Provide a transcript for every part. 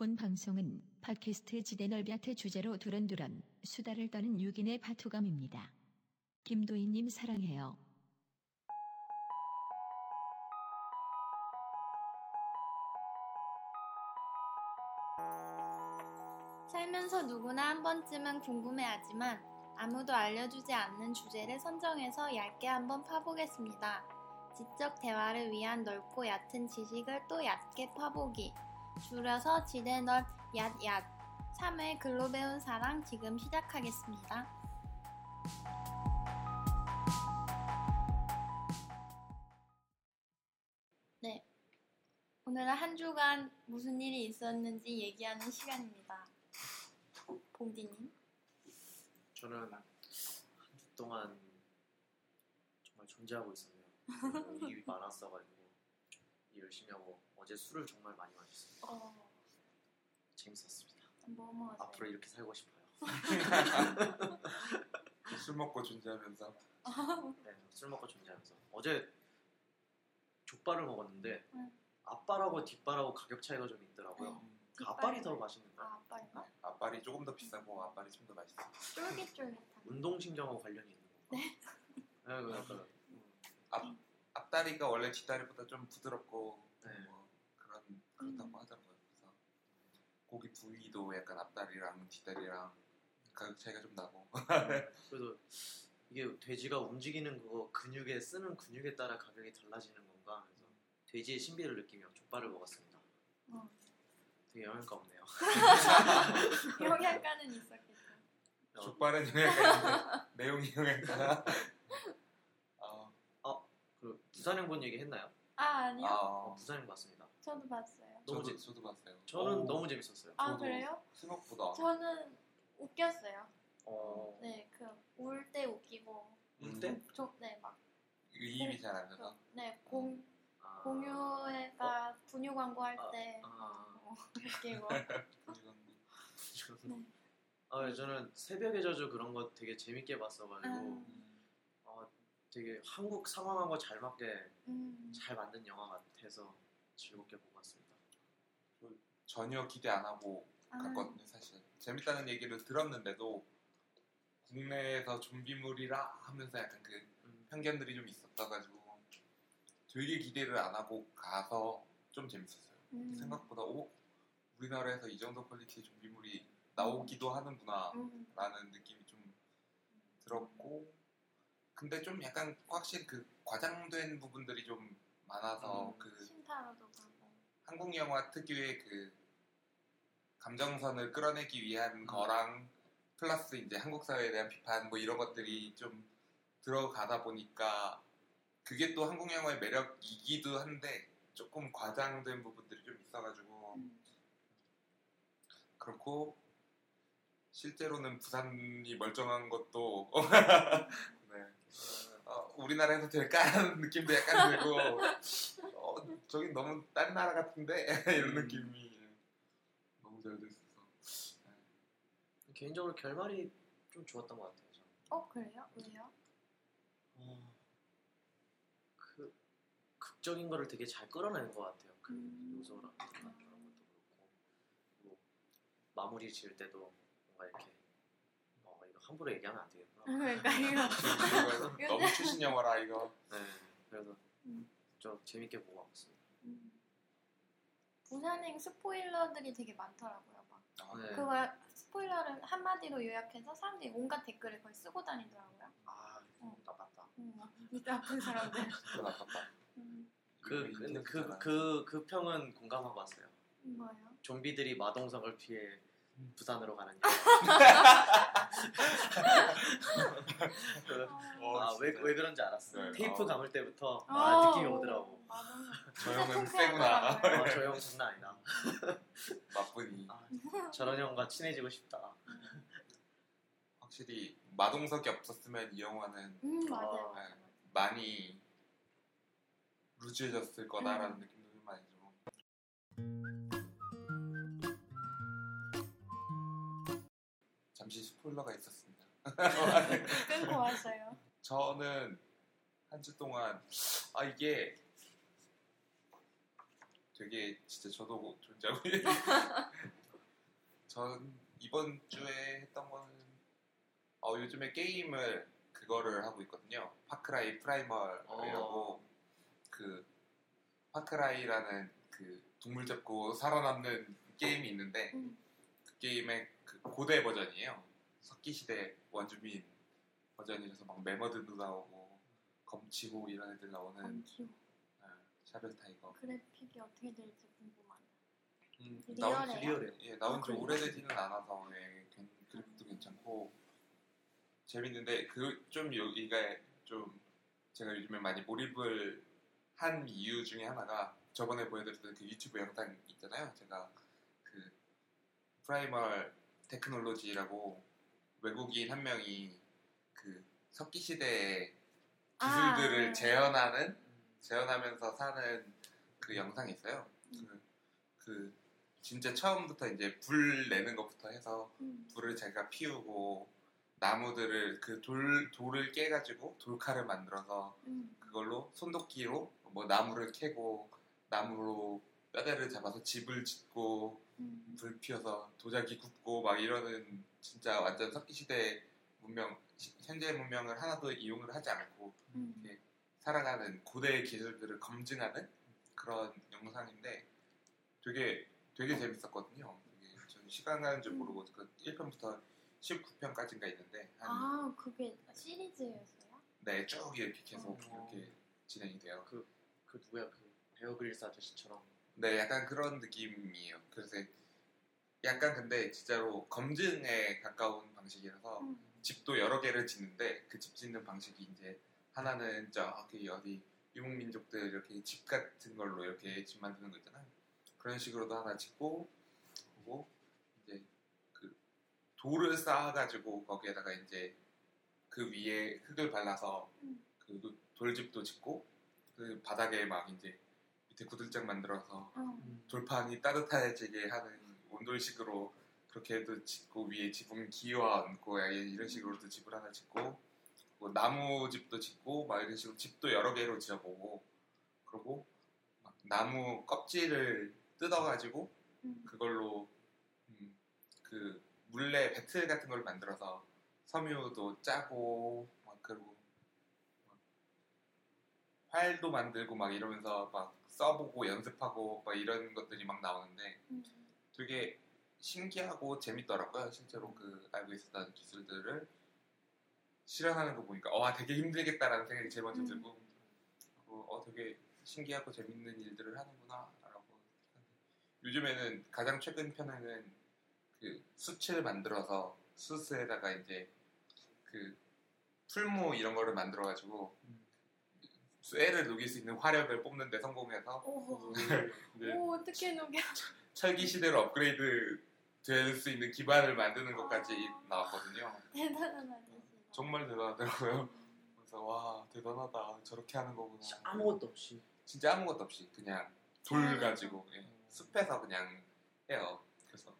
본 방송은 팟캐스트 지대 넓야트 주제로 두런두런 수다를 떠는 6인의 파투감입니다. 김도희님 사랑해요. 살면서 누구나 한 번쯤은 궁금해하지만 아무도 알려주지 않는 주제를 선정해서 얇게 한번 파보겠습니다. 지적 대화를 위한 넓고 얕은 지식을 또 얕게 파보기. 줄여서 지대넓 얕얕. 3회 글로 배운 사랑 지금 시작하겠습니다. 네. 오늘은 한 주간 무슨 일이 있었는지 얘기하는 시간입니다. 봉디님. 저는 한 주 동안 정말 존재하고 있었네요. 일이 많았어가지고 일 열심히 하고 어제 술을 정말 많이 마셨어요. 어, 재밌었습니다. 뭐뭐 하세요? 앞으로 이렇게 살고 싶어요. 술 먹고 존재하면서 네, 술 먹고 존재하면서 어제 족발을 먹었는데 응. 앞발하고 뒷발하고 가격 차이가 좀 있더라고요. 그 앞발이 더 맛있는 거예요. 아, 아빠인가? 앞발이 조금 더 비싸고 앞발이 좀 더 맛있어. 쫄깃쫄깃한. 운동신경하고 관련이 있는 거. 네. 네, 그 약간 앞 앞다리가 원래 뒷다리보다 좀 부드럽고 네. 뭐 그런 그렇다고 하더라고요. 그래서 고기 부위도 약간 앞다리랑 뒷다리랑 가격 차이가 좀 나고. 그래서 이게 돼지가 움직이는 그거 근육에 쓰는 근육에 따라 가격이 달라지는 건가 그래서 돼지의 신비를 느끼며 족발을 먹었습니다. 어. 되게 영양가 없네요. 영양가는 있었겠죠. 족발은 영양가 있는데 내용이 영양가. 어, 그 부산행본 얘기 했나요? 아 아니요. 어, 아, 부산행 봤습니다. 저도 봤어요. 너무 저도 재- 저도 봤어요. 저는 오, 너무 재밌었어요. 아 그래요? 생각보다 저는 웃겼어요. 어, 네, 그 울 때 웃기고. 울 때? 저, 네, 막. 이입이 잘안 그, 돼서. 네, 공 아, 공유가 분유 광고 할때 아, 어, 웃기고. 네. 아, 저는 새벽의 저주 그런 거 되게 재밌게 봤어가지고 음, 어, 되게 한국 상황하고 잘 맞게 음. 잘 만든 영화 같아서 즐겁게 보고 왔습니다. 전혀 기대 안 하고 아, 갔거든요 사실 재밌다는 얘기를 들었는데도 국내에서 좀비물이라 하면서 약간 그 음, 편견들이 좀 있었어가지고 되게 기대를 안 하고 가서 좀 재밌었어요 음. 생각보다 오 우리나라에서 이 정도 퀄리티의 좀비물이 나오기도 하는구나 음. 라는 느낌이 좀 들었고 근데 좀 약간 확실히 그 과장된 부분들이 좀 많아서 음. 그 신타로도 가고. 한국 영화 특유의 그 감정선을 끌어내기 위한 음. 거랑 플러스 이제 한국 사회에 대한 비판 뭐 이런 것들이 좀 들어가다 보니까 그게 또 한국 영화의 매력이기도 한데 조금 과장된 부분들이 좀 있어가지고 음. 그렇고 실제로는 부산이 멀쩡한 것도 네. 어, 우리나라에서 될까 하는 느낌도 약간 들고 어, 저긴 너무 딴 나라 같은데 이런 음. 느낌이 너무 잘 됐어서 개인적으로 결말이 좀 좋았던 것 같아요. 저는. 어, 그래요? 왜요? 어, 그 극적인 거를 되게 잘 끌어내는 것 같아요. 그 음. 요소랑 그런 것도 그렇고 그리고 마무리 지을 때도 뭔가 이렇게 함부로 얘기하면 안 되겠구나. 그러니까 이거. 너무 최신 영화라 이거 네, 그래서 음. 좀 재밌게 보고 왔습니다. 음. 부산행 스포일러들이 되게 많더라고요. 막. 아, 네. 그거 스포일러를 한마디로 요약해서 사람들이 온갖 댓글을 거의 쓰고 다니더라고요. 아, 어. 나빴다. 음, 진짜 아픈 사람들. 나빴다 음, 그 그 그 그 그 평은 공감하고 왔어요. 뭐예요? 좀비들이 마동석을 피해 음. 부산으로 가는 일. 그, 어, 아, 왜, 그런지 알았어. 네, 테이프 어. 감을 때부터 아, 아, 느낌이 오더라고. 맞아. 저 형은 세구나. 아, 저형 장난 아니다. 나쁘니 아, 저런 형과 친해지고 싶다. 확실히 마동석이 없었으면 이 영화는 음. 어. 많이 루즈해졌을 거다라는 음. 느낌도 좀 많이 들고 스포일러가 있었습니다 끊고 왔어요. 저는 한 주 동안 아 이게 되게 진짜 저도 존재하고 있는 이번 주에 했던 거는 어, 요즘에 게임을 그거를 하고 있거든요. 파크라이 프라이멀이라고 어. 그 파크라이라는 그 동물 잡고 살아남는 게임이 있는데 음. 그 게임의 그 고대 버전이에요. 석기 시대 원주민 버전이라서 막 매머드도 나오고 검치고 이런 애들 나오는 엄청 어, saber tiger. 그래픽이 어떻게 될지 궁금하다. 음, real해요? 나온 지. 예, 나온 지 그래요? 오래되지는 않아서 예, 괜- 그래픽도 괜찮고 재밌는데 그 좀 여기가 좀 제가 요즘에 많이 몰입을 한 이유 중에 하나가 저번에 보여드렸던 그 유튜브 영상 있잖아요. 제가 그 프라이멀 테크놀로지라고 외국인 한 명이 그 석기 시대의 아, 기술들을 네. 재현하는 재현하면서 사는 그 영상이 있어요. 그, 그 진짜 처음부터 이제 불 내는 것부터 해서 음. 불을 제가 피우고 나무들을 그 돌 돌을 깨가지고 돌칼을 만들어서 음. 그걸로 손도끼로 뭐 나무를 캐고 나무로 뼈대를 잡아서 집을 짓고 음. 불 피워서 도자기 굽고 막 이러는 진짜 완전 석기 시대 문명 시- 현재 문명을 하나도 이용을 하지 않고 음. 살아가는 고대의 기술들을 검증하는 그런 영상인데 되게 되게 재밌었거든요. 되게 전 시간 가는 줄 모르고 그 1편부터 19편까지인가 있는데 한아 그게 시리즈였어요? 네, 쭉 이렇게 계속 어. 이렇게 진행이 돼요. 그 누구야 그 베어그릴스 아저씨처럼 네, 약간 그런 느낌이에요. 그래서 약간 근데 진짜로 검증에 가까운 방식이라서 음. 집도 여러 개를 짓는데 그 집 짓는 방식이 이제 하나는 저기 어디 유목민족들 이렇게 집 같은 걸로 이렇게 집 만드는 거 있잖아요. 그런 식으로도 하나 짓고 그리고 이제 그 돌을 쌓아가지고 거기에다가 이제 그 위에 흙을 발라서 음. 그 돌집도 짓고 그 바닥에 막 이제 밑에 구들장 만들어서 어. 돌판이 따뜻해지게 하는 온돌식으로 그렇게도 짓고 위에 지붕 기와 얹고 이런 식으로도 집을 하나 짓고 뭐 나무 집도 짓고 막 이런 식으로 집도 여러 개로 지어보고 그리고 막 나무 껍질을 뜯어가지고 음. 그걸로 음, 그 물레 배틀 같은 걸 만들어서 섬유도 짜고 막 그리고 막 활도 만들고 막 이러면서 막 써보고 연습하고 막 이런 것들이 막 나오는데 음. 되게 신기하고 재밌더라고요. 실제로 그 알고 있었던 기술들을 실현하는 거 보니까 와 되게 힘들겠다라는 생각이 제일 먼저 음. 들고 그리고 어 되게 신기하고 재밌는 일들을 하는구나라고 요즘에는 가장 최근 편에는 그 숯을 만들어서 숯에다가 이제 그 풀무 이런 거를 만들어 가지고 쇠를 녹일 수 있는 화력을 뽑는 데 성공해서 오. 오 어떻게 녹여? 철기 시대로 업그레이드 될 수 있는 기반을 만드는 것까지 나왔거든요. 대단한 아저씨. 정말 대단하더라고요. 그래서 와 대단하다 저렇게 하는 거구나. 아무것도 없이 진짜 아무것도 없이 그냥 돌 자연에서. 가지고 예, 숲에서 그냥 해요. 그래서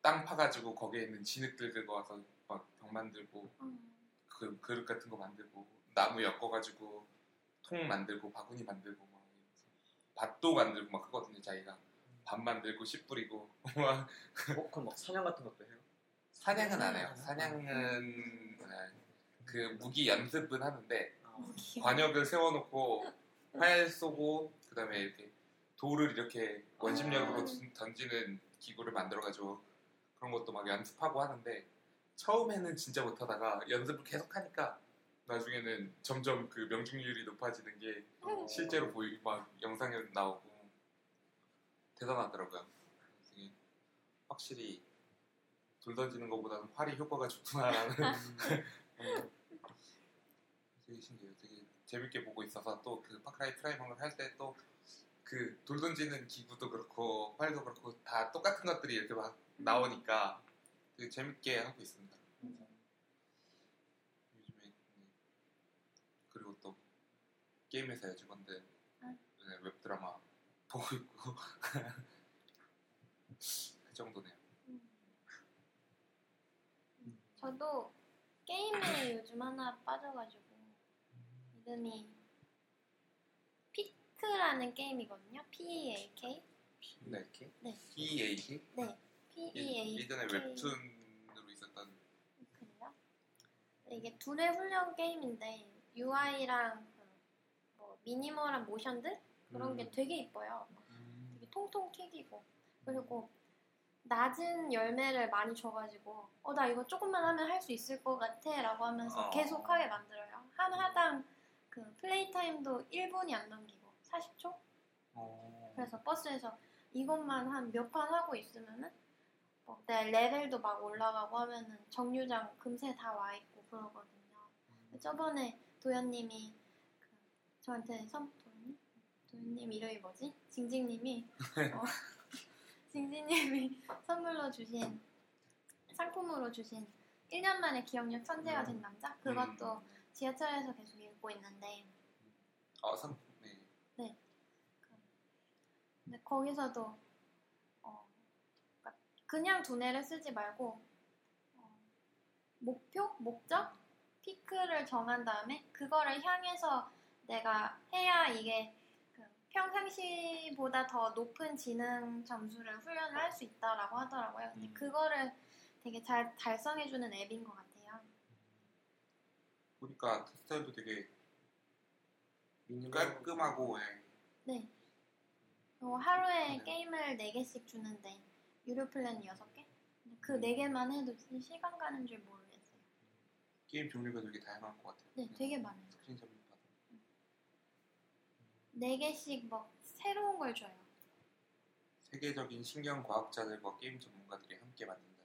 땅 파가지고 거기에 있는 진흙들 긁어 와서 막벽 만들고 음. 그 그릇 같은 거 만들고 나무 엮어가지고 통 만들고 바구니 만들고 막 밭도 만들고 막 그거든요 자기가 밥 만들고 씨 뿌리고 막 어, 그럼 막 사냥 같은 것도 해요? 사냥은 안 해요. 사냥은 네, 그 무기 연습은 하는데 아. 관역을 세워놓고 활 쏘고 그다음에 이렇게 돌을 이렇게 원심력으로 아. 던- 던지는 기구를 만들어가지고 그런 것도 막 연습하고 하는데 처음에는 진짜 못하다가 연습을 계속 하니까 나중에는 점점 그 명중률이 높아지는 게 음. 실제로 보이고 막 영상에 나오고 대단하더라고요. 되게 확실히 돌 던지는 것보다는 활이 효과가 좋구나라는 음. 되게 신기해요. 되게 재밌게 보고 있어서 또 그 파크라이 프라이머를 할때 또 그 돌 던지는 기구도 그렇고 활도 그렇고 다 똑같은 것들이 이렇게 막 나오니까 되게 재밌게 하고 있습니다. 요즘에 네. 그리고 또 게임에서 요즘 건데 아. 네, 웹드라마 보고 있고 그 정도네요. 음. 저도 게임에 요즘 하나 빠져가지고 이름이 피크라는 게임이거든요. P-E-A-K. 네. 이렇게 네. PEAK 네. P-E-A-K. 예전에 웹툰 이게 두뇌 훈련 게임인데 UI랑 미니멀한 모션들 그런 게 음. 되게 이뻐요. 음. 되게 통통 튀기고 그리고 낮은 열매를 많이 줘가지고 어 나 이거 조금만 하면 할 수 있을 것 같아라고 하면서 어. 계속 하게 만들어요. 한 하당 그 플레이 타임도 1분이 안 넘기고 40초? 어. 그래서 버스에서 이것만 한 몇 판 하고 있으면은 뭐 내 레벨도 막 올라가고 하면은 정류장 금세 다 와 있고 그러거든요. 저번에 도현님이 그 저한테 선 도현님 도현님 이름이 뭐지? 징징님이 어, 징징님이 선물로 주신 상품으로 주신 1년 만에 기억력 천재가 된 남자? 그것도 지하철에서 계속 읽고 있는데. 어, 상, 네. 근데 거기서도 어, 그러니까 그냥 두뇌를 쓰지 말고 어, 목표, 목적, 피크를 정한 다음에 그거를 향해서 내가 해야 이게 그 평상시보다 더 높은 지능 점수를 훈련을 할 수 있다라고 하더라고요. 근데 음. 그거를 되게 잘 달성해주는 앱인 것 같아요. 보니까 스타일도 되게 깔끔하고 예. 네. 그리고 하루에 네. 게임을 4개씩 주는데 유료 플랜이 6개? 근데 그 음. 4개만 해도 진짜 시간 가는 줄 모르겠어요. 게임 종류가 되게 다양한 것 같아요. 네, 되게 많아요. 스크린샷 을 봐도. 4개씩 막 새로운 걸 줘요. 세계적인 신경 과학자들과 게임 전문가들이 함께 만든다.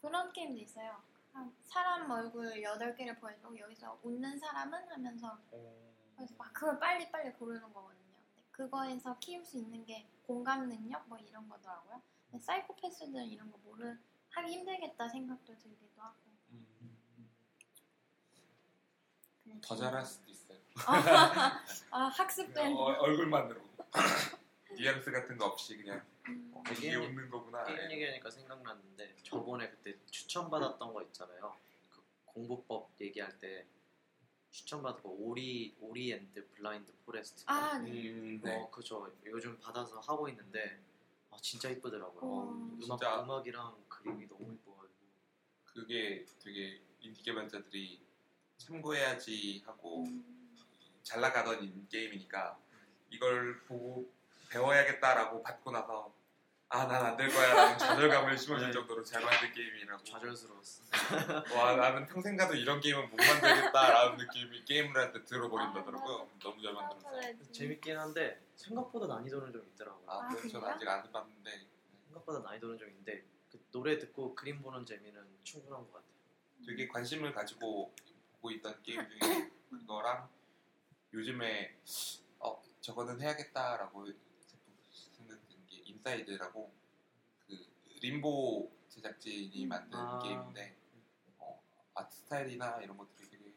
그런 게임도 있어요. 한 사람 얼굴 8개를 보여주고 여기서 웃는 사람은 하면서 그래서 막 그걸 빨리 빨리 고르는 거거든요. 그거에서 키울 수 있는 게 공감 능력 뭐 이런 거더라고요. 사이코패스들은 이런 거 모르 하기 힘들겠다 생각도 들기도 하고. 더 잘할 수도 있어요. 아 학습된. 어, 얼굴만 으로. 뉘앙스 같은 거 없이 그냥 음. 어, 이게 웃는 거구나. 게임 예. 얘기하니까 생각났는데 저번에 그때 추천받았던 거 있잖아요. 그 공부법 얘기할 때 추천받은 거 Ori Ori and Blind Forest. 아 네. 음, 네. 어 그죠. 요즘 받아서 하고 있는데 아, 진짜 이쁘더라고요. 어. 어, 음악 진짜. 음악이랑 그림이 너무 이뻐가지고. 그게 되게 인디 개발자들이 참고해야지 하고 음. 잘 나가던 인- 게임이니까 이걸 보고 배워야겠다라고 받고 나서 아 난 안 될 거야 라는 좌절감을 심어줄 네. 정도로 잘 만든 게임이라고 좌절스러웠어. 와 나는 평생 가도 이런 게임은 못 만들겠다 라는 느낌이 게임을 할 때 들어버린다더라고요 아, 너무 잘 맞아요. 재밌긴 한데 생각보다 난이도는 좀 있더라고요. 아 아, 그래서 저는? 아직 안 해봤는데 생각보다 난이도는 좀 있는데 그 노래 듣고 그림 보는 재미는 충분한 것 같아요. 되게 관심을 가지고 보고 있던 게임 중에 그거랑 요즘에 어 저거는 해야겠다라고 생각드는 게 Inside라고 그 림보 제작진이 음. 만든 아. 게임인데 어, 아트 스타일이나 이런 것들이 되게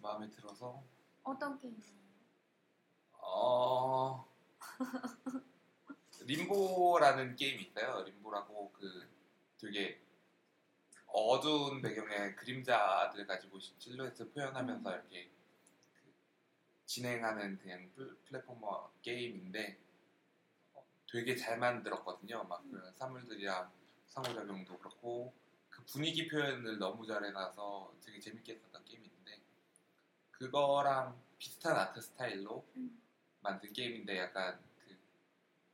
마음에 들어서 어떤 게임이에요? 어 Limbo라는 게임이 있어요. Limbo라고 그 되게 어두운 배경에 그림자들 가지고 실루엣을 표현하면서 이렇게 그 진행하는 그냥 플- platformer 게임인데 어, 되게 잘 만들었거든요. 막 그런 사물들이랑 상호작용도 그렇고 그 분위기 표현을 너무 잘 해놔서 되게 재밌게 했었던 게임인데 그거랑 비슷한 아트 스타일로 음. 만든 게임인데 약간 그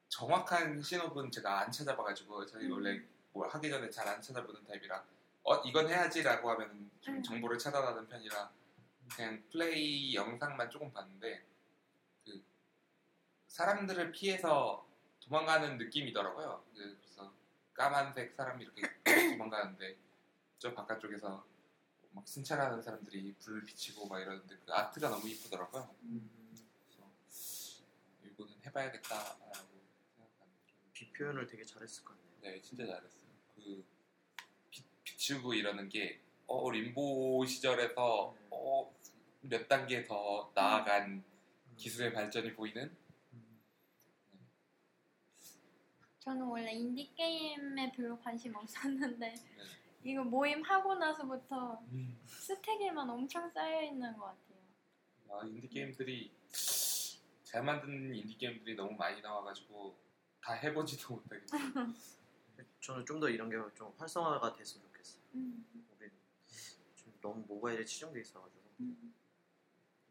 정확한 신호분 제가 안 찾아봐가지고 저희 음. 원래 뭘 하기 전에 잘 안 찾아보는 타입이라 어 이건 해야지라고 하면 좀 음. 정보를 찾아나는 편이라 그냥 플레이 영상만 조금 봤는데 그 사람들을 피해서 도망가는 느낌이더라고요. 그- 그래서 까만색 사람이 이렇게 도망가는데 저 바깥쪽에서 막 순찰하는 사람들이 불 비치고 막 이러는데 그 아트가 너무 이쁘더라고요. 그래서 이거는 해봐야겠다라고 생각하는 좀비 표현을 되게 잘했을 것 같네요. 네, 진짜 잘했어요. 그 비, 비추고 이러는 게 어, 림보 시절에서 어, 몇 단계 더 나아간 기술의 발전이 보이는 저는 원래 인디 게임에 별로 관심 없었는데 네. 이거 모임 하고 나서부터 스택에만 엄청 쌓여 있는 것 같아요. 아, 인디 게임들이 잘 만든 인디 게임들이 너무 많이 나와가지고 다 해보지도 못하겠어요. 저는 좀 더 이런 게 좀 활성화가 됐으면 좋겠어요. 음. 우리 너무 모바일에 치중돼 있어가지고 음.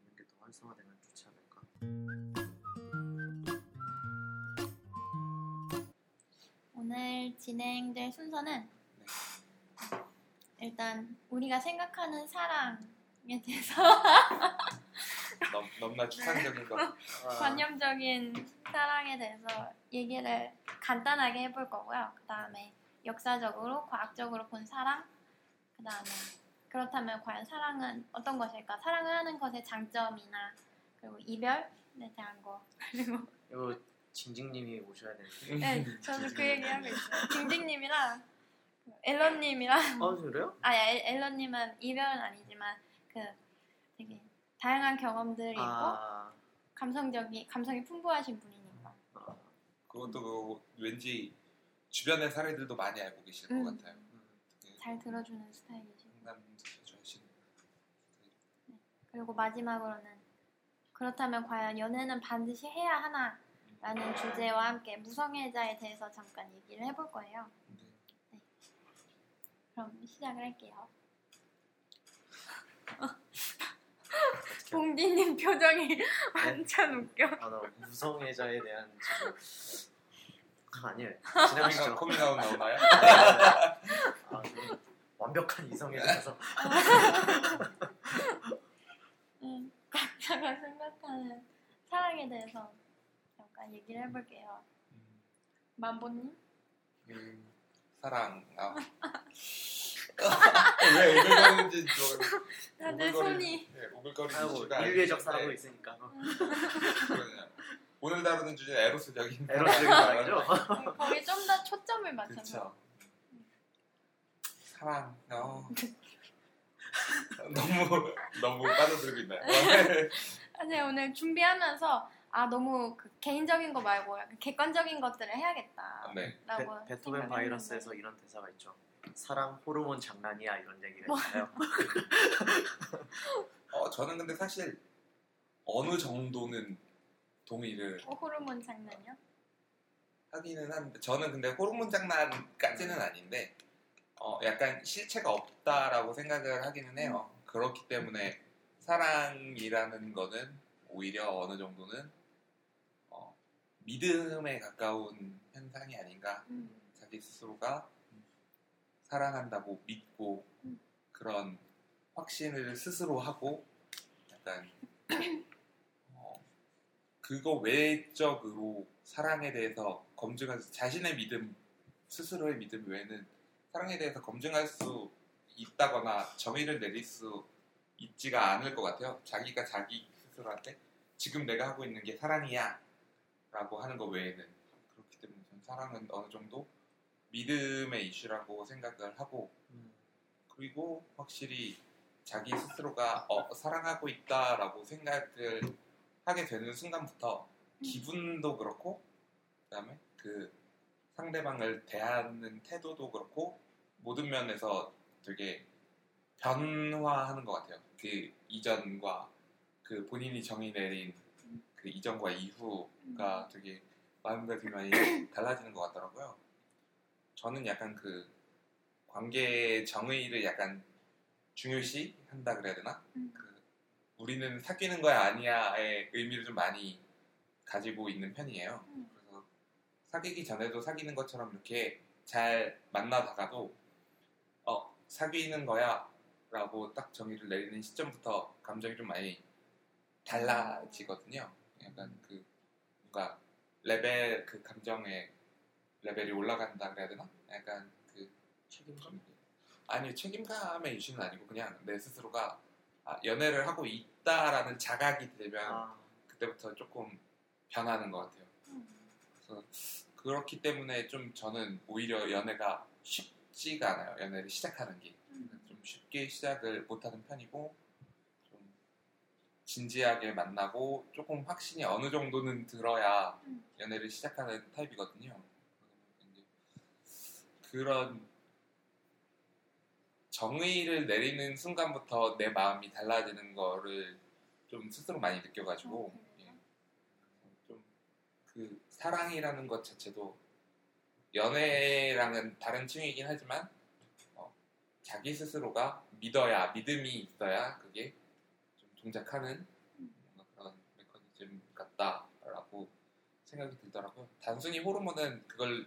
있는 게더 활성화되면 좋지 않을까. 오늘 진행될 순서는 네. 일단 우리가 생각하는 사랑에 대해서 넘, 너무나 추상적인 거. 아, 관념적인 사랑에 대해서 얘기를 간단하게 해볼 거고요. 그 다음에 역사적으로, 과학적으로 본 사랑, 그 다음에 그렇다면 과연 사랑은 어떤 것일까? 사랑을 하는 것의 장점이나 그리고 이별에 대한 거 그리고 이거 징징님이 오셔야 되는데. 네, 저도 그 얘기 하고 있어요. 징징님이랑 앨런님이랑 아 그래요? 아 앨- 앨런님은 이별은 아니지만 그 되게 다양한 경험들이 있고 아, 감성적이 감성이 풍부하신 분이니까. 아, 그것도 그 왠지 주변의 사례들도 많이 알고 계실 음. 것 같아요. 잘 들어주는 자주 하시는. 그리고 마지막으로는 그렇다면 과연 연애는 반드시 해야 하나 라는 주제와 함께 무성애자에 대해서 잠깐 얘기를 해볼 거예요 네. 그럼 시작을 할게요? 봉디님 표정이 완전 웃겨 아 나 무성애자에 대한 지금 아니에요. 커밍아웃, 지나가시죠. 커밍아웃 나오나요? 완벽한 이성애자라서 음, 각자가 생각하는 사랑에 대해서 잠깐 얘기를 해볼게요 음, 만보님? 음, 사랑. 아. 왜 오글거리는지 좀 다들 손이 네, 오글거리는 이슈가 인류애적 아닌데 사랑도 있으니까 어. 그러냐. 오늘 다루는 주제 는 에로스적인 에로스적인 사랑이죠. 거기 좀 더 초점을 맞춰서. 사랑. 어. 너무 너무 빠져들고 있나요? 사실 오늘 준비하면서 아 너무 그 개인적인 거 말고 약간 객관적인 것들을 해야겠다. 네. 라고 베, 베토벤 바이러스에서 했는데. 이런 대사가 있죠. 사랑 호르몬 장난이야 이런 얘기가 뭐? 있어요. 어, 저는 근데 사실 어느 정도는 동의를 어, 호르몬 장난이요? 하기는 하는데 저는 근데 호르몬 장난까지는 아닌데 어, 약간 실체가 없다라고 생각을 하기는 해요. 그렇기 때문에 사랑이라는 거는 오히려 어느 정도는 어, 믿음에 가까운 현상이 아닌가. 음. 자기 스스로가 사랑한다고 믿고 음. 그런 확신을 스스로 하고 약간 어, 그거 외적으로 사랑에 대해서 수 자신의 믿음 스스로의 믿음 외에는 사랑에 대해서 검증할 수 있다거나 정의를 내릴 수 있지가 않을 것 같아요. 자기가 자기 스스로한테 지금 내가 하고 있는 게 사랑이야 라고 하는 것 외에는 그렇기 때문에 전 사랑은 어느 정도 믿음의 이슈라고 생각을 하고 음, 그리고 확실히 자기 스스로가 어, 사랑하고 있다라고 생각을 하게 되는 순간부터 기분도 그렇고 그다음에 그 상대방을 대하는 태도도 그렇고 모든 면에서 되게 변화하는 것 같아요. 그 이전과 그 본인이 정의 내린 그 이전과 이후가 되게 마음가짐이 많이 달라지는 것 같더라고요. 저는 약간 그 관계 정의를 약간 중요시 한다 그래야 되나? 음. 그 우리는 사귀는 거야 아니야의 의미를 좀 많이 가지고 있는 편이에요. 음. 그래서 사귀기 전에도 사귀는 것처럼 이렇게 잘 만나다가도 어 사귀는 거야 라고 딱 정의를 내리는 시점부터 감정이 좀 많이 달라지거든요. 약간 그 뭔가 레벨 그 감정의 레벨이 올라간다 그래야 되나? 약간 그 책임감? 아니 책임감의 이슈는 아니고 그냥 내 스스로가 아, 연애를 하고 있다라는 자각이 되면 아, 그때부터 조금 변하는 것 같아요. 음. 그래서 그렇기 때문에 좀 저는 오히려 연애가 쉽 지가 않아요. 연애를 시작하는 게. 음. 좀 쉽게 시작을 못하는 편이고 좀 진지하게 만나고 조금 확신이 어느 정도는 들어야 음. 연애를 시작하는 타입이거든요. 이제 그런 정의를 내리는 순간부터 내 마음이 달라지는 거를 좀 스스로 많이 느껴가지고 어, 그래요? 좀그 사랑이라는 것 자체도 연애랑은 다른 층이긴 하지만 어, 자기 스스로가 믿어야 믿음이 있어야 그게 좀 동작하는 그런 메커니즘 같다라고 생각이 들더라고요. 단순히 호르몬은 그걸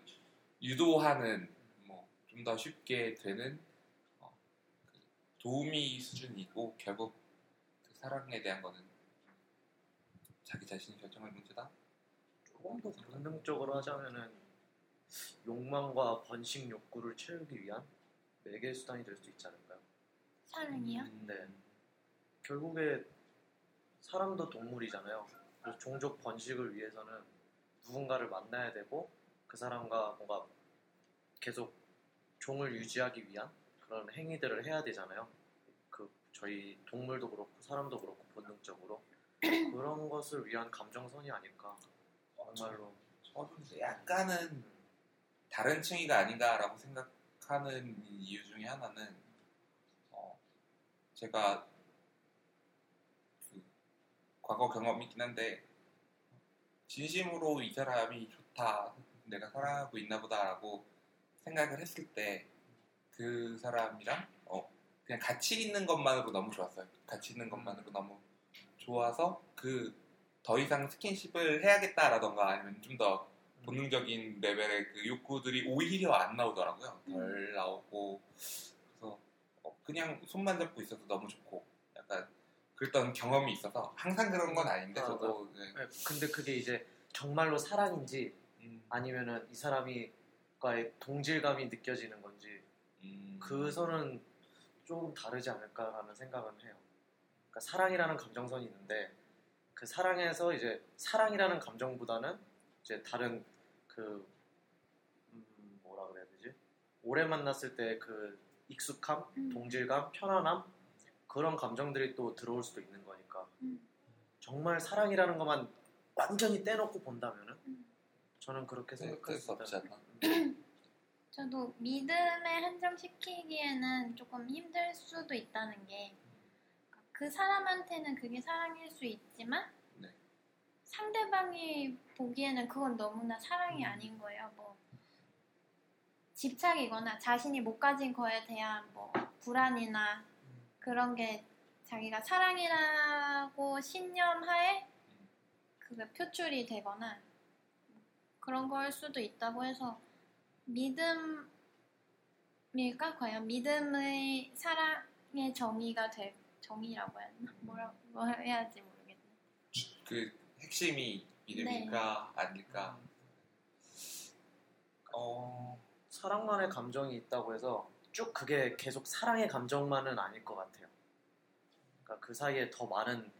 유도하는 뭐 좀 더 쉽게 되는 어, 그 도우미 수준이고 결국 그 사랑에 대한 거는 자기 자신이 결정할 문제다. 조금 더 본능적으로 하자면은 욕망과 번식 욕구를 채우기 위한 매개 수단이 될 수 있지 않을까요? 사랑이요? 네. 결국에 사람도 동물이잖아요. 그래서 종족 번식을 위해서는 누군가를 만나야 되고 그 사람과 뭔가 계속 종을 유지하기 위한 그런 행위들을 해야 되잖아요. 그 저희 동물도 그렇고 사람도 그렇고 본능적으로 그런 것을 위한 감정선이 아닐까. 정말로 저도 약간은 다른 층위가 아닌가라고 생각하는 이유 중에 하나는 어, 제가 그 과거 경험이 있긴 한데 진심으로 이 사람이 좋다 내가 사랑하고 있나 보다라고 생각을 했을 때 그 사람이랑 어, 그냥 같이 있는 것만으로 너무 좋았어요. 같이 있는 것만으로 너무 좋아서 그 더 이상 스킨십을 해야겠다라던가 아니면 좀더 본능적인 레벨의 그 욕구들이 오히려 안 나오더라고요. 덜 나오고 그래서 어, 그냥 손만 잡고 있어도 너무 좋고 약간 그랬던 경험이 있어서 항상 그런 건 아닌데 아, 저도 네. 네, 근데 그게 이제 정말로 사랑인지 음, 아니면은 이 사람이과의 동질감이 느껴지는 건지 음, 그 선은 조금 다르지 않을까라는 생각은 해요. 그러니까 사랑이라는 감정선이 있는데 그 사랑에서 이제 사랑이라는 감정보다는 이제 다른 그 음, 뭐라 그래야 되지? 오래 만났을 때 그 익숙함, 음. 동질감, 편안함 그런 감정들이 또 들어올 수도 있는 거니까 음. 정말 사랑이라는 것만 완전히 떼놓고 본다면은 음. 저는 그렇게 생각할 네, 수 없지 않나. 저도 믿음에 한정시키기에는 조금 힘들 수도 있다는 게 그 사람한테는 그게 사랑일 수 있지만 네. 상대방이 보기에는 그건 너무나 사랑이 아닌 거예요. 뭐 집착이거나 자신이 못 가진 거에 대한 뭐 불안이나 그런 게 자기가 사랑이라고 신념하에 그게 표출이 되거나 그런 걸 수도 있다고 해서 믿음일까 과연 믿음의 사랑의 정의가 될 정의라고 해야 하나 뭐라 뭐 해야 할지 모르겠네. 그 핵심이 믿음일까 네. 아닐까. 어, 사랑만의 감정이 있다고 해서 쭉 그게 계속 사랑의 감정만은 아닐 것 같아요. 그러니까 그 사이에 더 많은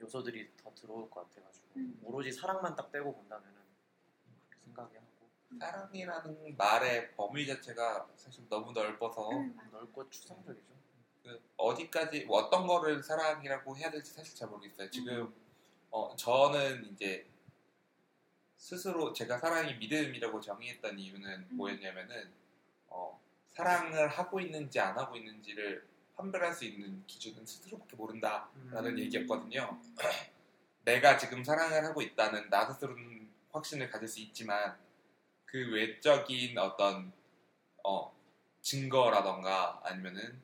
요소들이 더 들어올 것 같아가지고 음. 오로지 사랑만 딱 떼고 본다면은 그렇게 생각이 하고 사랑이라는 말의 범위 자체가 사실 너무 넓어서 음. 넓고 추상적이죠. 그 어디까지 뭐 어떤 거를 사랑이라고 해야 될지 사실 잘 모르겠어요. 지금 어, 저는 이제 스스로 제가 사랑이 믿음이라고 정의했던 이유는 음. 뭐였냐면은 어, 사랑을 하고 있는지 안 하고 있는지를 판별할 수 있는 기준은 스스로밖에 모른다라는 음. 얘기였거든요. 내가 지금 사랑을 하고 있다는 나 스스로는 확신을 가질 수 있지만 그 외적인 어떤 어, 증거라던가 아니면은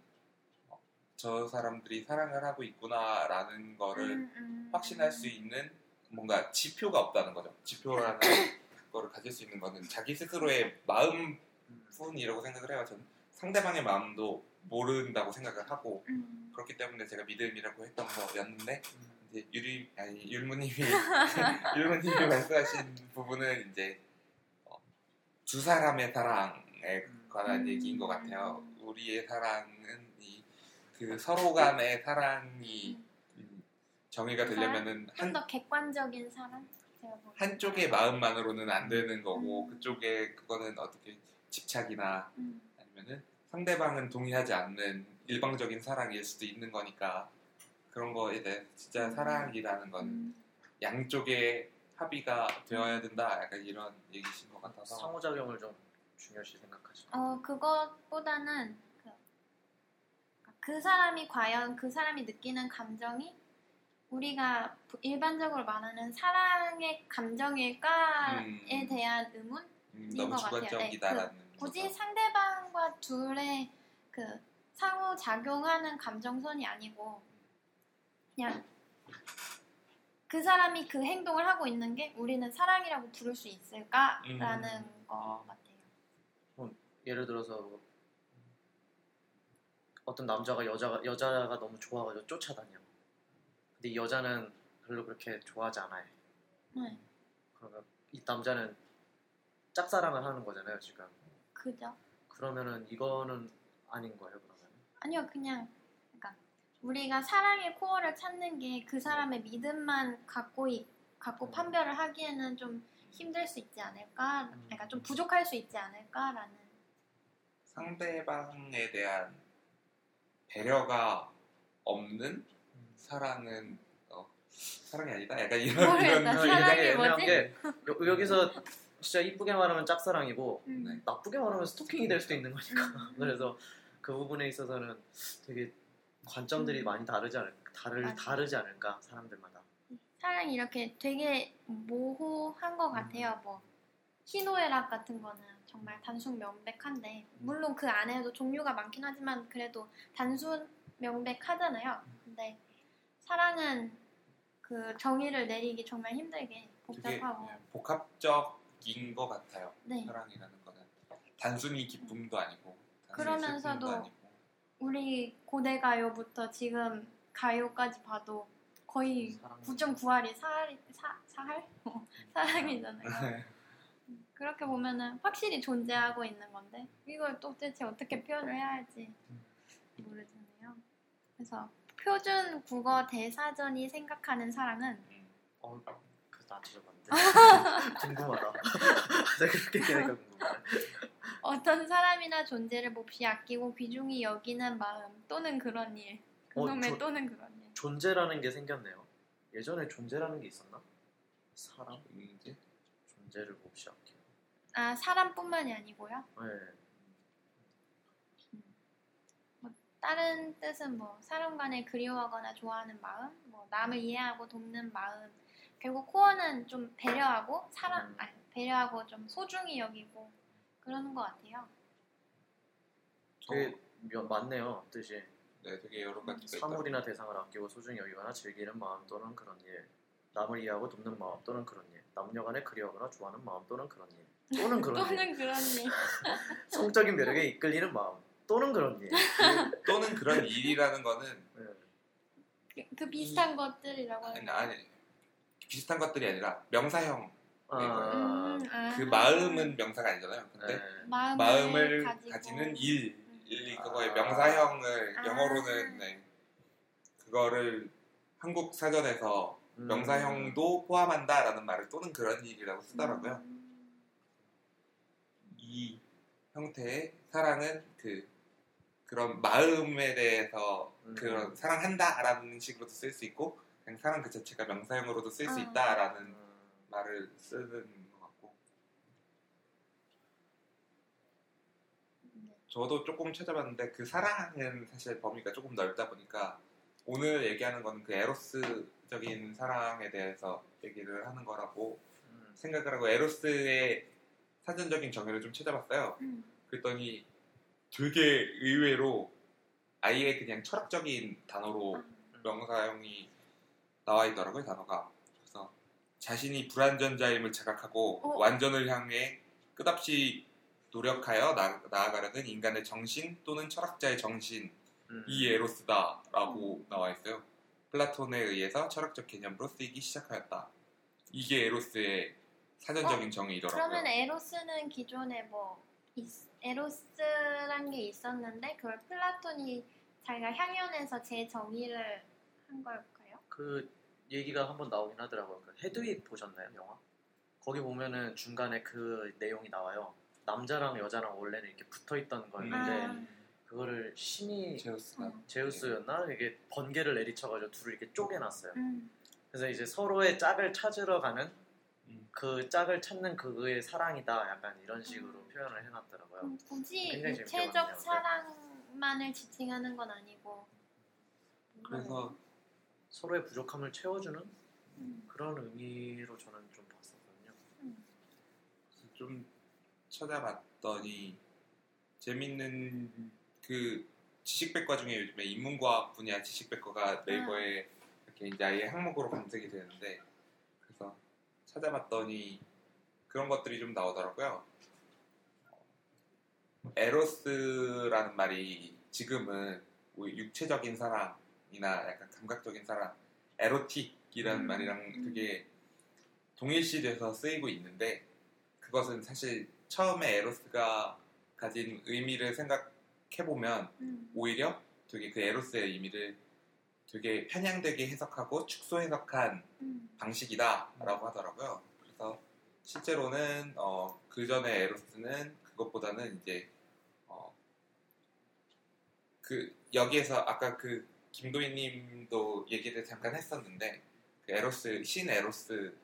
어, 저 사람들이 사랑을 하고 있구나라는 거를 음, 음. 확신할 수 있는 뭔가 지표가 없다는 거죠. 지표라는 거를 가질 수 있는 거는 자기 스스로의 마음뿐이라고 생각을 해요. 저는 상대방의 마음도 모른다고 생각을 하고 음. 그렇기 때문에 제가 믿음이라고 했던 거였는데 음. 이제 유리 아니 율무님이 율무님이 말씀하신 부분은 이제 어, 두 사람의 사랑에 관한 음. 얘기인 것 같아요. 우리의 사랑은 이 그 서로 간의 사랑이 음, 정의가 되려면은 좀한더 객관적인 사람? 뭐 한쪽의 마음만으로는 안 되는 거고 음. 그쪽에 그거는 어떻게 집착이나 음. 아니면은 상대방은 동의하지 않는 일방적인 사랑일 수도 있는 거니까 그런 거에 대해 진짜 음. 사랑이라는 건 음. 양쪽의 합의가 되어야 된다 약간 이런 얘기신 것 같아서 상호작용을 좀 중요시 생각하시죠. 어, 그것보다는 그, 그 사람이 과연 그 사람이 느끼는 감정이 우리가 부- 일반적으로 말하는 사랑의 감정일까에 음. 대한 의문? 음, 인 너무 것 같아요. 네, 주관적이다라는 굳이. 상대방과 둘의 그 상호 작용하는 감정선이 아니고 그냥 그 사람이 그 행동을 하고 있는 게 우리는 사랑이라고 부를 수 있을까라는 음. 거 같아요. 예를 들어서 어떤 남자가 여자가 여자가 너무 좋아가지고 쫓아다녀. 근데 이 여자는 별로 그렇게 좋아하지 않아요. 네, 그러면 이 남자는 짝사랑을 하는 거잖아요 지금. 그죠? 그러면은 이거는 아닌 거예요 그러면. 아니요, 그냥 그러니까 우리가 사랑의 코어를 찾는 게 그 사람의 믿음만 갖고 이- 갖고 음. 판별을 하기에는 좀 힘들 수 있지 않을까? 음. 그러니까 좀 부족할 수 있지 않을까라는. 상대방에 대한 배려가 없는 사랑은 어, 사랑이 아니다. 약간 이런. 이런 되게 애매한 뭐지? 게 여, 여기서 진짜 이쁘게 말하면 짝사랑이고 음. 네. 나쁘게 말하면 스토킹이 될 수도 있는 거니까. 음. 그래서 그 부분에 있어서는 되게 관점들이 음. 많이 다르지 않을 다를 맞아. 다르지 않을까 사람들마다. 사랑이 이렇게 되게 모호한 것 같아요. 뭐 희노애락 같은 거는 정말 단순 명백한데 물론 그 안에도 종류가 많긴 하지만 그래도 단순 명백하잖아요. 근데 사랑은 그 정의를 내리기 정말 힘들게 복잡하고 네, 복합적인 것 같아요. 네 사랑이라는 거는 단순히 기쁨도 아니고 단순히 그러면서도 아니고 우리 고대 가요부터 지금 가요까지 봐도 거의 사랑. 9.9할이 사할 사 사할 사랑이잖아요. 그렇게 보면은 확실히 존재하고 있는 건데 이걸 도대체 어떻게 표현을 해야 할지 모르겠네요. 그래서 표준 국어 대사전이 생각하는 사랑은 어, 그나 들어봤는데 궁금하다. 내가 그렇게 얘기하니까 궁금해. 어떤 사람이나 존재를 몹시 아끼고 귀중히 여기는 마음 또는 그런 일 어, 그놈의 저- 또는 그런 일 존재라는 게 생겼네요. 예전에 존재라는 게 있었나? 사람 있는지 존재를 몹시 아끼고. 아 사람뿐만이 아니고요. 네. 다른 뜻은 뭐 사람 간에 그리워하거나 좋아하는 마음, 뭐 남을 이해하고 돕는 마음. 결국 코어는 좀 배려하고 사람, 음. 아니, 배려하고 좀 소중히 여기고 그러는 것 같아요. 되게 몇- 많네요 뜻이. 네, 되게 여러 있다. 사물이나 대상을 아끼고 소중히 여기거나 즐기는 마음 또는 그런 일. 남을 이해하고 돕는 마음 또는 그런 일. 남녀간에 그리워하거나 좋아하는 마음 또는 그런 일. 또는 그런 일. 또는 그런 일. 성적인 매력에 이끌리는 마음 또는 그런 일. 그- 또는 그런 일이라는 거는 네. 그, 그 비슷한 것들이라고 하는 아니, 아니 비슷한 것들이 아니라 명사형 아, 음, 아. 그 마음은 명사가 아니잖아요. 근데 네. 마음을, 마음을 가지고. 가지는 일, 일 그거의 아. 명사형을 아. 영어로는 네, 그거를 한국 사전에서 음. 명사형도 포함한다라는 말을 또는 그런 일이라고 쓰더라고요. 음. 이 형태의 사랑은 그 그런 마음에 대해서 음. 그런 사랑한다라는 식으로도 쓸 수 있고 그냥 사랑 그 자체가 명사형으로도 쓸수 아. 있다라는 음. 말을 쓰는 것 같고 네. 저도 조금 찾아봤는데 그 사랑은 사실 범위가 조금 넓다 보니까 오늘 얘기하는 거는 그 에로스적인 사랑에 대해서 얘기를 하는 거라고 음. 생각을 하고 에로스의 사전적인 정의를 좀 찾아봤어요. 음. 그랬더니 되게 의외로 아예 그냥 철학적인 단어로 명사형이 나와 있더라고요 단어가. 그래서 자신이 불완전자임을 자각하고 어. 완전을 향해 끝없이 노력하여 나, 나아가려는 인간의 정신 또는 철학자의 정신 음. 이 에로스다라고 나와 있어요. 플라톤에 의해서 철학적 개념으로 쓰이기 시작하였다. 이게 에로스의 사전적인 정의이더라고요. 그러면 에로스는 기존에 뭐 있- 에로스란 게 있었는데 그걸 플라톤이 자기가 향연에서 재정의를 한 걸까요? 그 얘기가 한번 나오긴 하더라고요. 그 헤드윅 보셨나요, 영화? 거기 보면은 중간에 그 내용이 나와요. 남자랑 여자랑 원래는 이렇게 붙어 있던 거였는데 아. 그거를 신이 제우스가 음. 제우스였나 이게 번개를 내리쳐가지고 둘을 이렇게 쪼개놨어요. 음. 그래서 이제 서로의 짝을 찾으러 가는 음. 그 짝을 찾는 그의 사랑이다. 약간 이런 식으로 음. 표현을 해놨더라고요. 음, 굳이 육체적. 사랑만을 지칭하는 건 아니고 그래서 서로의 부족함을 채워주는 음. 그런 의미로 저는 좀 봤었거든요. 좀 찾아봤더니 재밌는 그 지식백과 중에 요즘에 인문과학 분야 지식백과가 네이버에 이렇게 이제 아예 항목으로 검색이 되는데 그래서 찾아봤더니 그런 것들이 좀 나오더라고요. 에로스라는 말이 지금은 뭐 육체적인 사랑이나 약간 감각적인 사랑, 에로틱이라는 음. 말이랑 되게 동일시돼서 쓰이고 있는데 그것은 사실 처음에 에로스가 가진 의미를 생각해 보면 음. 오히려 되게 그 에로스의 의미를 되게 편향되게 해석하고 축소 해석한 음. 방식이다라고 하더라고요. 그래서 실제로는 어, 그 전에 에로스는 그것보다는 이제 어, 그 여기에서 아까 그 김도희님도 얘기를 잠깐 했었는데 그 에로스 신 에로스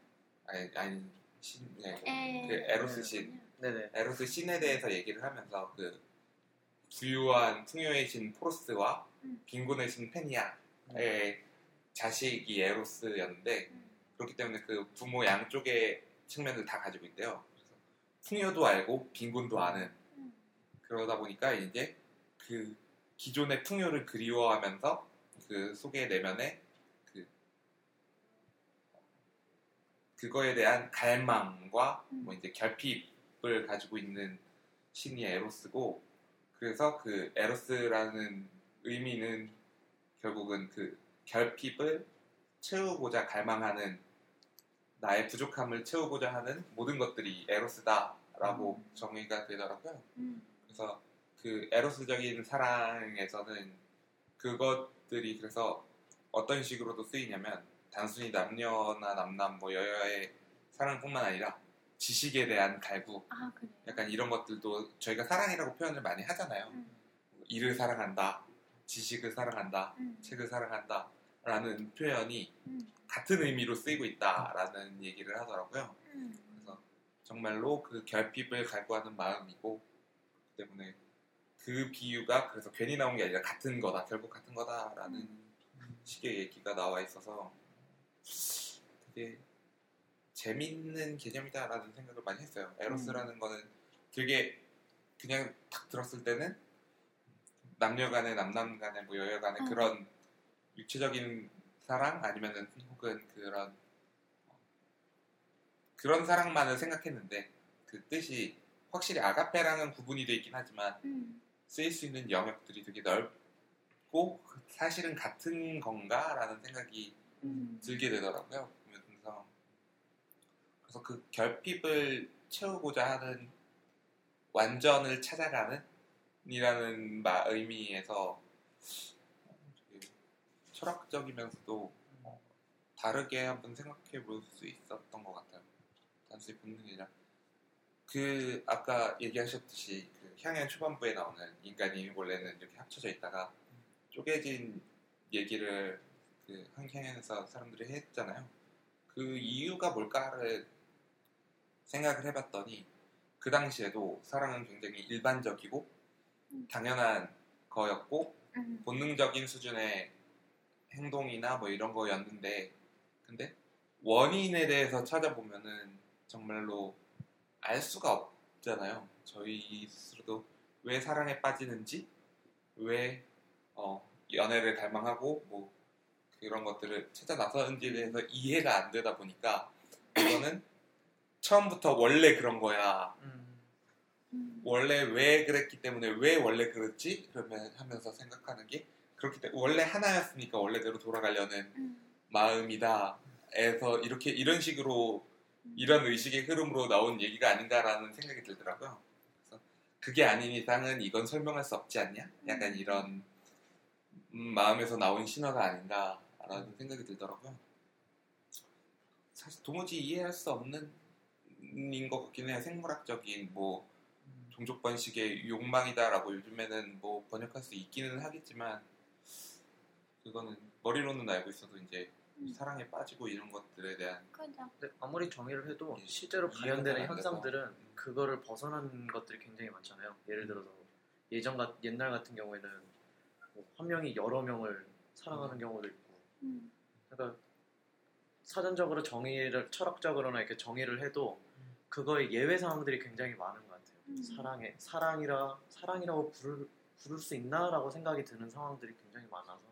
아니 아니 신 네, 에. 그 에로스 신 네네. 에로스 신에 대해서 얘기를 하면서 그 부유한 풍요의 신 포로스와 음. 빈곤의 신 페니아의 자식이 에로스였는데 음. 그렇기 때문에 그 부모 양쪽의 측면을 다 가지고 있대요. 그래서 풍요도 알고 빈곤도 아는 음. 그러다 보니까 이제 그 기존의 풍요를 그리워하면서 그 속의 내면에 그 그거에 대한 갈망과 음. 뭐 이제 결핍을 가지고 있는 신이 에로스고 그래서 그 에로스라는 의미는 결국은 그 결핍을 채우고자 갈망하는 나의 부족함을 채우고자 하는 모든 것들이 에로스다라고 정의가 되더라고요. 음. 그래서 그 에로스적인 사랑에서는 그것들이 그래서 어떤 식으로도 쓰이냐면 단순히 남녀나 남남 뭐 여여의 사랑뿐만 아니라 지식에 대한 갈구 아 그래. 약간 이런 것들도 저희가 사랑이라고 표현을 많이 하잖아요. 음. 일을 사랑한다, 지식을 사랑한다, 음. 책을 사랑한다 라는 표현이 음. 같은 의미로 쓰이고 있다라는 얘기를 하더라고요. 음. 그래서 정말로 그 결핍을 갈구하는 마음이고 때문에 그 비유가 그래서 괜히 나온 게 아니라 같은 거다 결국 같은 거다라는 식의 얘기가 나와 있어서 되게 재밌는 개념이다라는 생각을 많이 했어요. 에로스라는 거는 되게 그냥 딱 들었을 때는 남녀간의 남남간의 뭐 여여간의 음. 그런 육체적인 사랑 아니면은 혹은 그런 그런 사랑만을 생각했는데 그 뜻이 확실히 아가페랑은 구분이 돼 있긴 하지만 음. 쓰일 수 있는 영역들이 되게 넓고 사실은 같은 건가라는 생각이 음. 들게 되더라고요. 그래서 그래서 그 결핍을 채우고자 하는 완전을 찾아가는 이라는 마- 의미에서 철학적이면서도 어, 다르게 한번 생각해 볼 수 있었던 것 같아요. 단순히 본능이 아니라 그 아까 얘기하셨듯이 그 향연 초반부에 나오는 인간이 원래는 이렇게 합쳐져 있다가 쪼개진 얘기를 그 한향연에서 사람들이 했잖아요. 그 이유가 뭘까를 생각을 해봤더니 그 당시에도 사랑은 굉장히 일반적이고 음. 당연한 거였고 음. 본능적인 수준의 행동이나 뭐 이런 거였는데 근데 원인에 대해서 찾아보면은 정말로 알 수가 없잖아요. 저희 스스로도 왜 사랑에 빠지는지 왜 어, 연애를 갈망하고 뭐 그런 것들을 찾아 나서는지에 대해서 이해가 안 되다 보니까 이거는 처음부터 원래 그런 거야. 음. 음. 원래 왜 그랬기 때문에 왜 원래 그랬지? 그러면 하면서 생각하는 게 그렇기 때문에 원래 하나였으니까 원래대로 돌아가려는 음. 마음이다. 에서 이렇게 이런 식으로 이런 의식의 흐름으로 나온 얘기가 아닌가라는 생각이 들더라고요. 그래서 그게 아닌 이상은 이건 설명할 수 없지 않냐? 약간 이런 음, 마음에서 나온 신화가 아닌가라는 생각이 들더라고요. 사실 도무지 이해할 수 없는 인것 같긴 해요. 생물학적인 뭐 종족 번식의 욕망이다라고 요즘에는 뭐 번역할 수 있기는 하겠지만 그거는 머리로는 알고 있어도 이제 음. 사랑에 빠지고 이런 것들에 대한. 근데 아무리 정의를 해도 예, 실제로 발현되는. 현상들은 그거를 벗어난 것들이 굉장히 많잖아요. 예를 들어서 예전 같 옛날 같은 경우에는 뭐 한 명이 여러 명을 사랑하는 경우도 있고, 음. 그러니까 사전적으로 정의를 철학적으로나 이렇게 정의를 해도 그거의 예외 상황들이 굉장히 많은 것 같아요. 음. 사랑에 사랑이라 사랑이라고 부를 부를 수 있나라고 생각이 드는 상황들이 굉장히 많아서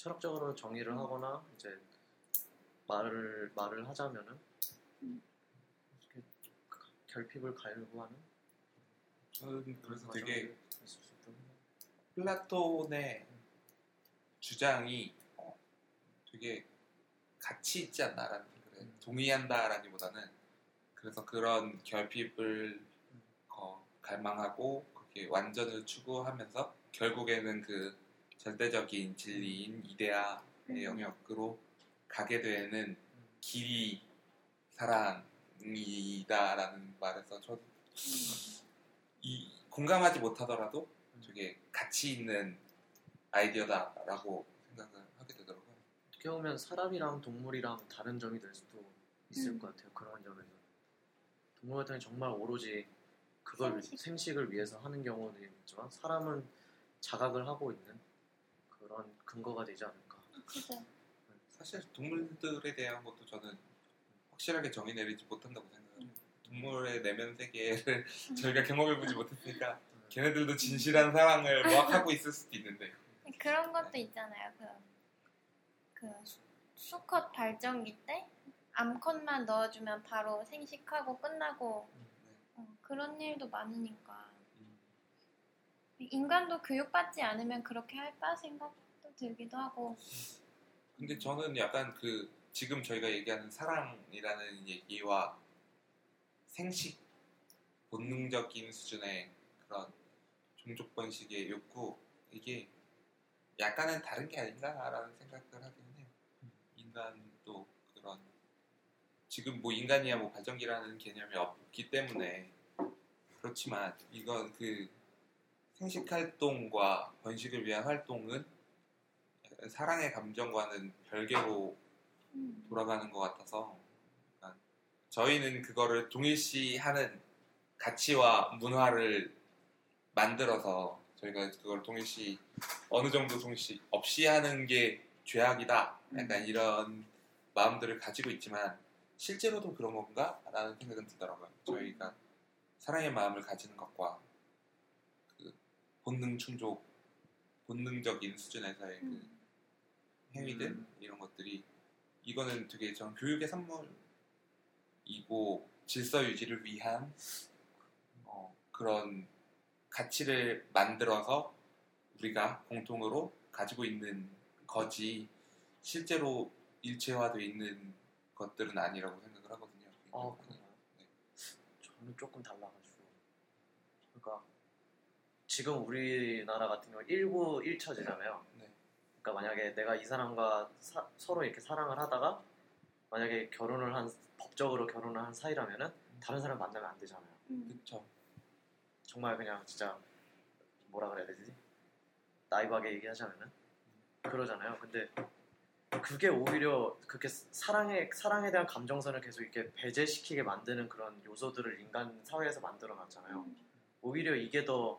철학적으로 정의를 하거나 이제 말을 말을 하자면은 음. 이렇게 결핍을 갈구하는 저는 그래서 되게. 플라톤의 주장이 어, 되게 가치 있지 않나라는 생각을 해요. 동의한다라기보다는 그래서 그런 결핍을 어, 갈망하고 그게 완전을 추구하면서 결국에는 그 절대적인 진리인 이데아의 음. 영역으로 가게 되는 길이 사랑이다라는 말에서 저도 이 공감하지 못하더라도 되게 가치 있는 아이디어다라고 생각을 하게 되더라고요. 어떻게 보면 사람이랑 동물이랑 다른 점이 될 수도 있을 음. 것 같아요. 그런 점에서 동물 같은 경우는 정말 오로지 그걸 생식. 생식을 위해서 하는 경우도 있지만 사람은 자각을 하고 있는 그런 근거가 되지 않을까. 그죠. 사실 동물들에 대한 것도 저는 확실하게 정의 내리지 못한다고 생각해요. 동물의 내면 세계를 저희가 경험해보지 못했으니까 걔네들도 진실한 사랑을 모학하고 있을 수도 있는데 그런 것도 있잖아요. 그, 그 수- 수컷 발정기 때 암컷만 넣어주면 바로 생식하고 끝나고 어, 그런 일도 많으니까 인간도 교육받지 않으면 그렇게 할까 생각도 들기도 하고 근데 저는 약간 그 지금 저희가 얘기하는 사랑이라는 얘기와 생식 본능적인 수준의 그런 종족 번식의 욕구 이게 약간은 다른 게 아닌가라는 생각을 하긴 해요. 인간도 그런 지금 뭐 인간이야 뭐 발전기라는 개념이 없기 때문에 그렇지만 이건 그 생식 활동과 번식을 위한 활동은 사랑의 감정과는 별개로 음. 돌아가는 것 같아서 저희는 그거를 동일시하는 가치와 문화를 만들어서 저희가 그걸 동일시 어느 정도 동일시 없이 하는 게 죄악이다 약간 이런 마음들을 가지고 있지만 실제로도 그런 건가? 라는 생각은 들더라고요 저희가 사랑의 마음을 가지는 것과 그 본능 충족 본능적인 수준에서의 그 음. 행위들 음. 이런 것들이 이거는 되게 전 교육의 산물이고 질서 유지를 위한 어, 그런 가치를 만들어서 우리가 공통으로 가지고 있는 거지 실제로 일체화되어 있는 것들은 아니라고 생각을 하거든요. 아, 네. 저는 조금 달라가지고. 그러니까 지금 우리나라 같은 경우 1구 1처제잖아요. 네. 그러니까 만약에 내가 이 사람과 사- 서로 이렇게 사랑을 하다가 만약에 결혼을 한 법적으로 결혼을 한 사이라면은 다른 사람 만나면 안 되잖아요. 음. 그렇죠. 정말 그냥 진짜 뭐라 그래야 되지? 나이브하게 얘기하자면은 그러잖아요. 근데 그게 오히려 그렇게 사랑에 사랑에 대한 감정선을 계속 이렇게 배제시키게 만드는 그런 요소들을 인간 사회에서 만들어 놨잖아요. 오히려 이게 더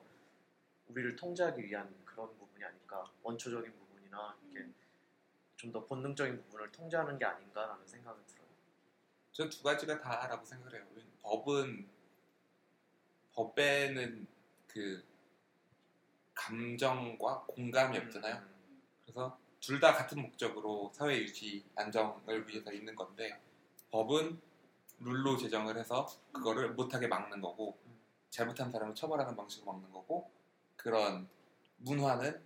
우리를 통제하기 위한 그런 부분이 아닐까 원초적인 부분이나 이렇게 좀더 본능적인 부분을 통제하는 게 아닌가라는 생각이 들어요. 저두 가지가 다라고 생각을 해요. 법은 법에는 그 감정과 공감이 없잖아요. 음, 그래서 둘 다 같은 목적으로 사회 유지 안정을 위해서 있는 건데 법은 룰로 제정을 해서 그거를 못하게 막는 거고 잘못한 사람을 처벌하는 방식으로 막는 거고 그런 문화는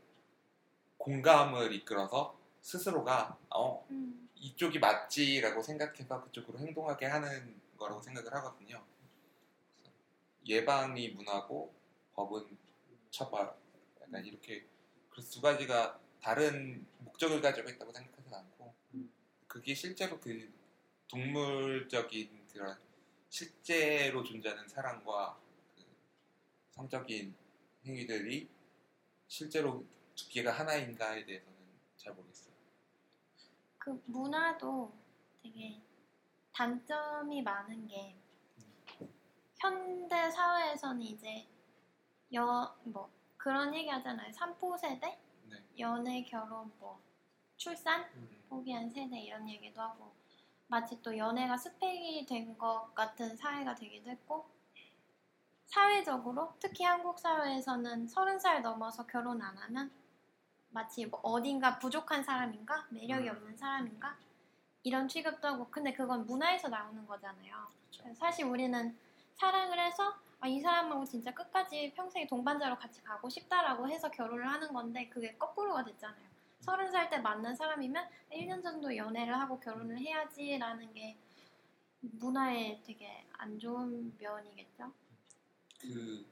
공감을 이끌어서 스스로가 어 음. 이쪽이 맞지라고 생각해서 그쪽으로 행동하게 하는 거라고 생각을 하거든요. 예방이 문화고 법은 처벌. 약간 이렇게 두 가지가 다른 목적을 가지고 있다고 생각하진 않고 음. 그게 실제로 그 동물적인 그런 실제로 존재하는 사랑과 그 성적인 행위들이 실제로 두 개가 하나인가에 대해서는 잘 모르겠어요. 그 문화도 되게 단점이 많은 게 현대 사회에서는 이제 여 뭐 그런 얘기 하잖아요. 삼포 세대, 네. 연애, 결혼, 뭐 출산 음. 포기한 세대 이런 얘기도 하고 마치 또 연애가 스펙이 된 것 같은 사회가 되기도 했고 사회적으로 특히 한국 사회에서는 서른 살 넘어서 결혼 안 하면 마치 뭐 어딘가 부족한 사람인가 매력이 음. 없는 사람인가 이런 취급도 하고 근데 그건 문화에서 나오는 거잖아요. 그렇죠. 사실 우리는 사랑을 해서 아, 이 사람하고 진짜 끝까지 평생 동반자로 같이 가고 싶다라고 해서 결혼을 하는 건데 그게 거꾸로가 됐잖아요. 서른 살 때 만난 사람이면 1년 정도 연애를 하고 결혼을 해야지라는 게 문화의 되게 안 좋은 면이겠죠. 그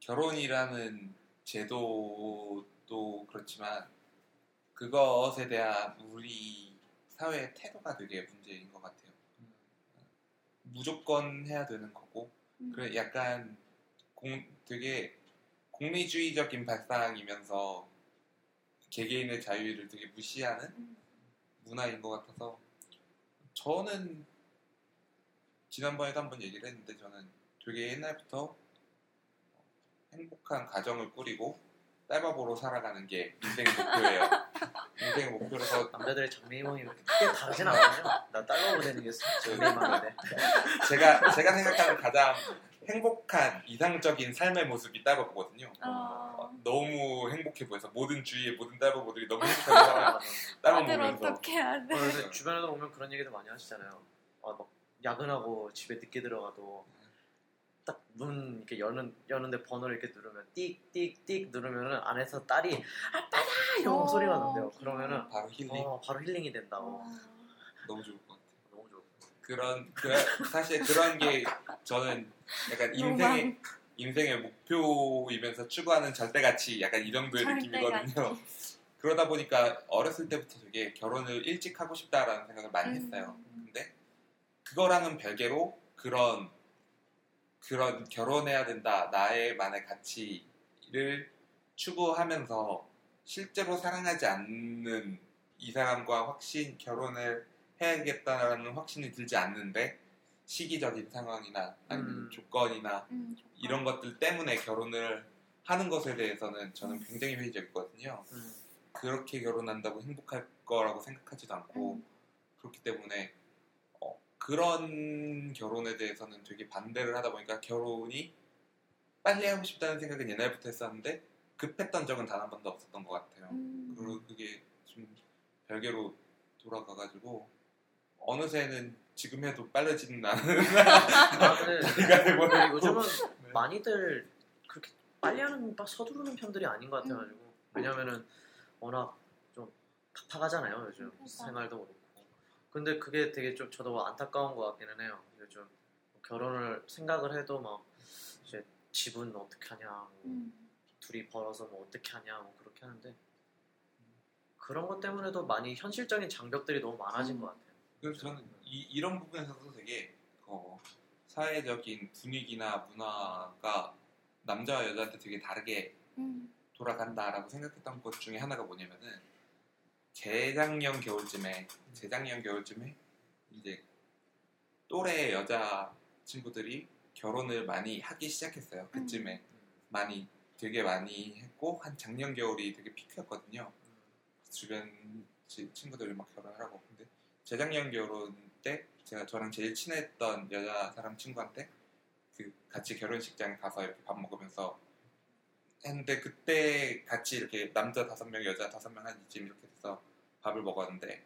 결혼이라는 제도도 그렇지만 그것에 대한 우리 사회의 태도가 되게 문제인 것 같아요. 무조건 해야 되는 거고 음. 그래 약간 공, 되게 공리주의적인 발상이면서 개개인의 자유를 되게 무시하는 음. 문화인 것 같아서 저는 지난번에도 한번 얘기를 했는데 저는 되게 옛날부터 행복한 가정을 꾸리고 딸바보로 살아가는 게 인생의 목표예요. 인생의 목표라서 남자들의 장래희망이 그렇게 크게 다르진 않아요. 나 딸바보 되는 게 장래희망인데. 제가 제가 생각하는 가장 행복한 이상적인 삶의 모습이 딸바보거든요. 어, 너무 행복해 보여서 모든 주위의 모든 딸바보들이 너무 행복하게 살아요. 다들 보면서 어떻게 해야 돼? 어, 주변에도 보면 그런 얘기도 많이 하시잖아요. 아, 막 야근하고 집에 늦게 들어가도 딱 문 이렇게 여는 여는데 번호를 이렇게 누르면 띡띡띡 누르면은 안에서 딸이 아빠다 이런 어, 소리가 난대요. 그러면은 바로 힐링 어, 바로 힐링이 된다고. 어, 너무 좋을 것 같아요. 너무 좋고. 그런 그 사실 그런 게 저는 약간 인생의 인생의 목표이면서 추구하는 절대가치 약간 이 정도의 느낌이거든요. 그러다 보니까 어렸을 때부터 되게 결혼을 일찍 하고 싶다라는 생각을 많이 했어요. 음. 근데 그거랑은 별개로 그런 그런 결혼해야 된다 나의만의 가치를 추구하면서 실제로 사랑하지 않는 이 사람과 확신 결혼을 해야겠다라는 확신이 들지 않는데 시기적인 상황이나 아니면 음. 조건이나 음, 좋다. 이런 것들 때문에 결혼을 하는 것에 대해서는 저는 굉장히 회의적이거든요. 음. 그렇게 결혼한다고 행복할 거라고 생각하지도 않고 음. 그렇기 때문에 어, 그런 결혼에 대해서는 되게 반대를 하다 보니까 결혼이 빨리 하고 싶다는 생각은 옛날부터 했었는데 급했던 적은 단 한 번도 없었던 것 같아요. 음. 그리고 그게 좀 별개로 돌아가가지고 어느새는 지금 해도 빨라지는 아, 나이가 돼버리고 요즘은 네. 많이들 그렇게 빨리 하는 막 서두르는 편들이 아닌 것 같아가지고 왜냐면은 워낙 좀 팍팍하잖아요 요즘 그러니까. 생활도 그렇고 근데 그게 되게 좀 저도 안타까운 것 같기는 해요 요즘 결혼을 생각을 해도 막 이제 집은 어떻게 하냐 뭐 음. 둘이 벌어서 뭐 어떻게 하냐 뭐 그렇게 하는데 그런 것 때문에도 많이 현실적인 장벽들이 너무 많아진 음. 것 같아요 그래서 저는 이, 이런 부분에서도 되게 어, 사회적인 분위기나 문화가 남자와 여자한테 되게 다르게 음. 돌아간다라고 생각했던 것 중에 하나가 뭐냐면은 재작년 겨울쯤에 재작년 겨울쯤에 이제 또래 여자 친구들이 결혼을 많이 하기 시작했어요. 그쯤에 많이 되게 많이 했고 한 작년 겨울이 되게 피크였거든요. 주변 치- 친구들이 막 결혼하라고 근데 재작년 결혼 때 제가 저랑 제일 친했던 여자 사람 친구한테 그 같이 결혼식장에 가서 이렇게 밥 먹으면서 했는데 그때 같이 이렇게 남자 다섯 명 여자 다섯 명 한 이쯤 이렇게 돼서 밥을 먹었는데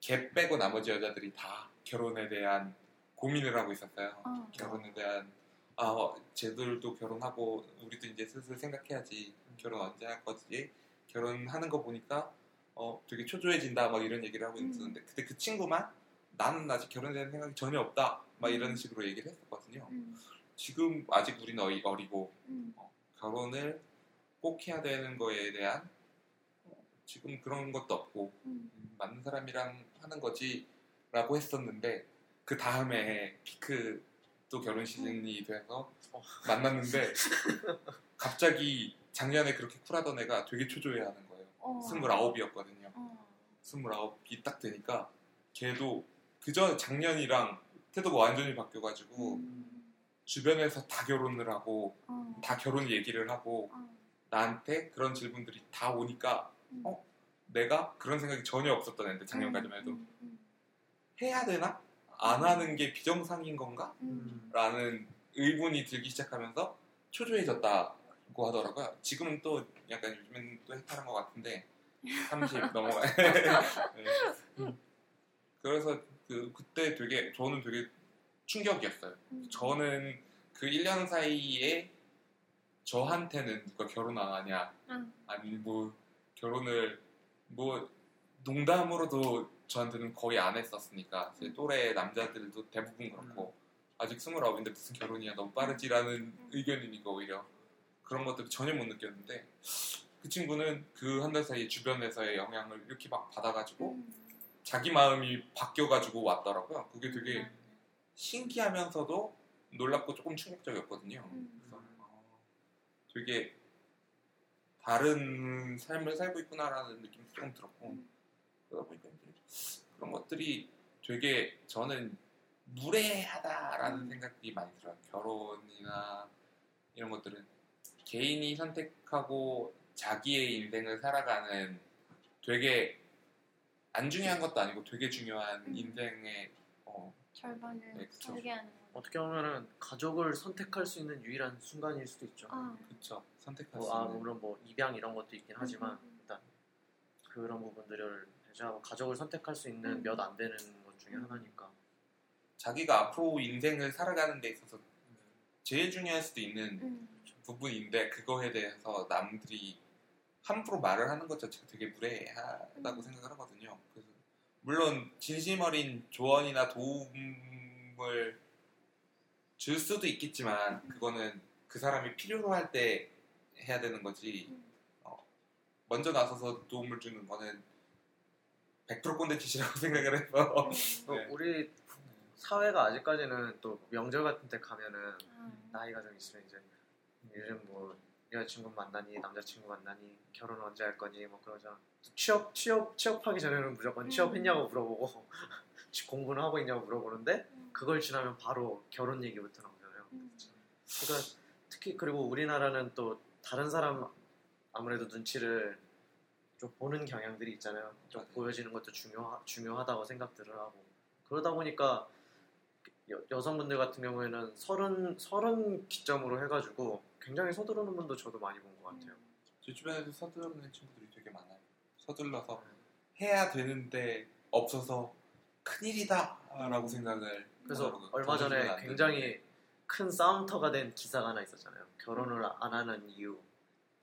걔 빼고 나머지 여자들이 다 결혼에 대한 고민을 하고 있었어요. 어. 결혼에 대한 아 어, 쟤들도 결혼하고 우리도 이제 슬슬 생각해야지 결혼 언제 할 거지 결혼하는 거 보니까 어 되게 초조해진다 막 이런 얘기를 하고 음. 있었는데 그때 그 친구만 나는 아직 결혼에 대한 생각이 전혀 없다 막 이런 음. 식으로 얘기를 했었거든요 음. 지금 아직 우리는 어리, 어리고 음. 결혼을 꼭 해야 되는 거에 대한 어, 지금 그런 것도 없고 음. 음, 맞는 사람이랑 하는 거지라고 했었는데 그 다음에 피크 또 결혼 시즌이 돼서 어. 만났는데 갑자기 작년에 그렇게 쿨하던 애가 되게 초조해하는 거예요. 어. 스물아홉이었거든요. 어. 스물아홉이 딱 되니까 걔도 그전 작년이랑 태도가 완전히 바뀌어가지고 음. 주변에서 다 결혼을 하고 어. 다 결혼 얘기를 하고 어. 나한테 그런 질문들이 다 오니까 음. 어? 내가 그런 생각이 전혀 없었던 애인데 작년까지만 해도 음. 음. 해야 되나? 안 하는 게 비정상인 건가? 음. 라는 의문이 들기 시작하면서 초조해졌다고 하더라고요. 지금은 또 약간 요즘엔 또 해탈한 것 같은데 30 넘어가. 네. 그래서 그 그때 되게 저는 되게 충격이었어요. 음. 저는 그 1년 사이에 저한테는 누가 결혼 안 하냐 응. 아니 뭐 결혼을 뭐 농담으로도 저한테는 거의 안 했었으니까 제 또래 남자들도 대부분 그렇고 아직 스물아홉인데 무슨 결혼이야 너무 빠르지라는 의견이니까 오히려 그런 것들을 전혀 못 느꼈는데 그 친구는 그 한 달 사이에 주변에서의 영향을 이렇게 막 받아가지고 음. 자기 마음이 바뀌어가지고 왔더라고요. 그게 되게 신기하면서도 놀랍고 조금 충격적이었거든요. 음. 그래서 어, 되게 다른 삶을 살고 있구나라는 느낌도 조금 들었고 음. 그러다 보니까 이제 그런 것들이 되게 저는 무례하다라는 음. 생각이 많이 들어요. 결혼이나 이런 것들은 개인이 선택하고 자기의 인생을 살아가는 되게 안 중요한 것도 아니고 되게 중요한 음. 인생의 어, 절반을 네. 설계하는 거. 어떻게 보면은 가족을 선택할 수 있는 유일한 순간일 수도 있죠. 아. 그쵸 선택할 수 뭐, 아, 있는 물론 뭐 입양 이런 것도 있긴 하지만 음, 음, 음. 일단 그런 부분들을 제가 가족을 선택할 수 있는 음. 몇안 되는 것 중에 음. 하나니까. 자기가 앞으로 인생을 살아가는 데 있어서 제일 중요할 수도 있는 음. 부분인데 그거에 대해서 남들이 함부로 말을 하는 것 자체가 되게 무례하다고 음. 생각을 하거든요. 그래서 물론 진심 어린 조언이나 도움을 줄 수도 있겠지만 그거는 그 사람이 필요로 할 때 해야 되는 거지. 음. 어, 먼저 나서서 도움을 주는 거는 100% 꼰대 짓이라고 생각을 해서 또 네. 우리 사회가 아직까지는 또 명절 같은 때 가면은 아. 나이가 좀 있으면 이제 요즘 뭐 여자친구 만나니 남자친구 만나니 결혼 언제 할 거니 뭐 그러자 취업 취업 취업하기 전에는 무조건 음. 취업했냐고 물어보고 공부는 하고 있냐고 물어보는데 음. 그걸 지나면 바로 결혼 얘기부터 나오잖아요. 음. 그러니까 특히 그리고 우리나라는 또 다른 사람 아무래도 눈치를 좀 보는 경향들이 있잖아요. 좀. 보여지는 것도 중요 중요하다고 생각들을 하고 그러다 보니까 여, 여성분들 같은 경우에는 서른 서른 기점으로 해가지고 굉장히 서두르는 분도 저도 많이 본 것 같아요. 제 주변에도 서두르는 친구들이 되게 많아요. 서둘러서 해야 되는데 없어서 큰일이다라고 생각을 그래서 하더라고요. 얼마 전에 굉장히. 큰 싸움터가 된 기사가 하나 있었잖아요. 결혼을 안 하는 이유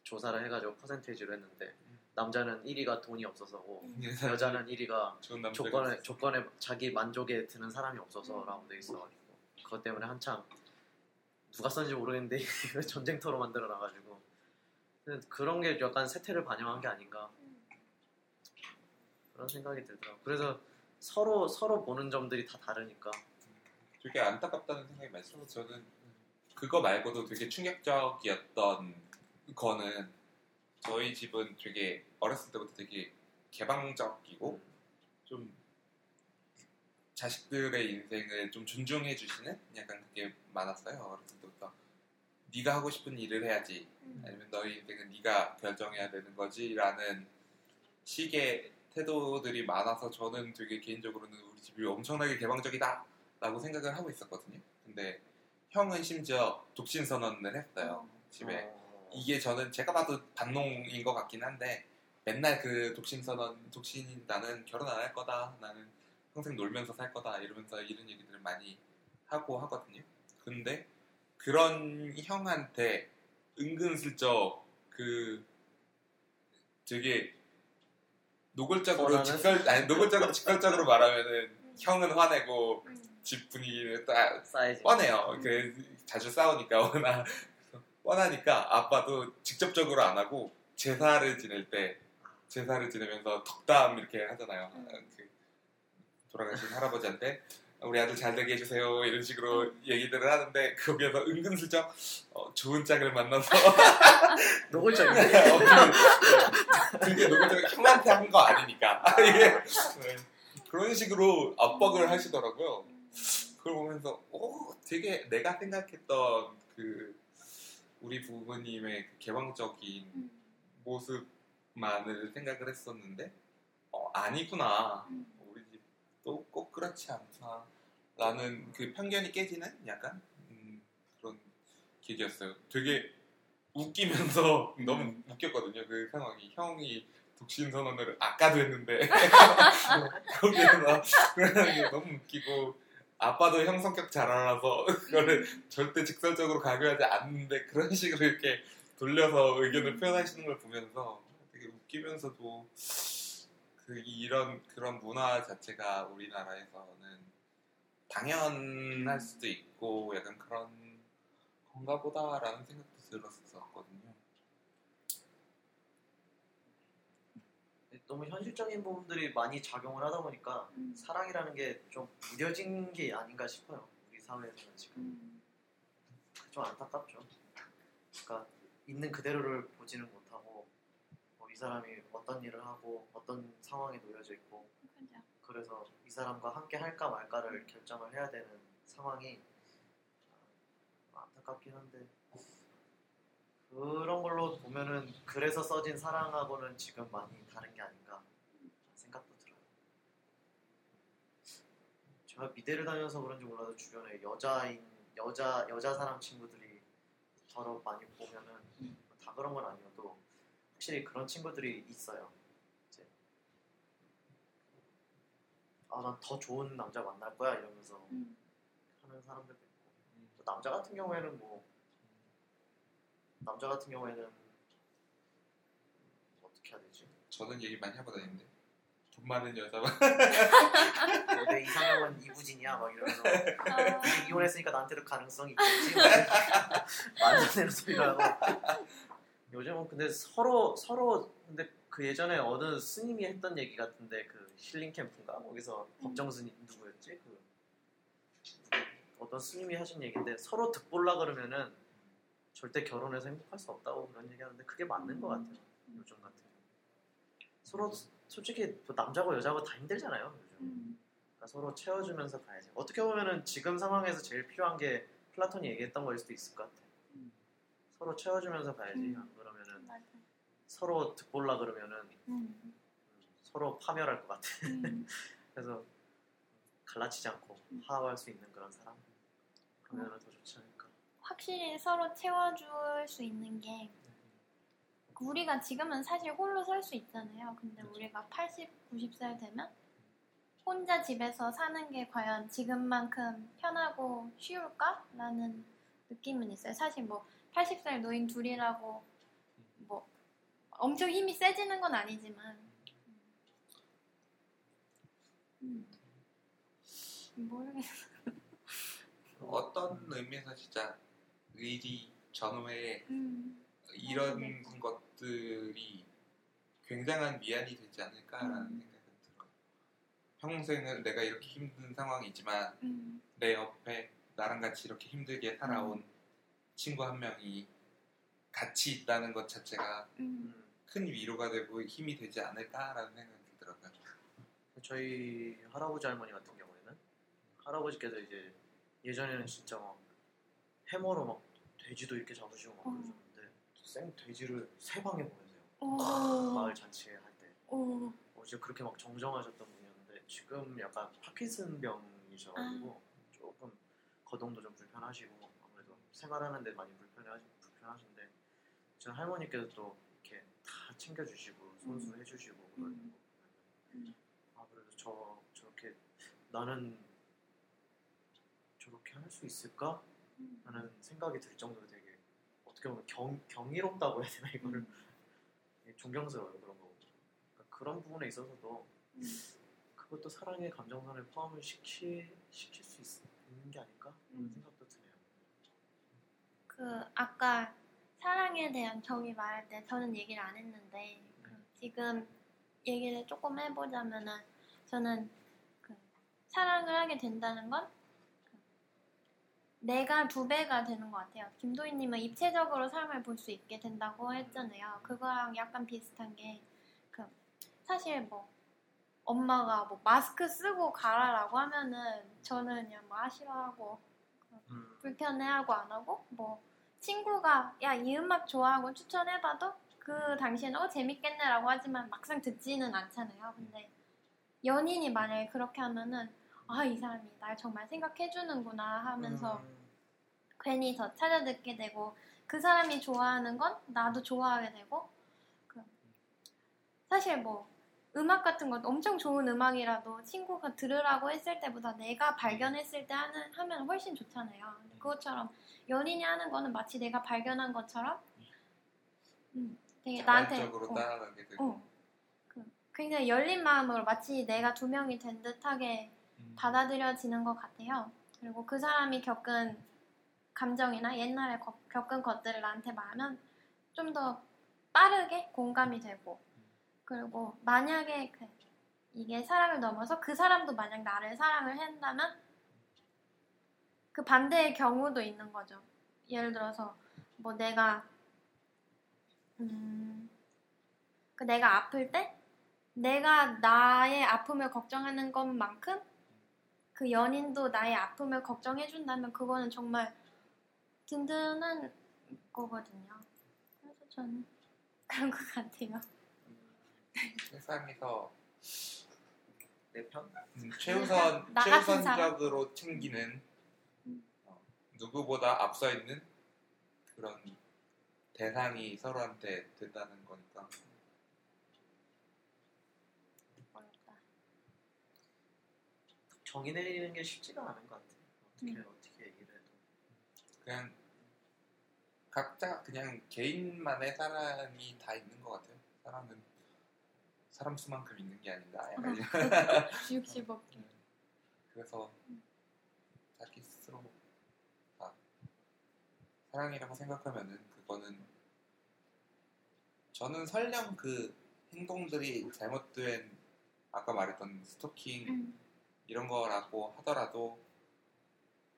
조사를 해가지고 퍼센테이지로 했는데 음. 남자는 1위가 돈이 없어서고 음. 여자는 1위가 좋은 남자가 조건에. 조건에 자기 만족에 드는 사람이 없어서라고 돼 있어가지고 그것 때문에 한창 누가 썼는지 모르겠는데 전쟁터로 만들어놔가지고 그런 게 약간 세태를 반영한 게 아닌가 그런 생각이 들더라고. 그래서 서로 서로 보는 점들이 다 다르니까 되게 안타깝다는 생각이 많이 들어서 저는 그거 말고도 되게 충격적이었던 거는 저희 집은 되게 어렸을 때부터 되게 개방적이고 좀 자식들의 인생을 좀 존중해 주시는 약간 그게 많았어요 어렸을 때부터. 네가 하고 싶은 일을 해야지. 음. 아니면 너희 인생은 네가 결정해야 되는 거지라는 식의 태도들이 많아서 저는 되게 개인적으로는 우리 집이 엄청나게 개방적이다 라고 생각을 하고 있었거든요. 근데 형은 심지어 독신 선언을 했어요. 집에 어, 이게 저는 제가 봐도 반농인 것 같긴 한데 맨날 그 독신 선언 독신인 나는 결혼 안 할 거다 나는 평생 놀면서 살 거다 이러면서 이런 얘기들을 많이 하고 하거든요. 근데 그런 형한테 은근슬쩍 그 되게 노골적으로? 직설 아니 노골적으로 직설적으로 말하면은 음. 형은 화내고 음. 집 분위기는 딱 사이즈 뻔해요. 그 자주 싸우니까 워낙 뻔하니까 아빠도 직접적으로 안 하고 제사를 지낼 때 제사를 지내면서 덕담 이렇게 하잖아요. 음. 그 돌아가신 할아버지한테 우리 아들 잘 되게 해주세요 이런 식으로 얘기들을 하는데 거기에서 은근슬쩍 어, 좋은 짝을 만나서 노골적인데 어, 그, 그게 노골적으로 형한테 한 거 아니니까 이게 네. 그런 식으로 압박을 하시더라고요. 그걸 보면서 오 되게 내가 생각했던 그 우리 부모님의 그 개방적인 음. 모습만을 생각을 했었는데 어, 아니구나 음. 우리 집도 꼭 그렇지 않다라는 그 편견이 깨지는 약간 음, 그런 계기였어요. 되게 웃기면서 너무 웃겼거든요. 그 상황이 형이 독신 선언을 아까도 했는데 거기에서 너무 웃기고 아빠도 형 성격 잘 알아서 그거를 절대 직설적으로 강요하지 않는데 그런 식으로 이렇게 돌려서 의견을 표현하시는 걸 보면서 되게 웃기면서도 그 이런 그런 문화 자체가 우리나라에서는 당연할 수도 있고 약간 그런 건가 보다라는 생각도 들었었거든요. 너무 현실적인 부분들이 많이 작용을 하다 보니까 음. 사랑이라는 게 좀 무뎌진 게 아닌가 싶어요. 우리 사회에서는 지금 음. 좀 안타깝죠. 그러니까 있는 그대로를 보지는 못하고 뭐 이 사람이 어떤 일을 하고 어떤 상황에 놓여져 있고 그죠. 그래서 이 사람과 함께 할까 말까를 결정을 해야 되는 상황이 아, 안타깝긴 한데 그런 걸로 보면은 그래서 써진 사랑하고는 지금 많이 다른 게 아닌가 생각도 들어요. 제가 미대를 다녀서 그런지 몰라도 주변에 여자인 여자 여자 사람 친구들이 더러 많이 보면은 다 그런 건 아니어도 확실히 그런 친구들이 있어요. 이제 아난 더 좋은 남자 만날 거야 이러면서 음. 하는 사람들도 있고 또 남자 같은 경우에는 뭐 남자 같은 경우에는 어떻게 해야 되지? 저는 얘기 많이 하고 다니는데. 돈 많은 여자만. 내 이상형은 이부진이야 막 이러면서. 아, 이혼했으니까 나한테도 가능성이 있겠지? 만져내는 소리를 하고. 요즘은 근데 서로 서로 근데 그 예전에 어느 스님이 했던 얘기 같은데 그 힐링 캠프인가? 거기서 법정 스님 누구였지? 그 어떤 스님이 하신 얘기인데 서로 득볼라 그러면은 절대 결혼해서 행복할 수 없다고 그런 얘기하는데 그게 맞는 것 같아요 요즘 같은 경우 서로 솔직히 뭐 남자고 여자고 다 힘들잖아요 요즘 음. 그러니까 서로 채워주면서 가야지. 어떻게 보면은 지금 상황에서 제일 필요한 게 플라톤이 얘기했던 거일 수도 있을 것 같아. 음. 서로 채워주면서 가야지. 음. 안 그러면은 맞아. 서로 득볼라 그러면은 음. 음, 서로 파멸할 것 같아. 음. 그래서 갈라치지 않고 화합할 수 있는 그런 사람. 그러면 더 좋지 않을까. 확실히 서로 채워줄 수 있는 게 우리가 지금은 사실 홀로 살 수 있잖아요. 근데 그렇죠. 우리가 80, 90살 되면 혼자 집에서 사는 게 과연 지금만큼 편하고 쉬울까라는 느낌은 있어요. 사실 뭐 80살 노인 둘이라고 뭐 엄청 힘이 세지는 건 아니지만 음. 모르겠어. 어떤 의미에서 진짜 의리 전후에 음. 이런 네. 것들이 굉장한 위안이 되지 않을까라는 음. 생각은 들어요. 평생을 내가 이렇게 힘든 상황이지만 음. 내 옆에 나랑 같이 이렇게 힘들게 살아온 친구 한 명이 같이 있다는 것 자체가 음. 음, 큰 위로가 되고 힘이 되지 않을까라는 생각이 들더라고요. 저희 할아버지 할머니 같은 경우에는 할아버지께서 이제 예전에는 진짜 막 해머로 막 돼지도 이렇게 잡으시고 막 어. 그러셨는데 생 돼지를 세 방에 보내세요. 오. 마을 잔치에 할 때. 오. 어, 이제 그렇게 막 정정하셨던 분이었는데 지금 약간 파킨슨 병이셔가지고 조금 거동도 좀 불편하시고 아무래도 생활하는데 많이 불편하시, 불편하신데 지금 할머니께서 또 이렇게 다 챙겨주시고 손수해주시고 음. 거 보면 음. 아 그래도 저 저렇게 나는 저렇게 할 수 있을까? 음. 하는 생각이 들 정도로 되게 어떻게 보면 경, 경이롭다고 해야 되나 이거를 예, 존경스러워요 그런 거 그러니까 그런 부분에 있어서도 음. 그것도 사랑의 감정선에 포함을 시키, 시킬 수 있, 는게 아닐까 그런 음. 생각도 드네요 그 아까 사랑에 대한 정의 말할 때 저는 얘기를 안 했는데 그 지금 얘기를 조금 해보자면은 저는 그 사랑을 하게 된다는 건그 내가 두 배가 되는 것 같아요. 김도희님은 입체적으로 삶을 볼 수 있게 된다고 했잖아요. 그거랑 약간 비슷한 게 그 사실 뭐 엄마가 뭐 마스크 쓰고 가라라고 하면은 저는 그냥 뭐 아쉬워하고 음. 불편해하고 안 하고 뭐 친구가 야 이 음악 좋아하고 추천해봐도 그 당시에는 어 재밌겠네라고 하지만 막상 듣지는 않잖아요. 근데 연인이 만약에 그렇게 하면은 아 이 사람이 날 정말 생각해주는구나 하면서 음. 괜히 더 찾아 듣게 되고 그 사람이 좋아하는 건 나도 좋아하게 되고 그 사실 뭐 음악 같은 것도 엄청 좋은 음악이라도 친구가 들으라고 했을 때보다 내가 발견했을 때 하는 하면 훨씬 좋잖아요. 근데 그것처럼 연인이 하는 거는 마치 내가 발견한 것처럼 음, 되게 나한테 어, 따라가게 되고 어, 그 굉장히 열린 마음으로 마치 내가 두 명이 된 듯하게 음. 받아들여지는 것 같아요. 그리고 그 사람이 겪은 감정이나 옛날에 거- 겪은 것들을 나한테 말하면 좀 더 빠르게 공감이 되고 그리고 만약에 그 이게 사랑을 넘어서 그 사람도 만약 나를 사랑을 한다면 그 반대의 경우도 있는 거죠. 예를 들어서 뭐 내가 음, 그 내가 아플 때 내가 나의 아픔을 걱정하는 것만큼 그 연인도 나의 아픔을 걱정해 준다면 그거는 정말 든든한 거거든요. 그래서 저는 그런 것 같아요. 세상에서 내 편? 음, 최우선 나 같은 최우선적으로 챙기는 음. 어, 누구보다 앞서 있는 그런 대상이 서로한테 된다는 거니까 어렵다. 정의 내리는 게 쉽지가 않은 것 같아요. 어떻게 음. 어떻게 얘기를 해도. 그냥 각자 그냥 개인만의 사랑이 다 있는 것 같아요. 사랑은 사람 수만큼 있는 게 아닌가. 약간 이런. 65개. 그래서 자기 스스로 아, 사랑이라고 생각하면은 그거는 저는 설령 그 행동들이 잘못된 아까 말했던 스토킹 음, 이런 거라고 하더라도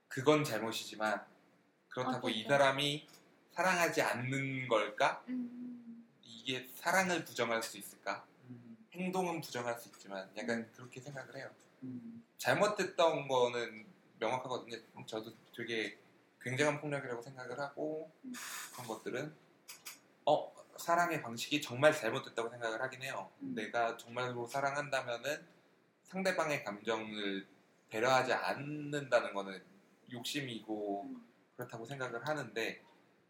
그건 잘못이지만 그렇다고 이 어떻게? 사람이 사랑하지 않는 걸까? 음, 이게 사랑을 부정할 수 있을까? 음. 행동은 부정할 수 있지만 약간 그렇게 생각을 해요. 음. 잘못됐던 거는 명확하거든요. 저도 되게 굉장한 폭력이라고 생각을 하고 음. 그런 것들은 어 사랑의 방식이 정말 잘못됐다고 생각을 하긴 해요. 음. 내가 정말로 사랑한다면은 상대방의 감정을 배려하지 않는다는 거는 욕심이고 음. 그렇다고 생각을 하는데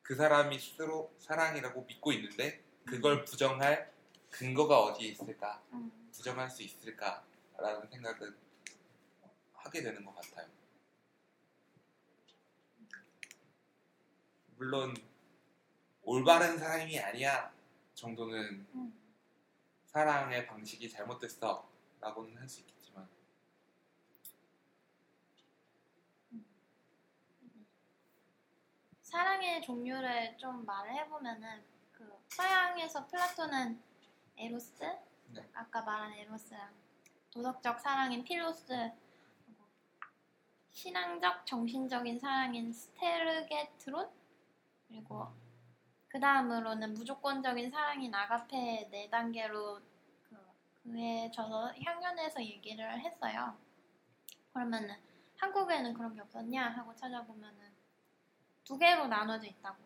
그 사람이 스스로 사랑이라고 믿고 있는데 그걸 부정할 근거가 어디에 있을까? 음. 부정할 수 있을까라는 생각은 하게 되는 것 같아요. 물론 올바른 사랑이 아니야 정도는 음. 사랑의 방식이 잘못됐어라고는 할 수 있겠지만 사랑의 종류를 좀 말을 해보면은 그 서양에서 플라톤은 에로스, 네. 아까 말한 에로스랑 도덕적 사랑인 필로스, 신앙적 정신적인 사랑인 스테르게트론, 그리고 그 다음으로는 무조건적인 사랑인 아가페 네 단계로 그, 그의 저서 향연에서 얘기를 했어요. 그러면은 한국에는 그런 게 없었냐 하고 찾아보면은 두 개로 나눠져 있다고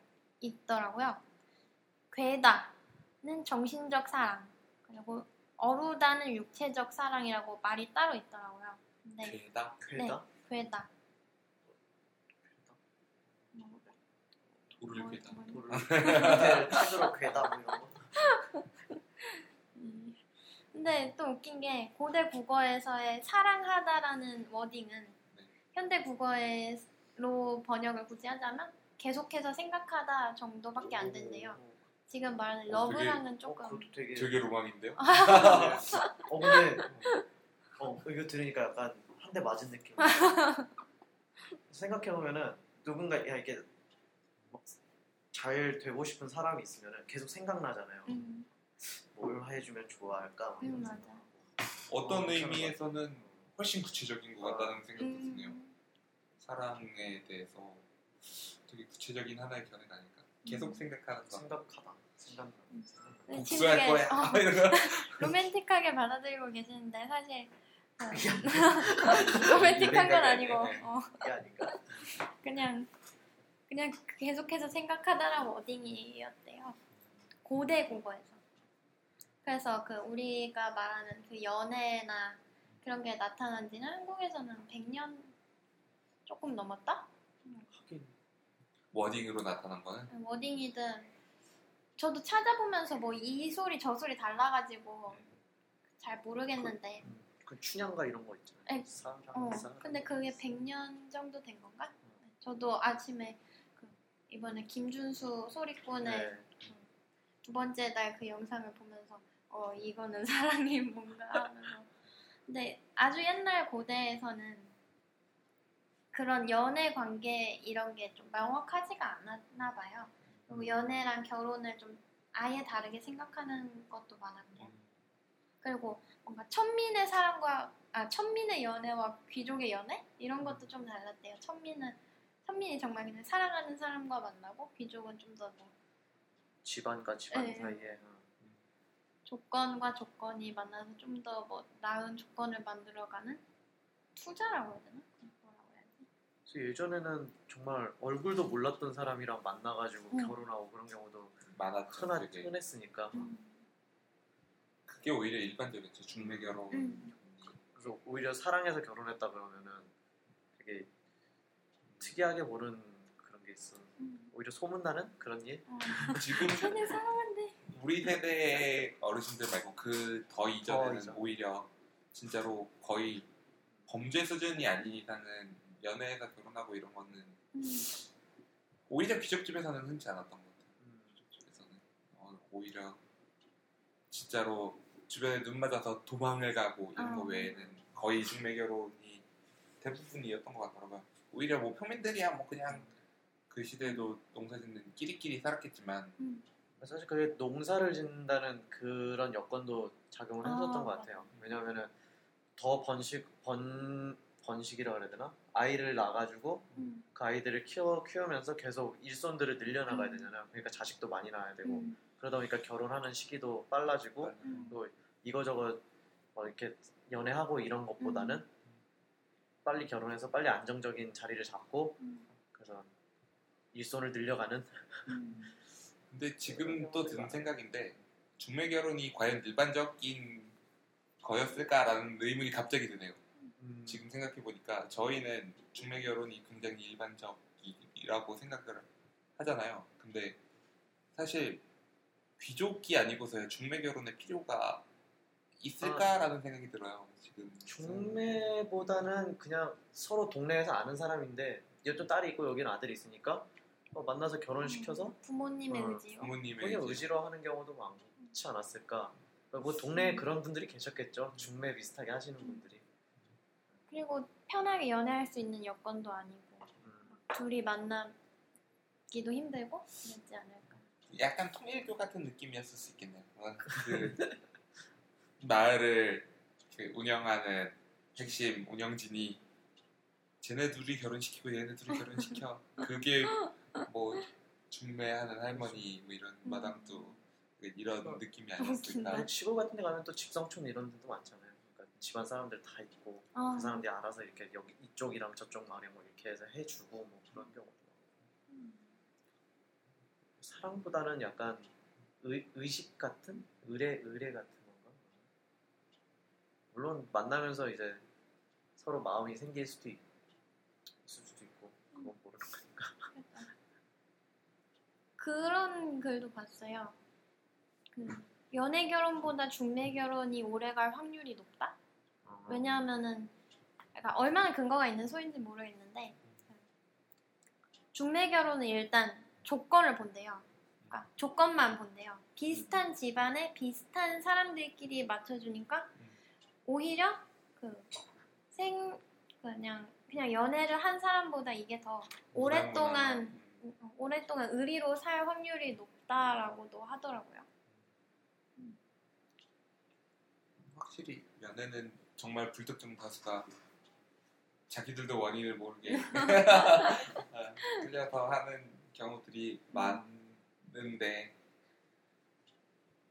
있더라고요. 괴다는 정신적 사랑 그리고 어루다는 육체적 사랑이라고 말이 따로 있더라고요. 근데 괴다? 괴다 뭐, 괴다 뭐, 돌을 밑에 책으로 괴다 뭐 이런 거. 음. 근데 또 웃긴 게 고대 국어에서의 사랑하다라는 워딩은 네. 현대 국어 로 번역을 굳이 하자면 계속해서 생각하다 정도밖에 안 된대요. 지금 말하는 어, 되게- 러브랑은 어, 조금 그것도 되게. 되게 로망인데요? 어 근데 어 이거 들으니까 약간 한 대 맞은 느낌. 생각해 보면은 누군가 야 이게 막잘 되고 싶은 사람이 있으면은 계속 생각나잖아요. 음, 뭘 해주면 좋아할까? 막 이런 음, 생각. 맞아. 어떤 어, 의미에서는 훨씬 구체적인 것 같다는 생각도 드네요. 음, 사랑에 대해서 되게 구체적인 하나의 견해가 아닐까. 계속 음. 생각하는 거. 생각하다. 음. 생각나. 네, 복수할 거야. 어, 거. 로맨틱하게 받아들이고 계시는데 사실 어, 로맨틱한 건 아니고 네. 어? 그냥 그냥 계속해서 생각하다라는 워딩이었대요. 고대 국어에서. 그래서 그 우리가 말하는 그 연애나 그런 게 나타난 지는 한국에서는 100년 조금 넘었다? 하긴 워딩으로 나타난 거는 워딩이든 저도 찾아보면서 뭐 이 소리 저 소리 달라가지고 잘 모르겠는데 그 춘향가 이런 거 있잖아요. 에, 사랑, 어 사랑. 근데 그게 100년 정도 된 건가? 저도 아침에 그 이번에 김준수 소리꾼의 네. 두 번째 날 그 영상을 보면서 어 이거는 사랑이 뭔가 하면서 근데 아주 옛날 고대에서는 그런 연애 관계 이런 게 좀 명확하지가 않았나 봐요. 그리고 연애랑 결혼을 좀 아예 다르게 생각하는 것도 많았고 그리고 뭔가 천민의 사랑과 아 천민의 연애와 귀족의 연애 이런 것도 좀 달랐대요. 천민은 천민이 정말 그냥 사랑하는 사람과 만나고 귀족은 좀 더 뭐 집안과 집안 네. 사이에 어. 조건과 조건이 만나서 좀 더 뭐 나은 조건을 만들어가는 투자라고 해야 되나? 뭐라고 해야지? 그래서 예전에는 정말 얼굴도 몰랐던 사람이랑 만나가지고 음. 결혼하고 그런 경우도 많았죠. 흔하, 되게. 흔했으니까 그게 오히려 일반적이었죠. 중매 결혼. 음. 그래서 오히려 사랑해서 결혼했다 그러면은 되게 특이하게 보는 그런 게 있어. 음. 오히려 소문나는 그런 일? 어. 지금 쟤네 사랑한대. 우리 세대의 어르신들 말고 그 더 이전에는 더 이전. 오히려 진짜로 거의 범죄 수준이 아닌 이상은 연애해서 결혼하고 이런 거는 음. 오히려 귀족집에서는 흔치 않았던 것 같아요. 음. 귀족집에서는 어, 오히려 진짜로 주변에 눈 맞아서 도망을 가고 이런 거 어. 외에는 거의 중매 결혼이 대부분이었던 것 같더라고요. 오히려 뭐 평민들이야 뭐 그냥 그 시대에도 농사 짓는 끼리끼리 살았겠지만 음. 사실 그게 농사를 짓는다는 그런 여건도 작용을 아, 했었던 것. 같아요. 왜냐하면은 더 번식 번 번식이라 그래야 되나? 아이를 낳아가지고 음. 그 아이들을 키워 키우면서 계속 일손들을 늘려나가야 음. 되잖아요. 그러니까 자식도 많이 낳아야 되고 음. 그러다 보니까 결혼하는 시기도 빨라지고 음. 또 이거저거 뭐 이렇게 연애하고 이런 것보다는 빨리 결혼해서 빨리 안정적인 자리를 잡고 음. 그래서 일손을 늘려가는 음. 근데 지금 또 드는 생각인데 중매 결혼이 과연 일반적인 거였을까라는 의문이 갑자기 드네요. 음, 지금 생각해 보니까 저희는 중매 결혼이 굉장히 일반적이라고 생각을 하잖아요. 근데 사실 귀족이 아니고서야 중매 결혼의 필요가 있을까라는 생각이 들어요. 지금 중매보다는 그냥 서로 동네에서 아는 사람인데 얘도 딸이 있고 여기는 아들이 있으니까 어, 만나서 결혼시켜서 부모님의 어, 의지요. 부모님의 이제 의지 로 하는 경우도 많지 않았을까. 뭐 동네에 그런 분들이 계셨겠죠. 중매 비슷하게 하시는 분들이. 그리고 편하게 연애할 수 있는 여건도 아니고 음, 둘이 만나기도 힘들고 그랬지 않을까. 약간 통일교 같은 느낌이었을 수 있겠네요. 어, 그 마을을 이렇게 운영하는 핵심 운영진이 쟤네 둘이 결혼시키고 얘네 둘이 결혼시켜. 그게 뭐 중매하는 할머니 뭐 이런 음. 마당도 이런 느낌이. 아니었을까. 아니, 시골 같은 데 가면 또 집성촌 이런 데도 많잖아요. 그러니까 집안 사람들 다 있고 아, 그 사람들이 알아서 이렇게 여기 이쪽이랑 저쪽 마을에 뭐 이렇게 해서 해주고 뭐 그런 경우도 많고. 음. 사랑보다는 약간 의, 의식 같은 의뢰 의뢰 같은 건가? 물론 만나면서 이제 서로 마음이 생길 수도 있, 있을 수도 있고 그건 모르는 거니까. 그런 글도 봤어요. 그 연애 결혼보다 중매 결혼이 오래갈 확률이 높다. 어. 왜냐하면은 그러니까 얼마나 근거가 있는 소인지 모르겠는데 중매 결혼은 일단 조건을 본대요. 그러니까 조건만 본대요. 비슷한 집안에 비슷한 사람들끼리 맞춰주니까 오히려 그 생 그냥 그냥 연애를 한 사람보다 이게 더 오랫동안 음. 오랫동안 의리로 살 확률이 높다라고도 하더라고요. 확실히 연애는 정말 불특정 다수가 자기들도 원인을 모르게. 어, 끌려서 하는 경우들이 많은데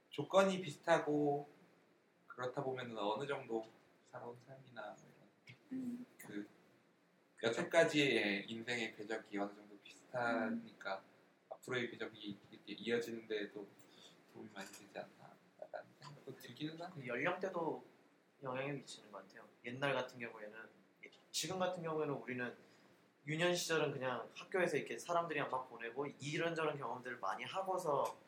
조건이 비슷하고 그렇다 보면 어느 정도 살아온 삶이나 뭐 이런 그 여태까지의 인생의 궤적이 어느 정도 비슷하니까 앞으로의 궤적이 이렇게 이어지는 데에도 도움이 많이 되지 않나. 라는 생각도 들기는 하네요. 그 연령대도 영향이 미치는 것 같아요. 옛날 같은 경우에는 지금 같은 경우에는 우리는 유년 시절은 그냥 학교에서 이렇게 사람들이랑 막 보내고 이런저런 경험들을 많이 하고서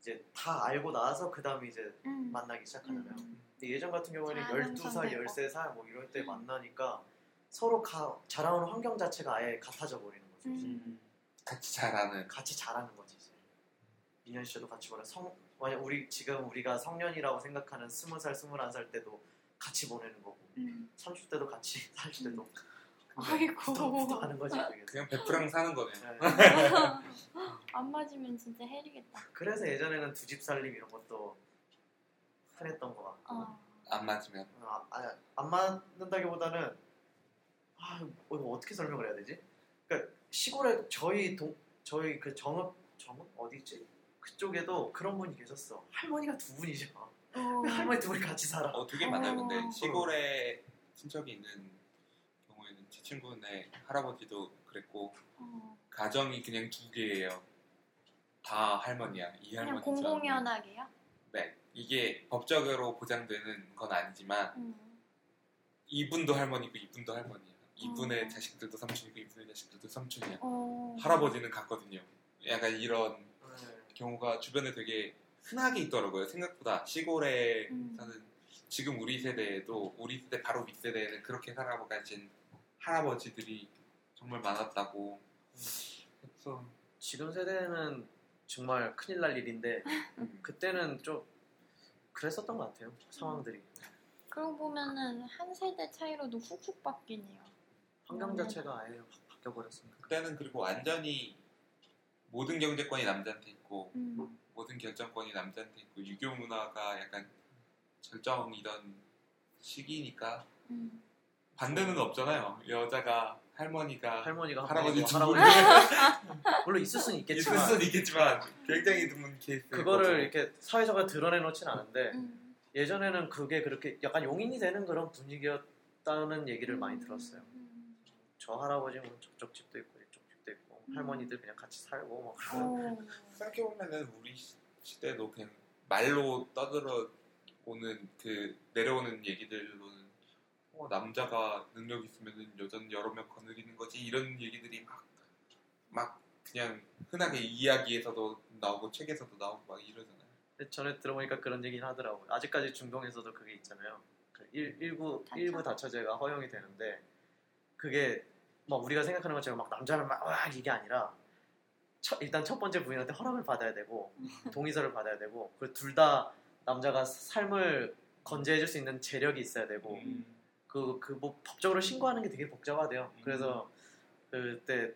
이제 다 알고 나서 그 다음에 이제 음. 만나기 시작하잖아요. 음. 근데 예전 같은 경우에는 자라는 12살, 선배고. 13살 뭐 이럴 때 음. 만나니까 서로 가, 자라오는 환경 자체가 아예 같아져 버리는 거죠. 음. 같이 잘하는 같이 자라는 거지 이제. 미년 시절도 같이 보내 성 만약 우리 지금 우리가 성년이라고 생각하는 20살, 21살 때도 같이 보내는 거고 음. 30대도 같이 살 때도 아이고. 부터 하는 거지 그게. 그냥 베프랑 사는 거네요. 네. 안 맞으면 진짜 해리겠다. 그래서 예전에는 두 집 살림 이런 것도 흔했던 것 같고 어. 안 맞으면 아, 아, 안 맞는다기보다는 아 이거 어떻게 설명을 해야 되지? 그러니까 시골에 저희 동 저희 그 정읍 정읍 어디 있지? 그쪽에도 그런 분이 계셨어. 할머니가 두 분이죠. 어. 할머니 두 분이 같이 살아. 어 되게 많아요. 근데 어. 시골에 친척이 있는 경우에는 제 친구네 할아버지도 그랬고 어. 가정이 그냥 두 개예요. 다 할머니야. 이 그냥 할머니. 공공연하게요? 네. 이게 법적으로 보장되는 건 아니지만 음. 이분도 할머니고 이분도 할머니야. 이분의 어. 자식들도 삼촌이고 이분의 자식들도 삼촌이야. 어. 할아버지는 같거든요. 약간 이런 네. 경우가 주변에 되게 흔하게 있더라고요. 생각보다 시골에 음. 사는 지금 우리 세대에도 우리 세대 바로 윗세대에는 그렇게 살아가신 할아버지들이 정말 많았다고. 그래서 지금 세대는 정말 큰일 날 일인데 음, 그때는 좀 그랬었던 것 같아요. 상황들이 그러고 보면은 한 세대 차이로도 훅훅 바뀌네요. 환경 음. 자체가 아예 확 바뀌어 버렸으니까. 그때는 그리고 완전히 모든 경제권이 남자한테 있고 음. 모든 결정권이 남자한테 있고 유교 문화가 약간 절정이던 시기니까 음. 반대는 없잖아요. 여자가 할머니가 할머니가 할아버지 할아버지 물론 있을 수는 있을 있겠지만 수는 있겠지만 굉장히 드문 케이스. 그거를 이렇게 사회적으로 드러내놓진 않은데 음. 예전에는 그게 그렇게 약간 용인이 되는 그런 분위기였다는 얘기를 많이 음. 들었어요. 음. 저 할아버지는 저쪽 집도 있고. 할머니들 그냥 같이 살고 막 그러고 어. 생각해 보면은 우리 시- 시대도 그냥 말로 떠들어 오는 그 내려오는 얘기들로는 어, 남자가 능력 있으면은 여자는 여러 명 거느리는 거지 이런 얘기들이 막 막 그냥 흔하게 이야기에서도 나오고 책에서도 나오고 막 이러잖아요. 근데 전에 들어보니까 그런 얘기는 하더라고요. 아직까지 중동에서도 그게 있잖아요. 그 일, 일부 다처? 일부 다처제가 허용이 되는데 그게 막 우리가 생각하는 것처럼 막 남자를 막 와, 이게 아니라 첫- 일단 첫 번째 부인한테 허락을 받아야 되고 동의서를 받아야 되고 그리고 둘 다 남자가 삶을 건재해줄 수 있는 재력이 있어야 되고 음. 그그 뭐 법적으로 신고하는 게 되게 복잡하대요. 음. 그래서 그때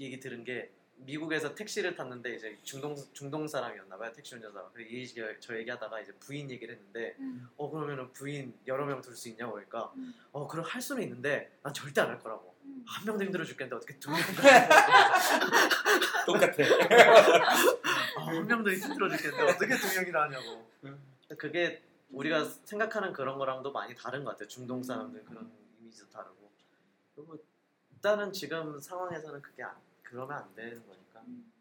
얘기 들은 게 미국에서 택시를 탔는데 이제 중동 중동 사람이었나 봐요 택시 운전사가. 그래서 이 얘기- 저 얘기하다가 이제 부인 얘기를 했는데 음. 어 그러면은 부인 여러 명 둘 수 있냐고 그러니까 음. 어 그럼 할 수는 있는데 난 절대 안 할 거라고. 음. 한 명도 힘들어 죽겠는데 어떻게 두 명? 똑같아. 아, 한 명도 힘들어 죽겠는데 어떻게 두 명이나 하냐고. 그게 우리가 생각하는 그런 거랑도 많이 다른 것 같아요. 중동 사람들 그런 이미지도 다르고. 그리고 일단은 지금 상황에서는 그게 안, 그러면 안 되는 거니까. 음.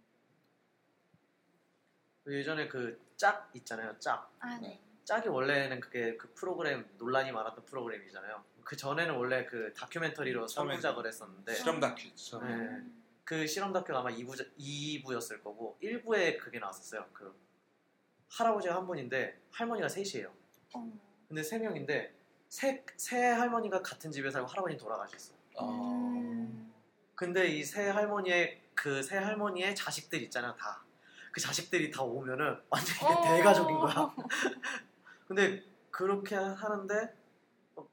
그 예전에 그 짝 있잖아요. 짝. 아 네. 짝이 원래는 그게 그 프로그램 논란이 많았던 프로그램이잖아요. 그 전에는 원래 그 다큐멘터리로 처음에는 선구작을 했었는데 실험 다큐. 처음에. 네. 음. 그 실험 다큐가 아마 2부, 2부였을 거고 1부에 그게 나왔었어요. 그 할아버지가 한 분인데 할머니가 셋이에요. 어. 근데 세 명인데 세, 세 할머니가 같은 집에 살고 할아버지 돌아가셨어. 음. 근데 이세 할머니의 그세 할머니의 자식들 있잖아요, 다. 그 자식들이 다 오면은 완전 이게 어. 대가족인 거야. 근데 그렇게 하는데 어,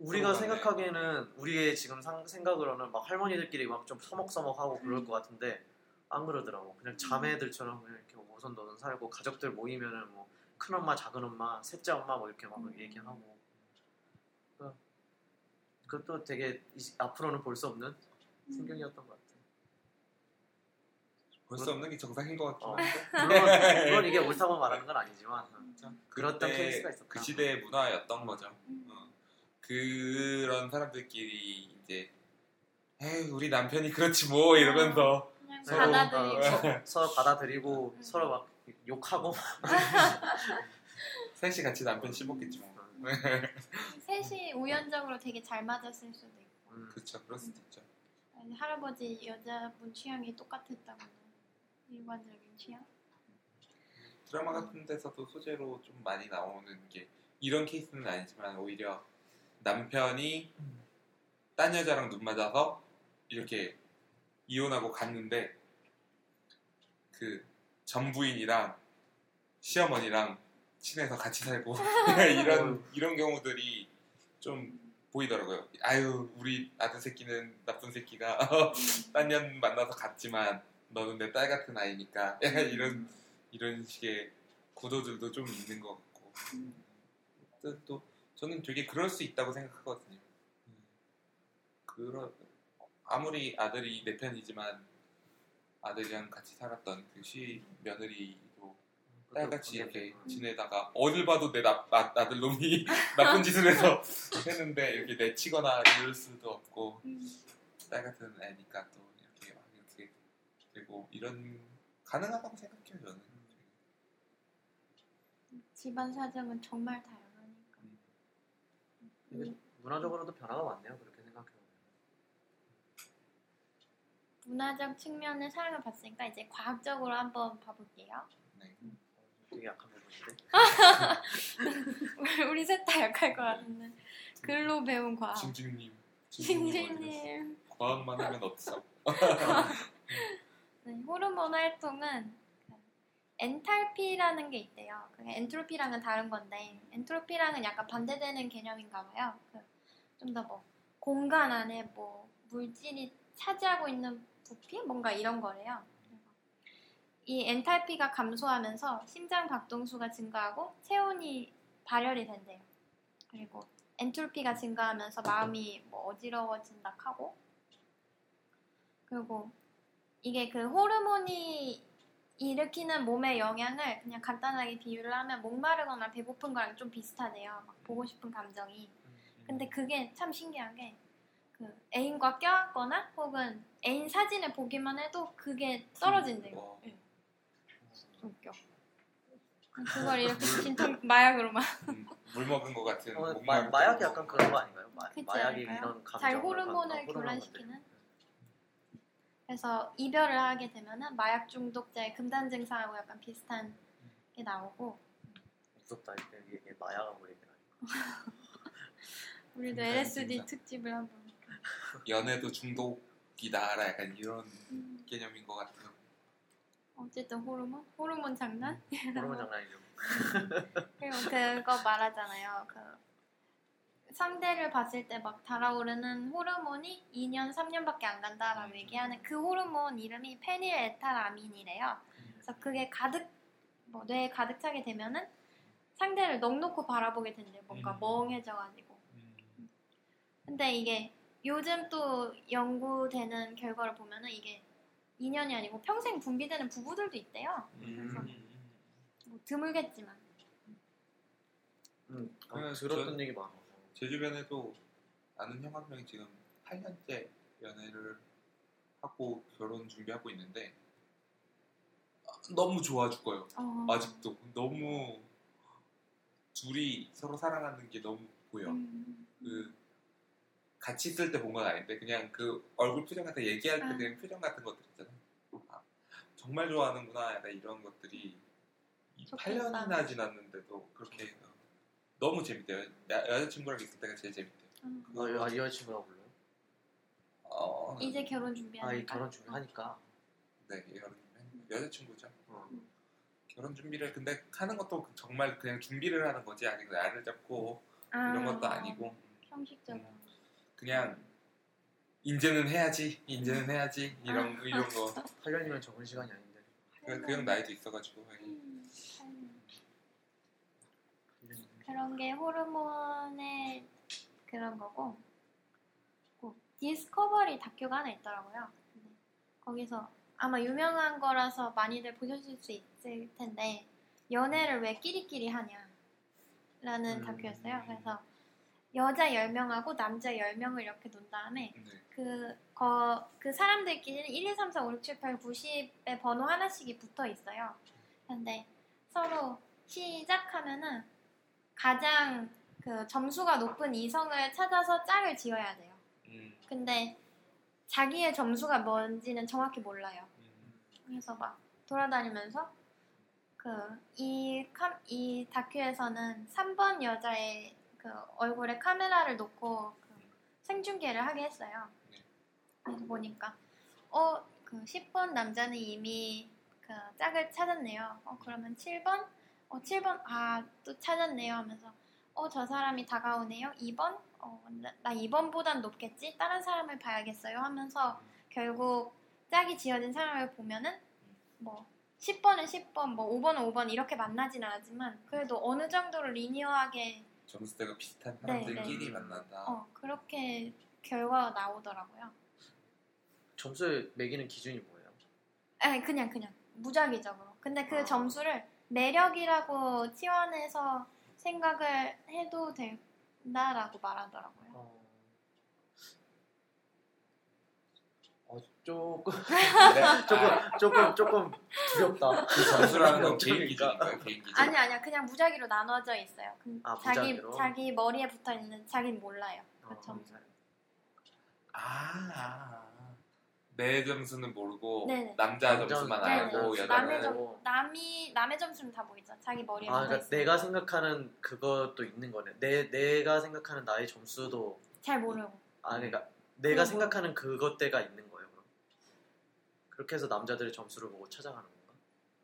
우리가 그러네. 생각하기에는 우리의 지금 상- 생각으로는 막 할머니들끼리 막 좀 서먹서먹하고 그럴 음. 것 같은데 안 그러더라고. 그냥 자매들처럼 그냥 이렇게 오손도손 살고 가족들 모이면은 뭐 큰엄마, 작은엄마, 셋째 엄마 뭐 이렇게 막 음. 얘기하고 그러니까 그것도 되게 이- 앞으로는 볼 수 없는 풍경이었던 것 같아요. 볼 수 없는 게 정상인 것 같긴 어. 한데. 물론, 물론 이게 옳다고 말하는 건 아니지만 그랬던 그때 케이스가 있었다. 그 시대의 문화였던 거죠. 음. 어. 그런 사람들끼리 이제 에이 우리 남편이 그렇지 뭐 이러면서 서로, 받아들이고 어, 서, 서로 받아들이고 음. 서로 막 욕하고 셋이 같이 남편 씹었겠지 뭐. 셋이 우연적으로 되게 잘 맞았을 수도 있고 음, 그렇죠. 그럴 수도 있죠. 아니, 할아버지 여자분 취향이 똑같았다거나 일반적인 취향? 드라마 같은 데서도 소재로 좀 많이 나오는 게 이런 케이스는 아니지만 오히려 남편이 딴 여자랑 눈 맞아서 이렇게 이혼하고 갔는데 그 전부인이랑 시어머니랑 친해서 같이 살고 이런 이런 경우들이 좀 보이더라고요. 아유 우리 아들 새끼는 나쁜 새끼가 딴년 만나서 갔지만 너는 내 딸 같은 아이니까 약간 이런 이런 식의 구도들도 좀 있는 것 같고 또, 또 저는 되게 그럴 수 있다고 생각하거든요. 음. 그런 아무리 아들이 내 편이지만 아들이랑 같이 살았던 그 시 며느리도 딸같이 이렇게 지내다가 어딜 봐도 내 나, 나, 아들 놈이 나쁜 짓을 해서 했는데 이렇게 내치거나 이럴 수도 없고 딸 같은 애니까 또 이렇게 막 이렇게 되고 이런 가능하다고 생각해요 저는. 집안 사정은 정말 다양하니까. 이게 문화적으로도 변화가 많네요. 그렇게 생각해보면. 문화적 측면의 사랑을 봤으니까 이제 과학적으로 한번 봐볼게요. 네. 되게 약한 부분인데. 우리 셋 다 약할 것 같은데 글로 배운 과학. 징징님. 징징님. 과학만 하면 없어. 네, 호르몬 활동은 그 엔탈피라는 게 있대요. 그 엔트로피랑은 다른 건데 엔트로피랑은 약간 반대되는 개념인가 봐요. 그좀더 뭐 공간 안에 뭐 물질이 차지하고 있는 부피 뭔가 이런 거래요. 이 엔탈피가 감소하면서 심장 박동수가 증가하고 체온이 발열이 된대요. 그리고 엔트로피가 증가하면서 마음이 뭐 어지러워진다 하고 그리고 이게 그 호르몬이 일으키는 몸의 영향을 그냥 간단하게 비유를 하면 목마르거나 배고픈 거랑 좀 비슷하대요. 막 보고 싶은 감정이. 근데 그게 참 신기한 게 그 애인과 껴안거나 혹은 애인 사진을 보기만 해도 그게 떨어진대요. 어, 예. 웃겨. 그걸 이렇게 진통 마약으로만 음, 물 먹은 것 같은. 어, 마, 마약이 거. 약간 그런 거 아닌가요? 마, 그치 마약이 않을까요? 이런 감정 잘 호르몬을 교란시키는? 그래서 이별을 하게 되면은 마약 중독자의 금단 증상하고 약간 비슷한 게 나오고 무섭다 이게, 이게 마약하고 얘기하니까. 우리도 LSD. 특집을 한번 연애도 중독이다. 약간 이런 음, 개념인 것 같아요. 어쨌든 호르몬? 호르몬 장난? 호르몬 장난이죠. 그리고 그거 말하잖아요. 그 상대를 봤을 때 막 달아오르는 호르몬이 2년, 3년밖에 안 간다라고 얘기하는 그 호르몬 이름이 페닐에탈아민이래요. 그래서 그게 가득 뭐 뇌에 가득 차게 되면은 상대를 넋놓고 바라보게 된대요. 뭔가 음. 멍해져가지고. 근데 이게 요즘 또 연구되는 결과를 보면은 이게 2년이 아니고 평생 분비되는 부부들도 있대요. 음. 뭐 드물겠지만. 음, 아, 그냥 들었던 전- 얘기 많아. 제 주변에도 아는 형 한 명이 지금 8년째 연애를 하고 결혼 준비하고 있는데 아, 너무 좋아 죽어요. 어. 아직도 너무 둘이 서로 사랑하는 게 너무 보여. 음. 그 같이 있을 때 본 건 아닌데 그냥 그 얼굴 표정 같은 얘기할 때 아. 그냥 표정 같은 것들 있잖아. 아, 정말 좋아하는구나 약간 이런 것들이 이 좋겠다. 8년이나 지났는데도 그렇게 어, 너무 재밌대요. 야- 여자친구랑 있을 때가 제일 재밌대요. 음. 아, 여- 아, 이 여자친구가 불러요? 어, 이제 결혼 아, 이 준비하니까. 결혼 준비하니까. 네, 결혼 준비 여자친구죠. 어. 결혼 준비를 근데 하는 것도 정말 그냥 준비를 하는 거지 아직 나를 잡고 아, 이런 것도 아니고 형식적으로. 그냥 이제는 해야지, 이제는 해야지 이런 이런 거 8년이면 적은 시간이 아닌데. 그, 그형 나이도 있어가지고 음, 참. 8년이면. 그런 게 호르몬의 그런 거고 그 디스커버리 다큐가 하나 있더라고요. 거기서 아마 유명한 거라서 많이들 보셨을 수 있을 텐데 연애를 왜 끼리끼리 하냐라는 음. 다큐였어요. 그래서 여자 10명하고 남자 10명을 이렇게 논 다음에 네. 그, 거, 그 사람들끼리는 1, 2, 3, 4, 5, 6, 7, 8, 90의 번호 하나씩이 붙어 있어요. 근데 서로 시작하면은 가장 그 점수가 높은 이성을 찾아서 짝을 지어야 돼요. 음, 근데 자기의 점수가 뭔지는 정확히 몰라요. 음. 그래서 막 돌아다니면서 그이이 다큐에서는 3번 여자의 그 얼굴에 카메라를 놓고 그 생중계를 하게 했어요. 네. 그래서 보니까 어 그 10번 남자는 이미 그 짝을 찾았네요. 어 그러면 7번 어 7번 아 또 찾았네요 하면서 어 저 사람이 다가오네요. 2번 어 나, 나 2번보단 높겠지. 다른 사람을 봐야겠어요 하면서 결국 짝이 지어진 사람을 보면은 뭐 10번은 10번, 뭐 5번은 5번 이렇게 만나지는 않지만 그래도 어느 정도로 리니어하게 점수대가 비슷한 네, 사람들끼리 네. 만난다. 어 그렇게 결과가 나오더라고요. 점수 매기는 기준이 뭐예요? 아니 그냥 그냥 무작위적으로. 근데 그 아. 점수를 매력이라고 치환해서 생각을 해도 된다라고 말하더라고요. 어, 어 조금 네. 조금 아, 조금 조금 두렵다. 그 점수라는 건 개인. 기준인가요? 개인 기준. 아니 아니야 그냥 무작위로 나눠져 있어요. 그 아, 자기 무작위로? 자기 머리에 붙어 있는 자기는 몰라요. 그 어. 점수를. 아, 아. 내 점수는 모르고 네네. 남자 남자 점수만 네네. 알고 남의 점- 점 남이 남의 점수는 다 보이죠. 자기 머리에 아, 붙어 그러니까. 내가 생각하는 그것도 있는 거네. 내 내가 생각하는 나의 점수도 잘 모르고. 아 그러니까 내가 그런 생각하는 그것대가 있는 거예요. 그렇게 해서 남자들의 점수를 보고 찾아가는 건가?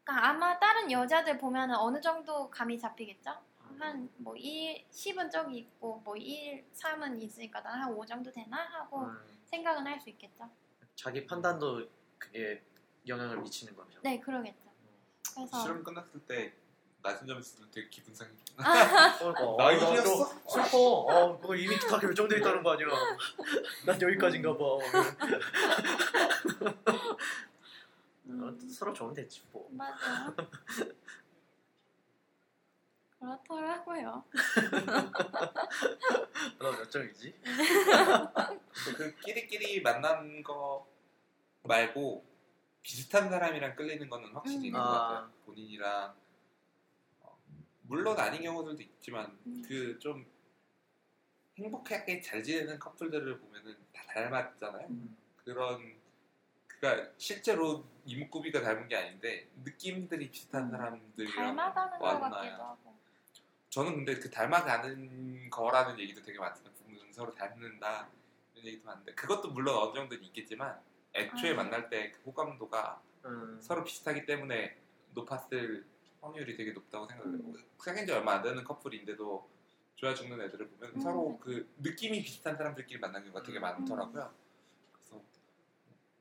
그러니까 아마 다른 여자들 보면은 어느 정도 감이 잡히겠죠? 한 뭐 1, 10은 저기 있고 뭐 1, 3은 있으니까 난 한 5 정도 되나 하고 음, 생각은 할 수 있겠죠. 자기 판단도 그게 영향을 미치는 거네요. 네, 그러겠죠. 그래서 실험 끝났을 때 낮은 점수도 되게 기분 상해. 어, 나 어, 이겼어? 슬퍼. 어, 그거 이미 다 결정돼 있다는 거 아니야. 난 여기까지인가 봐. 어, 서로 좋으면 됐지 뭐. 맞아. 그렇더라고요. 너몇 점이지? 그 끼리끼리 만난 거 말고 비슷한 사람이랑 끌리는 거는 확실히 음. 있는 것 아. 같아요. 본인이랑 어, 물론 아닌 경우들도 있지만 음. 그좀 행복하게 잘 지내는 커플들을 보면은 다 닮았잖아요. 음. 그런 그러니까 실제로 이목구비가 닮은 게 아닌데 느낌들이 비슷한 음. 사람들이랑 닮아가는 것. 같기도 하고. 저는 근데 그 닮아가는 거라는 얘기도 되게 많잖아요. 부부는 서로 닮는다 이런 얘기도 많은데 그것도 물론 어느 정도는 있겠지만 애초에 아. 만날 때 그 호감도가 음, 서로 비슷하기 때문에 높았을 확률이 되게 높다고 생각해요. 음. 사귄 지 얼마 안 되는 커플인데도 좋아 죽는 애들을 보면 음. 서로 그 느낌이 비슷한 사람들끼리 만난 경우가 되게 음. 많더라고요. 그래서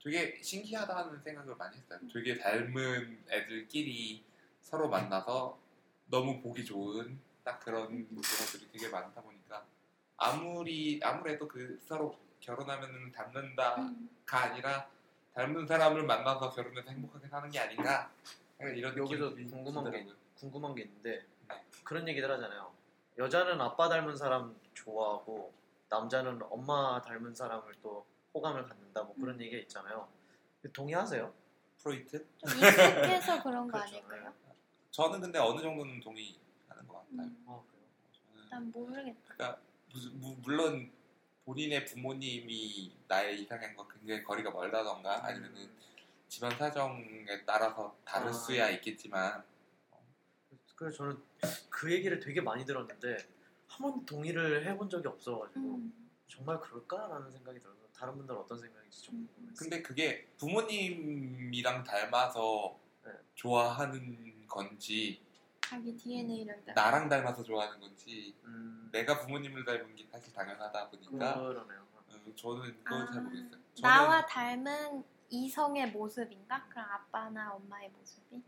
되게 신기하다는 생각을 많이 했어요. 되게 닮은 애들끼리 서로 만나서 너무 보기 좋은 딱 그런 경우들이 되게 많다 보니까 아무리 아무래도 그 서로 결혼하면 닮는다가 음. 아니라 닮은 사람을 만나서 결혼해서 행복하게 사는 게 아닌가 이런 여기서 궁금한 게. 궁금한 게 있는데 네. 그런 얘기들 하잖아요. 여자는 아빠 닮은 사람 좋아하고 남자는 엄마 닮은 사람을 또 호감을 갖는다 뭐 그런 얘기가 있잖아요. 동의하세요? 프로이트? 좀 익숙해서 그런 거 그렇죠. 아닐까요? 저는 근데 어느 정도는 동의하는 것 같아요. 음, 아 그래요. 저는 난 모르겠다. 그러니까 무슨- 무- 물론 본인의 부모님이 나의 이상형과 굉장히 거리가 멀다던가 아니면은 집안 사정에 따라서 다를 아. 수야 있겠지만 그래서 저는 그 얘기를 되게 많이 들었는데 한 번도 동의를 해본 적이 없어가지고 음. 정말 그럴까라는 생각이 들어서 다른 분들은 어떤 생각인지 좀 음. 궁금했어요. 근데 그게 부모님이랑 닮아서 네. 좋아하는 건지 자기 DNA를 나랑 닮아서 좋아하는 건지 음, 내가 부모님을 닮은 게 사실 당연하다 보니까 그러네요. 어, 저는 그걸 잘 모르겠어요. 저는 나와 닮은 이성의 모습인가? 그럼 아빠나 엄마의 모습이?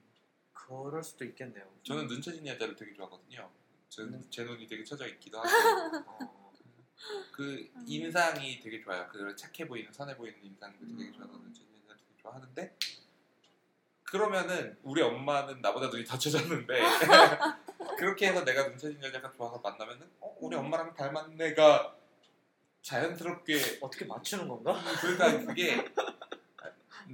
그럴 수도 있겠네요. 저는 눈 쳐진 여자를 되게 좋아하거든요. 저는 음. 제 눈이 되게 쳐져 있기도 하고 어, 그 음. 인상이 되게 좋아요. 그 착해 보이는 선해 보이는 인상도 되게 음. 좋아서 눈 쳐진 여자를 되게 좋아하는데 그러면은 우리 엄마는 나보다 눈이 더 쳐졌는데 그렇게 해서 내가 눈 쳐진 여자가 좋아서 만나면은 어, 우리 음. 엄마랑 닮은 애가 자연스럽게 어떻게 맞추는 건가? 그러니까 그게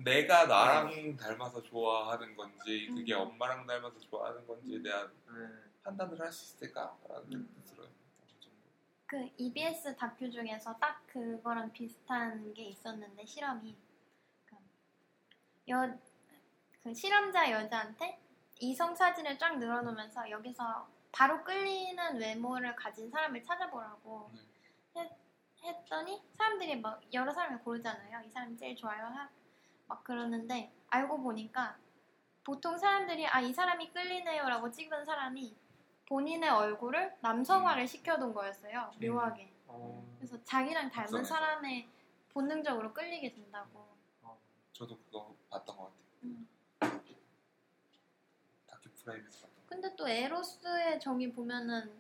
내가 나랑 닮아서 좋아하는 건지 그게 음. 엄마랑 닮아서 좋아하는 건지에 대한 네. 판단을 할 수 있을까라는 음. 생각도 들어요. 그 EBS 다큐 중에서 딱 그거랑 비슷한 게 있었는데 실험이 그 여, 그 실험자 여자한테 이성 사진을 쫙 늘어놓으면서 여기서 바로 끌리는 외모를 가진 사람을 찾아보라고 네. 했, 했더니 사람들이 막 여러 사람을 고르잖아요. 이 사람이 제일 좋아요. 하- 막 그러는데 알고 보니까 보통 사람들이 아 이 사람이 끌리네요라고 찍은 사람이 본인의 얼굴을 남성화를 시켜둔 거였어요. 묘하게. 어, 그래서 자기랑 닮은 속성에서. 사람에 본능적으로 끌리게 된다고. 어. 저도 그거 봤던 것 같아요. 음. 다큐 프라임에서 봤던 거. 근데 또 에로스의 정의 보면은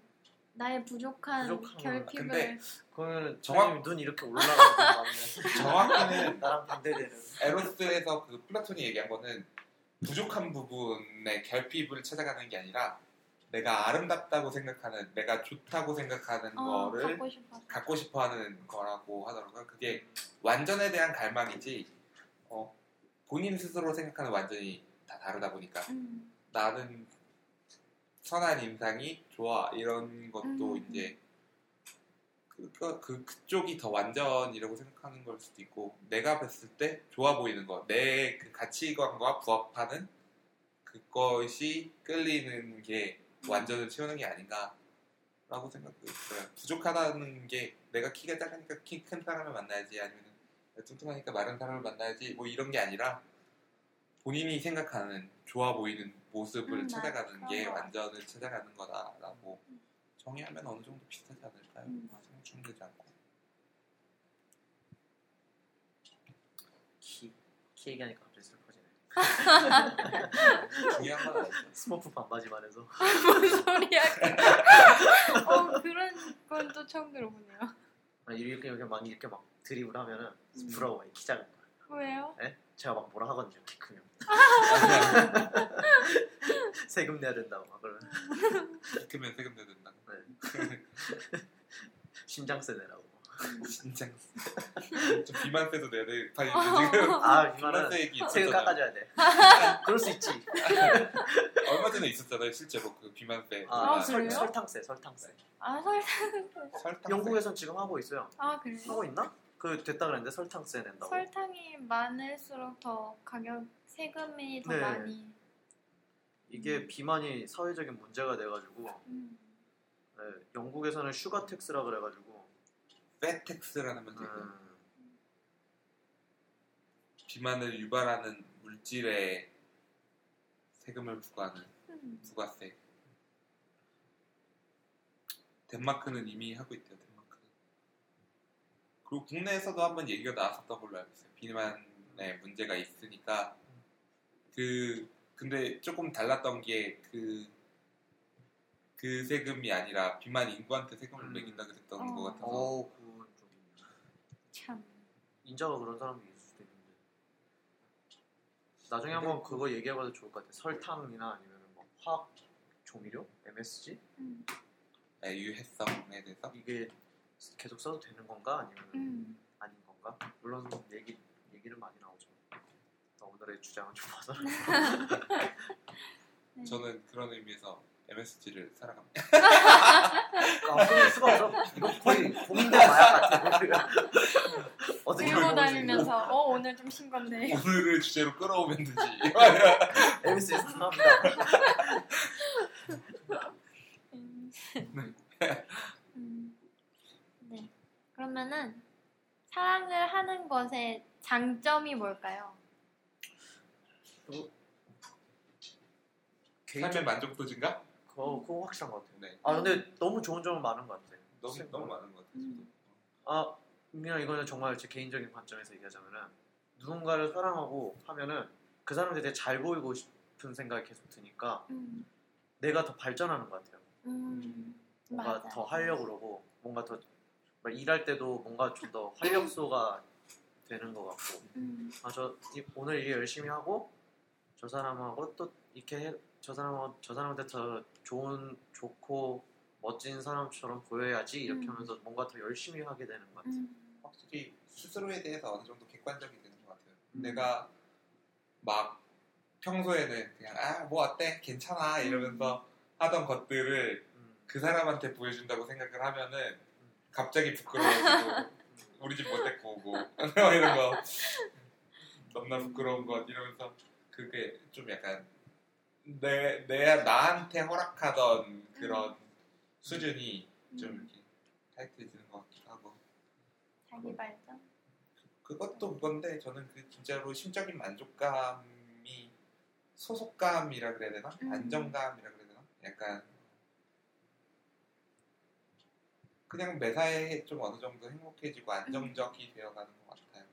나의 부족한 부족한 결핍을 근데 그러면 정확- 눈 이렇게 올라가는. 정확히는 나랑 반대되는. 에로스에서 그 플라톤이 얘기한 거는 부족한 부분의 결핍을 찾아가는 게 아니라 내가 아름답다고 생각하는 내가 좋다고 생각하는 어, 거를 갖고 싶어. 갖고 싶어 하는 거라고 하더라고요. 그게 완전에 대한 갈망이지, 어, 본인 스스로 생각하는 완전이 다 다르다 보니까 음. 나는 선한 인상이 좋아 이런 것도 음. 이제 그, 그, 그 그쪽이 더 완전이라고 생각하는 걸 수도 있고 내가 봤을 때 좋아 보이는 거 내 그 가치관과 부합하는 그것이 끌리는 게 완전을 채우는 게 아닌가라고 생각했어요. 부족하다는 게 내가 키가 작으니까 키 큰 사람을 만나야지 아니면 뚱뚱하니까 마른 사람을 만나야지 뭐 이런 게 아니라 본인이 생각하는 좋아 보이는 모습을 음, 찾아가는 맞아. 게 완전을 찾아가는 거다라고 정의하면 어느 정도 비슷하지 않을까요? 음. 상충되지 않고 키, 키 얘기하니까 갑자기 슬퍼지네. 중요한 건 아니죠. 스머프 반바지만 해서. 무슨 소리야? 어 그런 건 또 처음 들어보네요. 이렇게 이렇게 막 이렇게 막 드립을 하면은 음. 부러워 키 작은 거. 왜요? 예? 제가 막 뭐라 하거든요 키 크면. 세금 내야 된다고 막 그러면 크면 세금 내야 된다. 네. 심장세 내라고. 진짜 좀 비만세도 내야 돼. 판인데 지금 아 얘기 세금. 깎아줘야 돼. 그럴 수 있지. 얼마 전에 있었잖아요. 실제로 그 비만세. 아, 설, 그래요? 설탕세 설탕세. 아 설. 설탕. 영국에선 지금 하고 있어요. 아 그래요? 하고 있나? 그 됐다 그랬는데 설탕세 낸다고. 설탕이 많을수록 더 가격 세금이 더 네. 많이. 이게 비만이 사회적인 문제가 돼가지고 음. 네, 영국에서는 sugar tax라 그래가지고 fat tax라는 문제가 음, 비만을 유발하는 물질에 세금을 부과하는 음. 부가세. 덴마크는 이미 하고 있대요. 그리고 국내에서도 한번 얘기가 나왔었던 걸로 알고 있어요. 비만에 문제가 있으니까 그 근데 조금 달랐던 게그 그 세금이 아니라 비만 인구한테 세금을 음. 매긴다 그랬던 어. 것 같아서 어 그건 좀 참. 인자가 그런 사람이 있을 수도 있는데 나중에 한번 그거 얘기해봐도 좋을 것 같아. 설탕이나 아니면 뭐 화학 조미료, MSG 음. 네, 유해성에 대해서 이게 계속 써도 되는 건가 아니면 음. 아닌 건가? 물론 얘기 얘기는 많이 나오죠. 오늘의 주장은 좀 봐서 네. 저는 그런 의미에서 MSG를 사랑합니다. 아, 끊을 수가 없어. 이거 거의 고민된 마약 같아. 어떻게 들고 다니면서 어 오늘 좀 쉰건데. 오늘을 주제로 끌어오면 되지. MSG 죄송합니다. 음. 그러면은 사랑을 하는 것의 장점이 뭘까요? 삶의 만족도인가? 그거, 그거 확실한 것 같아요. 네. 아 근데 너무 좋은 점은 많은 것 같아. 너무 너무 많은 것 같아요. 음. 아 그냥 이거는 정말 제 개인적인 관점에서 얘기하자면은 누군가를 사랑하고 하면은 그 사람한테 되게 잘 보이고 싶은 생각이 계속 드니까 음. 내가 더 발전하는 것 같아요. 음. 뭔가 맞아. 더 하려고 그러고 뭔가 더 일할 때도 뭔가 좀 더 활력소가 되는 것 같고 음. 아저 오늘 일 열심히 하고 저 사람하고 또 이렇게 해, 저 사람하고 저 사람한테 더 좋은 좋고 멋진 사람처럼 보여야지 이렇게 음. 하면서 뭔가 더 열심히 하게 되는 것 같아요. 음. 확실히 스스로에 대해서 어느 정도 객관적이 되는 것 같아요. 음. 내가 막 평소에는 그냥 아 뭐 어때 괜찮아 이러면서 하던 것들을 음. 그 사람한테 보여준다고 생각을 하면은 갑자기 부끄러워지고 우리 집 못 데리고 오고 이런 거. 너무나 부끄러운 것 이러면서 그게 좀 약간 내, 내 나한테 허락하던 그런 수준이 좀 음, 이렇게 타이트해지는 것 같기도 하고. 자기 발전. 그것도 그건데 저는 그 진짜로 심적인 만족감이 소속감이라 그래야 되나? 음. 안정감이라 그래야 되나? 약간 그냥 매사에 좀 어느 정도 행복해지고 안정적이 되어가는 것 같아요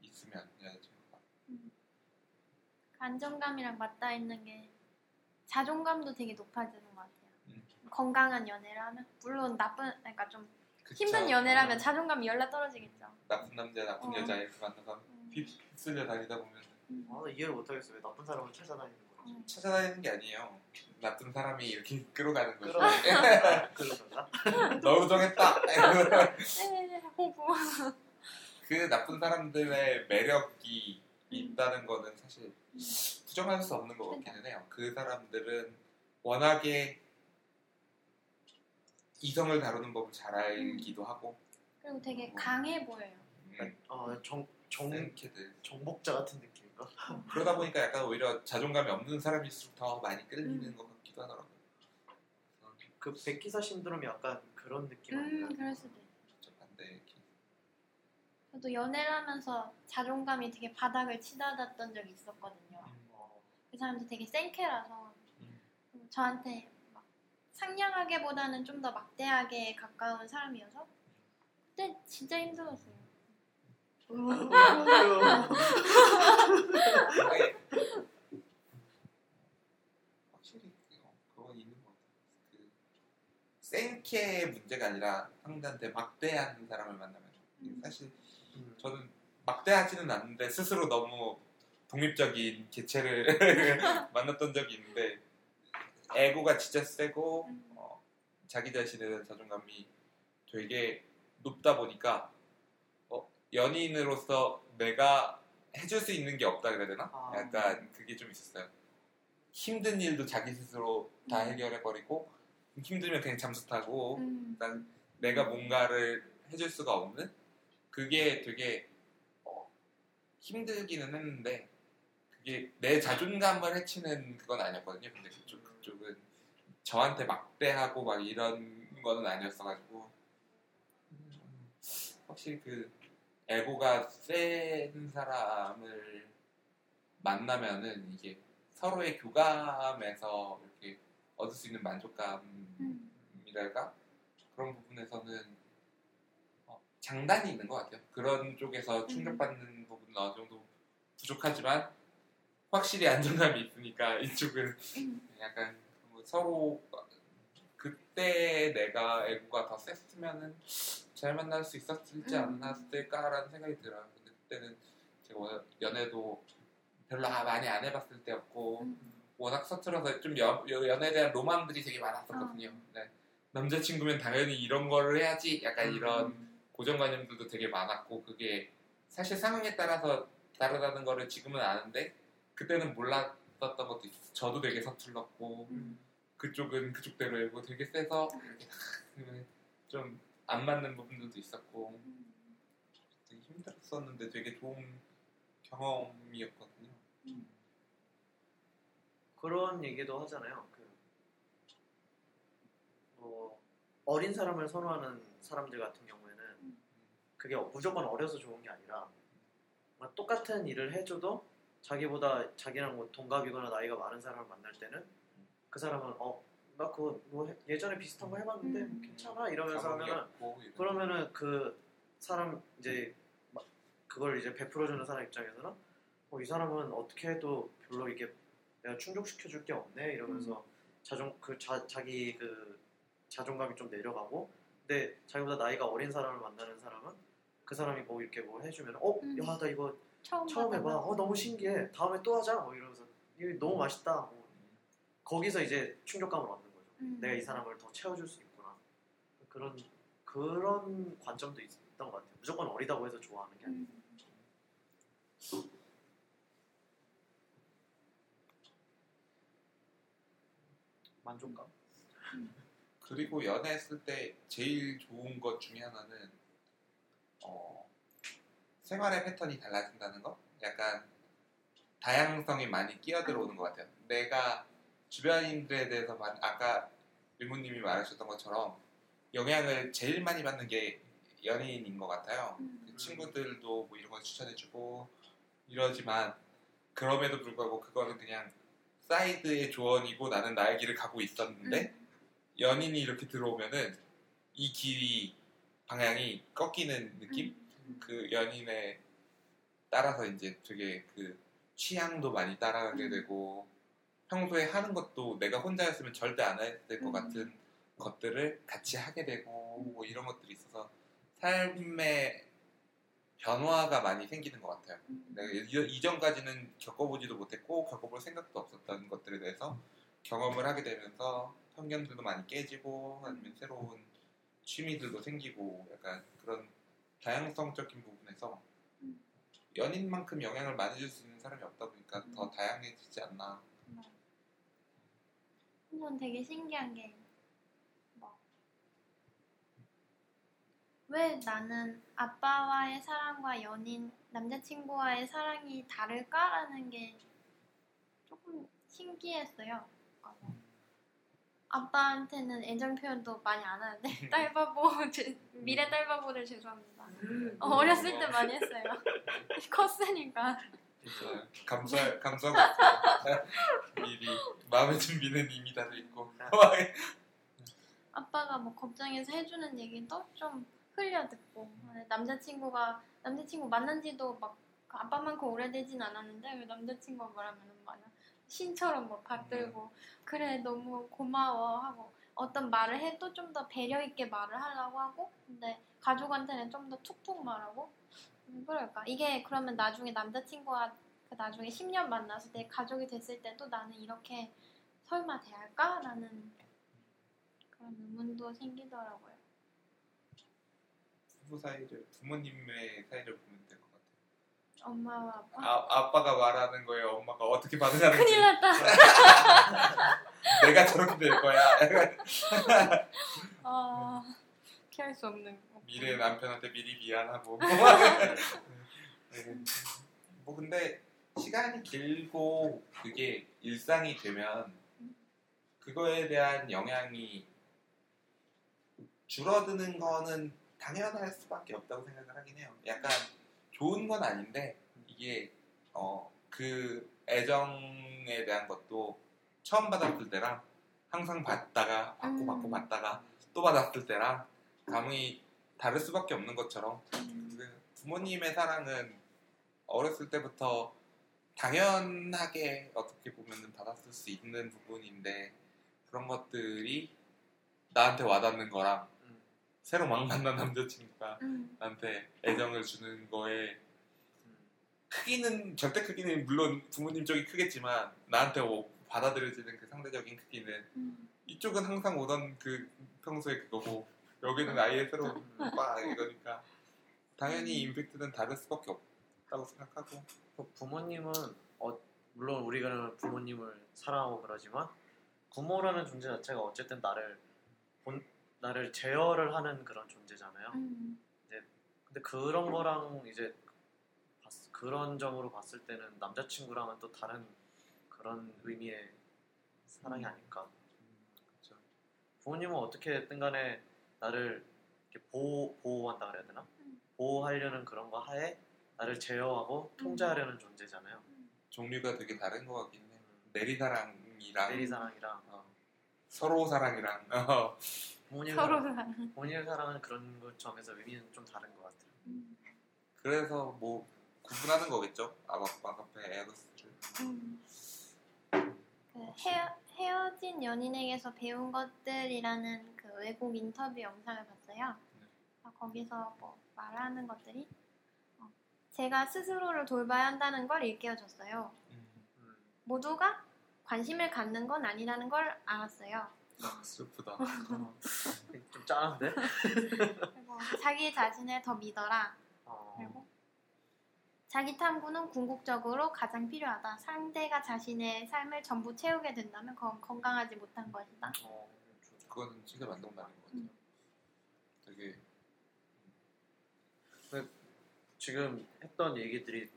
있으면 여자친구가 그 안정감이랑 맞닿아 있는 게 자존감도 되게 높아지는 것 같아요. 음. 건강한 연애를 하면 물론 나쁜 그러니까 좀 그쵸? 힘든 연애라면 자존감이 열나 떨어지겠죠. 나쁜 남자 나쁜 어. 여자 이렇게 만나서 음. 휩쓸려 다니다 보면 아, 나 이해를 못하겠어. 왜 나쁜 사람을 찾아다니는? 음. 찾아다니는 게 아니에요. 나쁜 사람이 이렇게 끌어가는 거죠. 끌어. 그러던가? 너로 정했다. 그 나쁜 사람들의 매력이 있다는 거는 사실 부정할 수 없는 것 같기는 해요. 그 사람들은 워낙에 이성을 다루는 법을 잘 알기도 하고. 그리고 되게 강해 보여요. 음, 어, 정, 정복자 같은 느낌 인가? 그러다 보니까 약간 오히려 자존감이 없는 사람일수록 더 많이 끌리는 음. 것 같기도 하더라고요. 그 백기사 신드롬이 약간 그런 느낌? 음, 그럴 수도 있어요. 저 반대 이렇게. 저도 연애를 하면서 자존감이 되게 바닥을 치닫았던 적이 있었거든요. 어, 그 사람도 되게 센캐라서 음. 저한테 막 상냥하게보다는 좀 더 막대하게 가까운 사람이어서 그때 진짜 힘들었어요. 근데 확실히 그거, 그건 있는 것 같아요. 그 센케의 문제가 아니라 상대한테 막대한 사람을 만나면 음. 사실 음. 저는 막대하지는 않는데 스스로 너무 독립적인 개체를 만났던 적이 있는데 에고가 진짜 세고 음. 어, 자기 자신에 대한 자존감이 되게 높다 보니까 어, 연인으로서 내가 해줄 수 있는 게 없다 그래야 되나? 아. 약간 그게 좀 있었어요. 힘든 일도 자기 스스로 다 음. 해결해 버리고 힘들면 그냥 잠수 타고 음. 난 내가 뭔가를 해줄 수가 없는 그게 되게 어, 힘들기는 했는데 그게 내 자존감을 해치는 그건 아니었거든요. 근데 그쪽 그쪽은 저한테 막대하고 막 이런 거는 아니었어가지고 음, 확실히 그 에고가 센 사람을 만나면은 이게 서로의 교감에서 이렇게 얻을 수 있는 만족감 음. 이랄까 그런 부분에서는 어, 장단이 있는 것 같아요. 그런 쪽에서 충격받는 부분은 어느 정도 부족하지만 확실히 안정감이 있으니까 이쪽은 음. 약간 뭐 서로 그때 내가 애고가 더 셌으면은 잘 만날 수 있었을지 음. 않았을까라는 생각이 들어요. 근데 그때는 제가 워낙 연애도 별로 아- 많이 안 해봤을 때였고 음. 워낙 서툴러서 좀 연, 연애에 대한 로망들이 되게 많았었거든요. 어. 네. 남자친구면 당연히 이런 거를 해야지 약간 음. 이런 고정관념들도 되게 많았고 그게 사실 상황에 따라서 다르다는 거를 지금은 아는데 그때는 몰랐었던 것도 있어요. 저도 되게 서툴렀고 음. 그쪽은 그쪽대로이고 되게 세서 좀 안 맞는 부분들도 있었고 음. 되게 힘들었었는데 되게 좋은 경험이었거든요. 그런 얘기도 하잖아요. 그, 뭐, 어린 사람을 선호하는 사람들 같은 경우에는 그게 무조건 어려서 좋은 게 아니라 막 똑같은 일을 해줘도 자기보다 자기랑 뭐 동갑이거나 나이가 많은 사람을 만날 때는 그 사람은 어, 나 그거 뭐 해- 예전에 비슷한 거 해봤는데 음. 괜찮아 이러면서 하면은 그러면은 그 사람 이제 막 그걸 이제 베풀어주는 사람 입장에서는 어, 이 사람은 어떻게 해도 별로 이게 내가 충족시켜 줄 게 없네 이러면서 자존 그 자, 자기 그 자존감이 좀 내려가고 근데 자기보다 나이가 어린 사람을 만나는 사람은 그 사람이 뭐 이렇게 뭐 해주면 어 음. 야 나 이거 처음, 처음 해봐. 어 너무 신기해. 다음에 또 하자. 뭐 이러면서. 이거 너무 맛있다. 뭐. 거기서 이제 충격감을 얻는 거죠. 음. 내가 이 사람을 더 채워줄 수 있구나. 그런 그런 관점도 있던 것 같아요. 무조건 어리다고 해서 좋아하는 게 아니고 음. 만족감 그리고 연애했을 때 제일 좋은 것 중에 하나는 어, 생활의 패턴이 달라진다는 거? 약간 다양성이 많이 끼어들어오는 것 같아요. 내가 주변인들에 대해서 말- 아까 일모님이 말하셨던 것처럼 영향을 제일 많이 받는 게 연예인인 것 같아요. 음. 친구들도 뭐 이런 거 추천해주고 이러지만 그럼에도 불구하고 그거는 그냥 사이드의 조언이고 나는 나의 길을 가고 있었는데 음. 연인이 이렇게 들어오면은 이 길이 방향이 꺾이는 느낌? 그 연인에 따라서 이제 되게 그 취향도 많이 따라가게 음. 되고 평소에 하는 것도 내가 혼자였으면 절대 안 했을 것 음. 같은 것들을 같이 하게 되고 뭐 이런 것들이 있어서 삶의 변화가 많이 생기는 것 같아요. 음. 내가 이- 이전까지는 겪어보지도 못했고 겪어볼 생각도 없었던 것들에 대해서 경험을 하게 되면서 편견들도 많이 깨지고 아니면 새로운 취미들도 생기고 약간 그런 다양성적인 부분에서 음. 연인만큼 영향을 많이 줄 수 있는 사람이 없다 보니까 더 다양해지지 않나. 전 되게 신기한 게, 뭐, 왜 나는 아빠와의 사랑과 연인, 남자친구와의 사랑이 다를까라는 게 조금 신기했어요. 어, 아빠한테는 애정 표현도 많이 안 하는데, 딸바보, 제- 미래 딸바보들 죄송합니다. 어, 어렸을 때 많이 했어요. 컸으니까. 네, 감사 감사하고. 미리 마음의 준비는 이미 다돼 있고. 아빠가 뭐 걱정해서 해주는 얘기도 좀 흘려 듣고. 남자친구가 남자친구 만난 지도 막그 아빠만큼 오래되진 않았는데 왜 남자친구가 말하면은 막 신처럼 막 받들고. 그래 너무 고마워 하고. 어떤 말을 해도 좀 더 배려 있게 말을 하려고 하고 근데 가족한테는 좀 더 툭툭 말하고. 왜 그럴까? 이게 그러면 나중에 남자친구와 그 나중에 10년 만났을 때 가족이 됐을 때도 나는 이렇게 설마 대할까 라는 그런 의문도 생기더라고요. 부부 사이를 부모님의 사이를 보면 될 것 같아요. 엄마와 아빠. 아, 아빠가 말하는 거에 엄마가 어떻게 반응하는지 큰일 났다. 내가 저렇게 될 거야. 아, 피할 수 없는. 거. 미래 남편한테 미리 미안하고. 네. 뭐 근데 시간이 길고 그게 일상이 되면 그거에 대한 영향이 줄어드는 거는 당연할 수밖에 없다고 생각을 하긴 해요. 약간 좋은 건 아닌데 이게 어 그 애정에 대한 것도 처음 받았을 때랑 항상 받다가 받고 음. 받고 받다가 또 받았을 때랑 감이 다를 수밖에 없는 것처럼 음, 그 부모님의 사랑은 어렸을 때부터 당연하게 어떻게 보면 받았을 수 있는 부분인데 그런 것들이 나한테 와닿는 거랑 음. 새로 막 만난 남자친구가 음, 나한테 애정을 주는 거에 음. 크기는 절대 크기는 물론 부모님 쪽이 크겠지만 나한테 오- 받아들여지는 그 상대적인 크기는 음. 이쪽은 항상 오던 그 평소에 그거고 여기는 아예 새로운 빠 이거니까 당연히 임팩트는 다를 수밖에 없다고 생각하고 그 부모님은 어, 물론 우리가 부모님을 사랑하고 그러지만 부모라는 존재 자체가 어쨌든 나를 본 나를 제어를 하는 그런 존재잖아요. 음, 근데 그런 거랑 이제 봤- 그런 점으로 봤을 때는 남자친구랑은 또 다른 그런 의미의 사랑이 아닐까. 그렇죠. 부모님은 어떻게 됐든 간에 나를 이렇게 보호, 보호한다 그래야 되나? 음. 보호하려는 그런 거 하에 나를 제어하고 통제하려는 존재잖아요. 종류가 되게 다른 것 같긴 해요. 내리사랑이랑 내리사랑이랑 어, 서로 사랑이랑 어, 부모님 서로 사랑, 사랑. 부모님 사랑은 그런 것 점에서 의미는 좀 다른 것 같아요. 음, 그래서 뭐 구분하는 거겠죠. 아바빠 아가페 에어스를 음. 그 헤어, 헤어진 연인에게서 배운 것들이라는 그 외국 인터뷰 영상을 봤어요. 아, 거기서 뭐 말하는 것들이 어, 제가 스스로를 돌봐야 한다는 걸 일깨워줬어요. 음, 음, 모두가 관심을 갖는 건 아니라는 걸 알았어요. 아, 슬프다. 좀 짠한데? 그리고 자기 자신을 더 믿어라. 어, 그리고 자기 탐구는 궁극적으로 가장 필요하다. 상대가 자신의 삶을 전부 채우게 된다면 그건 건강하지 못한 것이다. 어, 좀- 그거는 진짜 맞는 말인 것 같아요. 음. 되게 지금 했던 얘기들이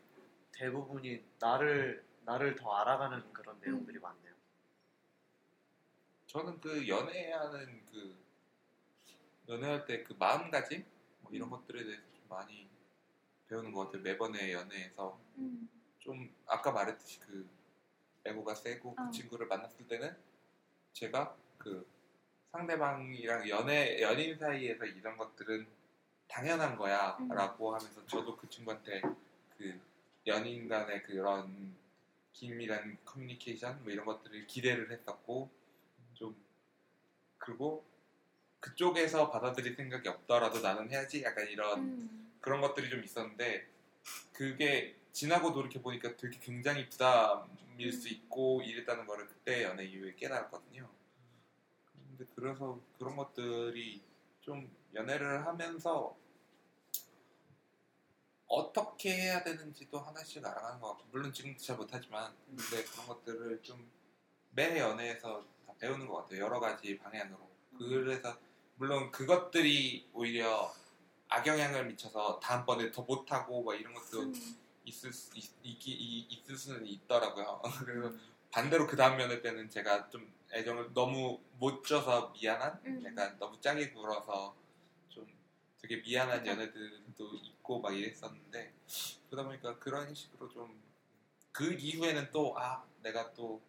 대부분이 나를 나를 더 알아가는 그런 내용들이 많네요. 저는 그 연애하는 그 연애할 때 그 마음가짐 뭐 이런 것들에 대해서 좀 많이 배우는 것 같아요. 매번의 연애에서 음. 좀 아까 말했듯이 그 에고가 세고 그 어. 친구를 만났을 때는 제가 그 상대방이랑 연애 연인 사이에서 이런 것들은 당연한 음. 거야라고 하면서 저도 그 친구한테 그 연인 간의 그런 긴밀한 커뮤니케이션 뭐 이런 것들을 기대를 했었고 좀 그리고 그쪽에서 받아들일 생각이 없더라도 나는 해야지 약간 이런 음. 그런 것들이 좀 있었는데 그게 지나고 돌이켜 보니까 되게 굉장히 부담일 수 있고 이랬다는 거를 그때 연애 이후에 깨달았거든요. 근데 그래서 그런 것들이 좀 연애를 하면서 어떻게 해야 되는지도 하나씩 알아가는 것 같고 물론 지금도 잘 못하지만 근데 그런 것들을 좀 매 연애에서 다 배우는 것 같아요. 여러 가지 방향으로. 그래서 물론 그것들이 오히려 악영향을 미쳐서 다음번에 더 못하고 막 이런 것도 음. 있을 수, 있, 있기- 이- 있을 수는 있더라고요. 그래서 반대로 그 다음 연애 때는 제가 좀 애정을 너무 못 줘서 미안한? 음. 약간 너무 짜게 굴어서 좀 되게 미안한. 연애들도 있고 막 이랬었는데 그러다 보니까 그런 식으로 좀 그 이후에는 또 아 내가 또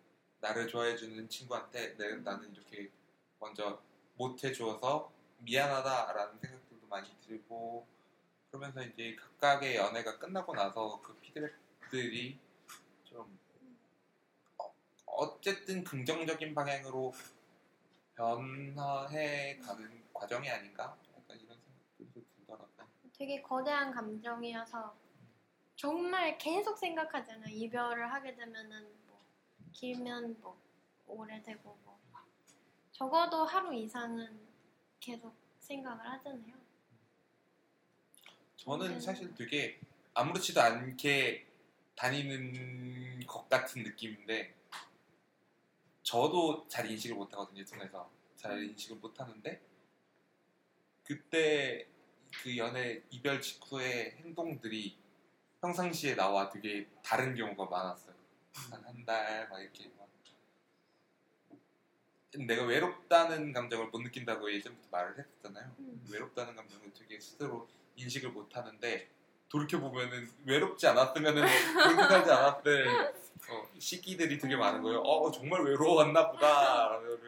나를 좋아해주는 친구한테 내, 나는 이렇게 먼저 못 해주어서 미안하다라는 생각들도 많이 들고 그러면서 이제 각각의 연애가 끝나고 나서 그 피드백들이 좀 어, 어쨌든 긍정적인 방향으로 변화해 가는 과정이 아닌가 약간 이런 생각들도 들더라고요. 되게 거대한 감정이어서 정말 계속 생각하잖아요. 이별을 하게 되면은 뭐 길면 뭐 오래되고 뭐 적어도 하루 이상은 계속 생각을 하잖아요. 저는 음. 사실 되게 아무렇지도 않게 다니는 것 같은 느낌인데 저도 잘 인식을 못 하거든요 통해서 잘 인식을 못 하는데 그때 그 연애 이별 직후의 행동들이 평상시에 나와 되게 다른 경우가 많았어요 한한달 막 이렇게 막 내가 외롭다는 감정을 못 느낀다고 예전부터 말을 했었잖아요 음. 외롭다는 감정을 되게 스스로 인식을 못 하는데 돌이켜 보면은 외롭지 않았으면은 살지 않았을 어, 시기들이 되게 많은 거예요. 어 정말 외로웠나 보다라는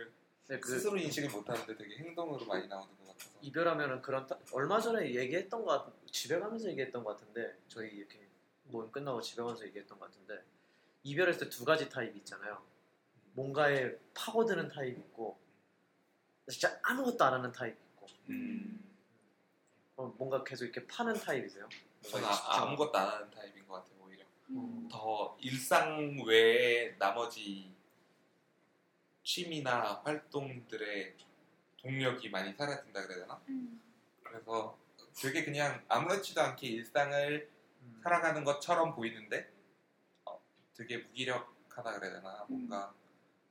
근데 그 스스로 인식을 못 하는데 되게 행동으로 많이 나오는 것 같아서. 이별하면은 그런 타- 얼마 전에 얘기했던 것 같, 집에 가면서 얘기했던 것 같은데 저희 이렇게 모임 끝나고 집에 가면서 얘기했던 것 같은데 이별했을 때 두 가지 타입이 있잖아요. 뭔가에 파고드는 타입이 있고 진짜 아무것도 안 하는 타입이 있고 음, 어, 뭔가 계속 이렇게 파는 타입이세요? 저는 아, 아무것도 안 하는 타입인 것 같아요 오히려. 음. 더 일상 외에 나머지 취미나 활동들의 동력이 많이 사라진다 그래야 되나? 음. 그래서 되게 그냥 아무렇지도 않게 일상을 음. 살아가는 것처럼 보이는데 어, 되게 무기력하다 그래야 되나 뭔가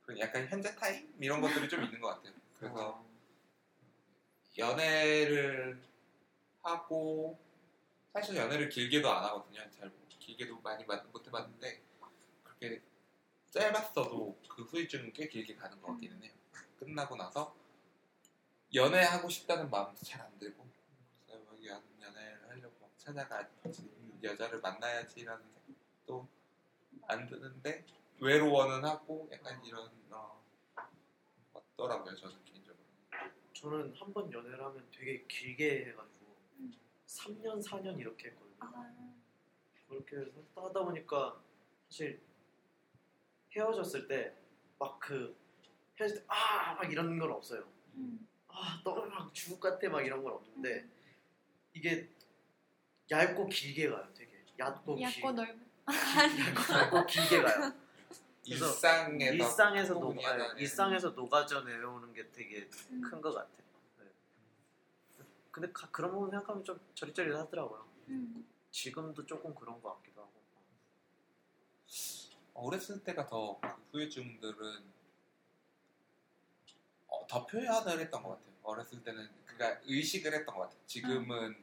그런 약간 현재 타임 이런 것들이 좀 있는 것 같아요. 그래서 어, 연애를 하고 사실 연애를 길게도 안 하거든요. 잘 길게도 많이 마- 못 해봤는데 그렇게 짧았어도 그 후유증은 꽤 길게 가는 것 같기는 해요. 끝나고 나서 연애하고 싶다는 마음도 잘 안 들고 뭐 연, 연애를 하려고 막 찾아가지 여자를 만나야지라는 생각도 안 드는데 외로워는 하고 약간 이런 어, 같더라고요 저는 개인적으로. 저는 한 번 연애를 하면 되게 길게 해가지고 음. 3년 4년 이렇게 했거든요. 아, 그렇게 해서 하다 보니까 사실 헤어졌을 때 막 그 헤어질 때아막 이런 건 없어요. 음. 아 너무 막 죽을 것 같아 막 이런 건 없는데 이게 얇고 길게 가요. 되게 얕고 길- 얇고 넓은. 얇고 길게 가요. 그래서 일상에서 일상에서 녹아 일상에서 녹아져 내려오는 게 되게 음. 큰것 같아요. 네. 근데 가- 그런 부분 생각하면 좀 저릿저릿하더라고요. 음. 지금도 조금 그런 것 같기도 하고. 어렸을 때가 더그 후유증들은 어, 더 표현을 했던 것 같아요. 어렸을 때는 그러니까 의식을 했던 것 같아요. 지금은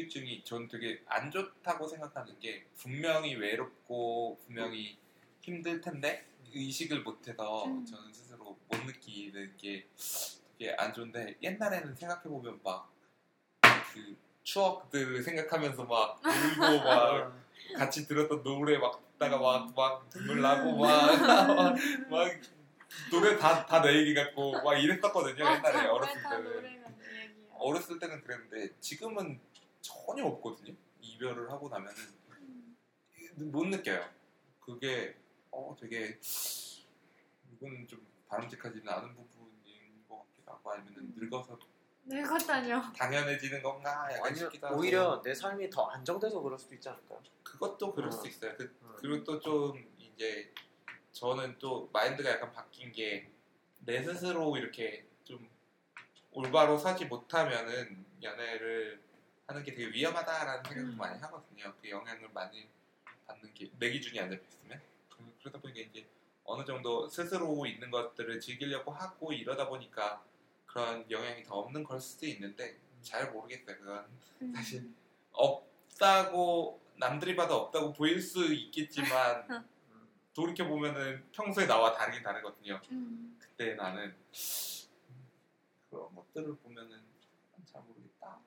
후유증이 전 되게 안 좋다고 생각하는 게 분명히 외롭고 분명히 힘들 텐데 의식을 못해서 음. 저는 스스로 못 느끼는 게 되게 안 좋은데 옛날에는 생각해 보면 막 그 추억들을 생각하면서 막 울고 막 같이 들었던 노래 막 듣다가 막 막 눈물 나고 막 막 노래 다 다 내 얘기 같고 막 이랬었거든요 옛날에 어렸을 다 때는. 어렸을 때는 그랬는데 지금은 전혀 없거든요 이별을 하고 나면은 음. 못 느껴요 그게 어 되게 이건 좀 바람직하지는 않은 부분인 것 같기도 하고 아니면은 늙어서 늙었다뇨. 당연해지는 건가 약간 아니면 싶기도 하고 오히려 내 삶이 더 안정돼서 그럴 수도 있지 않을까요? 그것도 그럴 어. 수 있어요 그, 어. 그리고 또 좀 이제 저는 또 마인드가 약간 바뀐 게 내 스스로 이렇게 좀 올바로 서지 못하면은 연애를 하는 게 되게 위험하다라는 생각도 음. 많이 하거든요. 그 영향을 많이 받는 게 내 기준이 안 잡혀 있으면 그- 그러다 보니까 이제 어느 정도 스스로 있는 것들을 즐기려고 하고 이러다 보니까 그런 영향이 더 없는 걸 수도 있는데 잘 모르겠어요. 그건 음. 사실 없다고 남들이 봐도 없다고 보일 수 있겠지만 음. 돌이켜 보면은 평소에 나와 다르긴 다르거든요. 음. 그때 나는 그런 것들을 보면은 잘 모르겠다.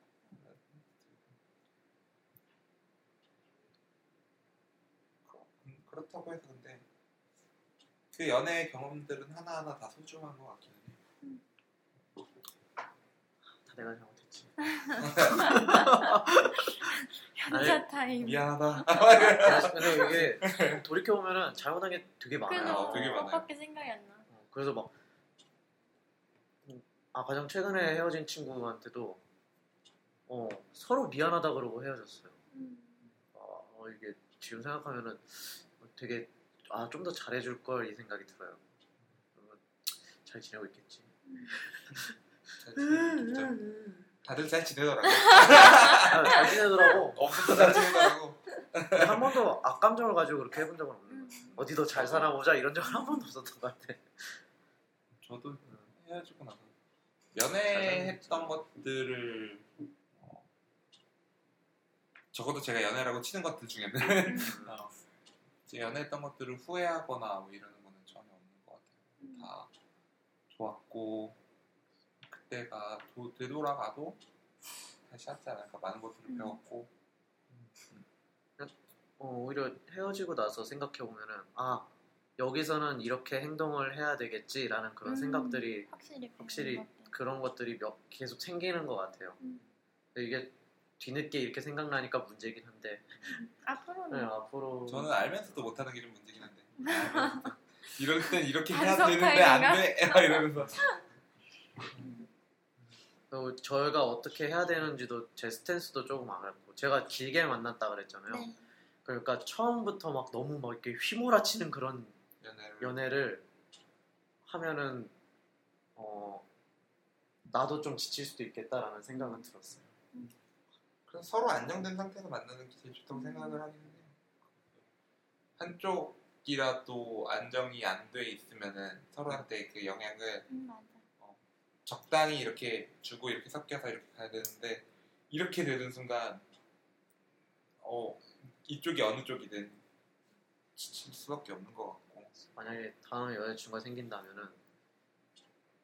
그렇- 음, 그렇다고 해서 근데 그 연애 경험들은 하나하나 다 소중한 것 같기는 해요. 다 내가 잘못했지. 현자 타임. 미안하다. 근데 이게 돌이켜 보면은 잘못한 게 되게 많아요. 그래도 되게 많아요. 그것밖에 생각이 안 나. 어, 그래서 막, 음, 아, 가장 최근에 헤어진 친구한테도, 어, 서로 미안하다 그러고 헤어졌어요. 음. 어, 이게 지금 생각하면은 되게, 아, 좀 더 잘해줄 걸 이 생각이 들어요. 어, 잘 지내고 있겠지. 잘 지내죠. 다들 잘 지내더라고. 아, 잘 지내더라고. 없어도 잘 지내더라고. 한 번도 악감정을 가지고 그렇게 해본 적은 없는 것 같아요. 음. 어디 더 잘 살아보자 이런 적은 한 번도 없었던 것 같아. 저도 헤어지고 나서 연애했던 것들을 어, 적어도 제가 연애라고 치는 것들 중에는 음. 어, 이제 연애했던 것들을 후회하거나 뭐 이러는 거는 전혀 없는 것 같아요. 다 좋았고 그때가 도- 되돌아가도 다시 하지 않을까 많은 것들을 음. 배웠고 어, 오히려 헤어지고 나서 생각해 보면은 아 여기서는 이렇게 행동을 해야 되겠지라는 그런 음. 생각들이 확실히 확실히 그런 것 것들이 몇, 계속 생기는 것 같아요. 음. 이게 뒤늦게 이렇게 생각나니까 문제긴 한데 앞으로는 네, 앞으로 저는 알면서도 못하는 게 좀 문제긴 한데 이럴 땐 이렇게 해야 되는데 안? 돼! 막 이러면서 그리고 저희가 어떻게 해야 되는지도 제 스탠스도 조금 알았고 제가 길게 만났다 그랬잖아요. 네. 그러니까 처음부터 막 너무 막 이렇게 휘몰아치는 그런 연애를 연애를 하면은 어 나도 좀 지칠 수도 있겠다라는 생각은 들었어요. 그래서 서로 안정된 상태에서 만나는 게 제일 좋다고 생각을 하긴 해요. 한쪽이라도 안정이 안 돼 있으면은 서로한테 그 영향을 음, 맞아. 적당히 이렇게 주고 이렇게 섞여서 이렇게 가야 되는데 이렇게 되는 순간 어 이쪽이 어느 쪽이든 지칠 수밖에 없는 것 같고 만약에 다음에 여자친구가 생긴다면은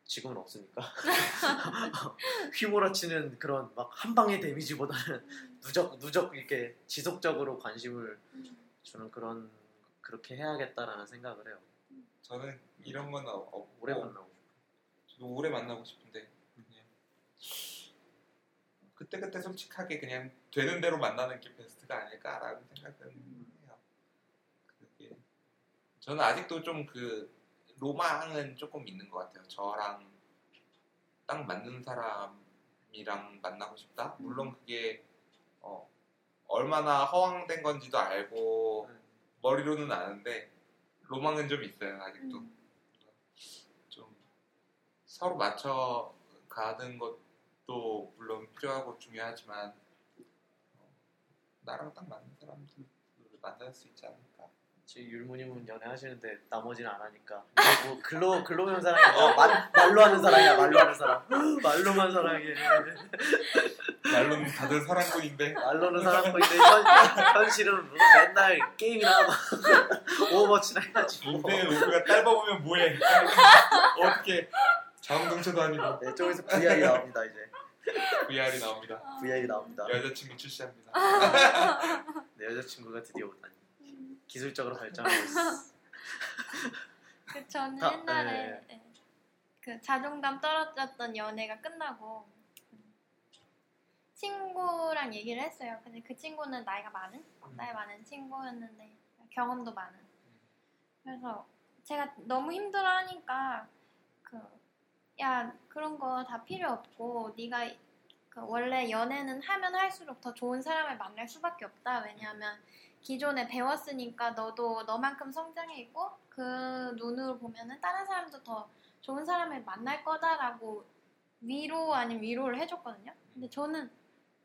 지금은 없으니까 휘몰아치는 그런 막 한 방의 데미지보다는 누적 누적 이렇게 지속적으로 관심을 음. 주는 그런 그렇게 해야겠다라는 생각을 해요. 저는 이런 건 어- 없고 오래 만나고 저도 오래 만나고 싶은데 그냥 그때 그때 솔직하게 그냥 되는 대로 만나는 게 베스트가 아닐까라는 생각은 해요. 그게 저는 아직도 좀그 로망은 조금 있는 것 같아요. 저랑 딱 맞는 사람이랑 만나고 싶다. 물론 그게 어, 얼마나 허황된 건지도 알고 머리로는 아는데 로망은 좀 있어요. 아직도. 음. 좀 서로 맞춰 가는 것도 물론 필요하고 중요하지만 어, 나랑 딱 맞는 사람들을 만날 수 있지 않을 까 지금 율무님은 연애하시는데 나머지는 안 하니까. 뭐 글로 글로 배운 사람이 말, 말로 하는 사람이야 말로 하는 사람. 말로만 사랑해. 말로는 다들 사랑꾼인데. 말로는 사랑꾼인데 현, 현실은 뭐 맨날 게임이나 오버워치나 해가지고. 문제는 우리가 짧아보면 뭐해? 어떻게? 자웅동체도 아니고. 네, 쪽에서 VR이 나옵니다 이제. VR이 나옵니다. VR이 나옵니다. 여자친구 출시합니다. 내 여자친구가 드디어 오다니 기술적으로 발전하고 있어 그 저는 다- 옛날에 네. 예, 그 자존감 떨어졌던 연애가 끝나고 친구랑 얘기를 했어요. 근데 그 친구는 나이가 많은, 나이 많은 친구였는데 경험도 많은. 그래서 제가 너무 힘들어하니까 그 야 그런 거 다 필요 없고 네가 그 원래 연애는 하면 할수록 더 좋은 사람을 만날 수밖에 없다. 왜냐하면 기존에 배웠으니까 너도 너만큼 성장해 있고 그 눈으로 보면은 다른 사람도 더 좋은 사람을 만날 거다라고 위로 아닌 위로를 해줬거든요. 근데 저는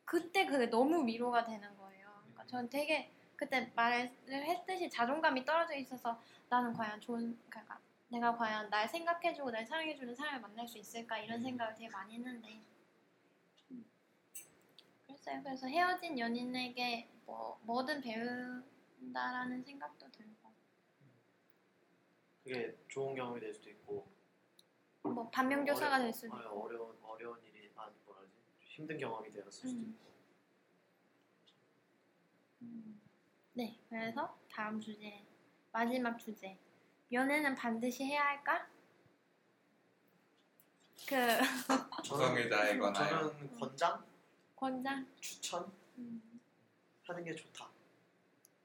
그때 그게 너무 위로가 되는 거예요. 그러니까 저는 되게 그때 말을 했듯이 자존감이 떨어져 있어서 나는 과연 좋은 그러니까 내가 과연 날 생각해주고 날 사랑해주는 사람을 만날 수 있을까 이런 생각을 되게 많이 했는데 음. 그랬어요. 그래서 헤어진 연인에게 뭐 뭐든 배운다라는 생각도 들고. 그게 좋은 경험이 될 수도 있고. 뭐 반면교사가 될 수도 있고 어려운 어려운 일이 아니 뭐라지? 힘든 경험이 되었을 수도 음. 있고. 음. 네, 그래서 다음 주제 마지막 주제. 연애는 반드시 해야 할까? 그. 관하여 저는 권장? 권장. 추천? 음, 하는 게 좋다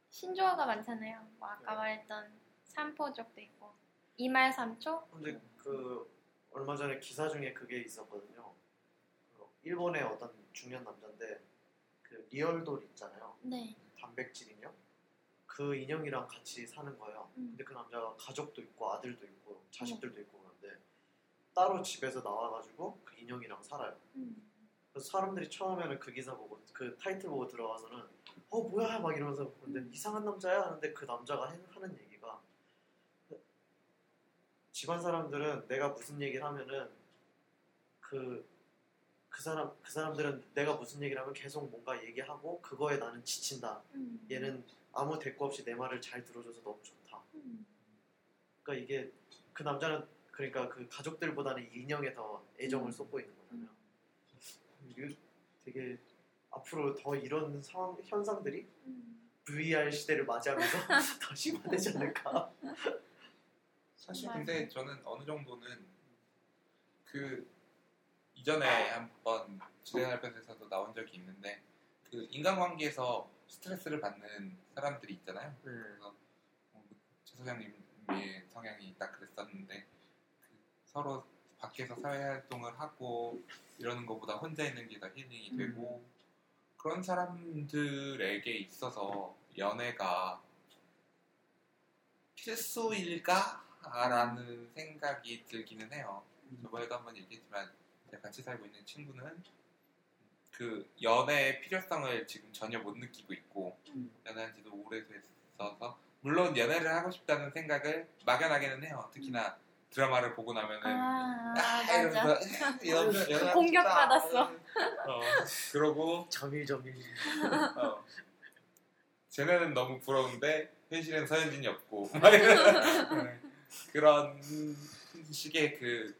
신조어가 많잖아요. 뭐 아까 네. 말했던 삼포족도 있고 이말삼초 근데 그 얼마 전에 기사 중에 그게 있었거든요. 그 일본의 어떤 중년 남자인데 그 리얼돌 있잖아요. 네, 단백질 인형. 그 인형이랑 같이 사는 거예요. 음. 근데 그 남자가 가족도 있고 아들도 있고 자식들도 있고 그런데 따로 집에서 나와가지고 그 인형이랑 살아요. 음, 그래서 사람들이 처음에는 그 기사 보고 그 타이틀 보고 들어가서는 어 뭐야 막 이러면서 근데 이상한 남자야 하는데 그 남자가 해- 하는 얘기가 집안 사람들은 내가 무슨 얘기를 하면은 그그 사람 그 사람들은 내가 무슨 얘기를 하면 계속 뭔가 얘기하고 그거에 나는 지친다. 음, 얘는 아무 대꾸 없이 내 말을 잘 들어줘서 너무 좋다. 음, 그러니까 이게 그 남자는 그러니까 그 가족들보다는 이 인형에 더 애정을 음. 쏟고 있는 거잖아요. 이게 되게 앞으로 더 이런 상황 현상들이 음. VR 시대를 맞이하면서 더 심화되지 않을까. 사실. 근데 저는 어느 정도는 그 이전에 한번 지대날변에서도 나온 적이 있는데 그 인간관계에서 스트레스를 받는 사람들이 있잖아요. 그래서 어, 최 소장님의 성향이 딱 그랬었는데 그 서로 밖에서 사회 활동을 하고 이러는 것보다 혼자 있는 게 더 힐링이 음. 되고 그런 사람들에게 있어서 연애가 필수일까라는 생각이 들기는 해요. 저번에도 한번 얘기했지만 제가 같이 살고 있는 친구는 그 연애의 필요성을 지금 전혀 못 느끼고 있고 음. 연애한 지도 오래 됐어서 물론 연애를 하고 싶다는 생각을 막연하게는 해요. 특히나 드라마를 보고 나면은 아, 아, 맞아. 이러면서 연애, 연애하고 공격받았어. 어, 그러고 점일 점일. 어, 쟤네는 너무 부러운데 현실엔 서현진이 없고 막 이런 네. 그런 식의 그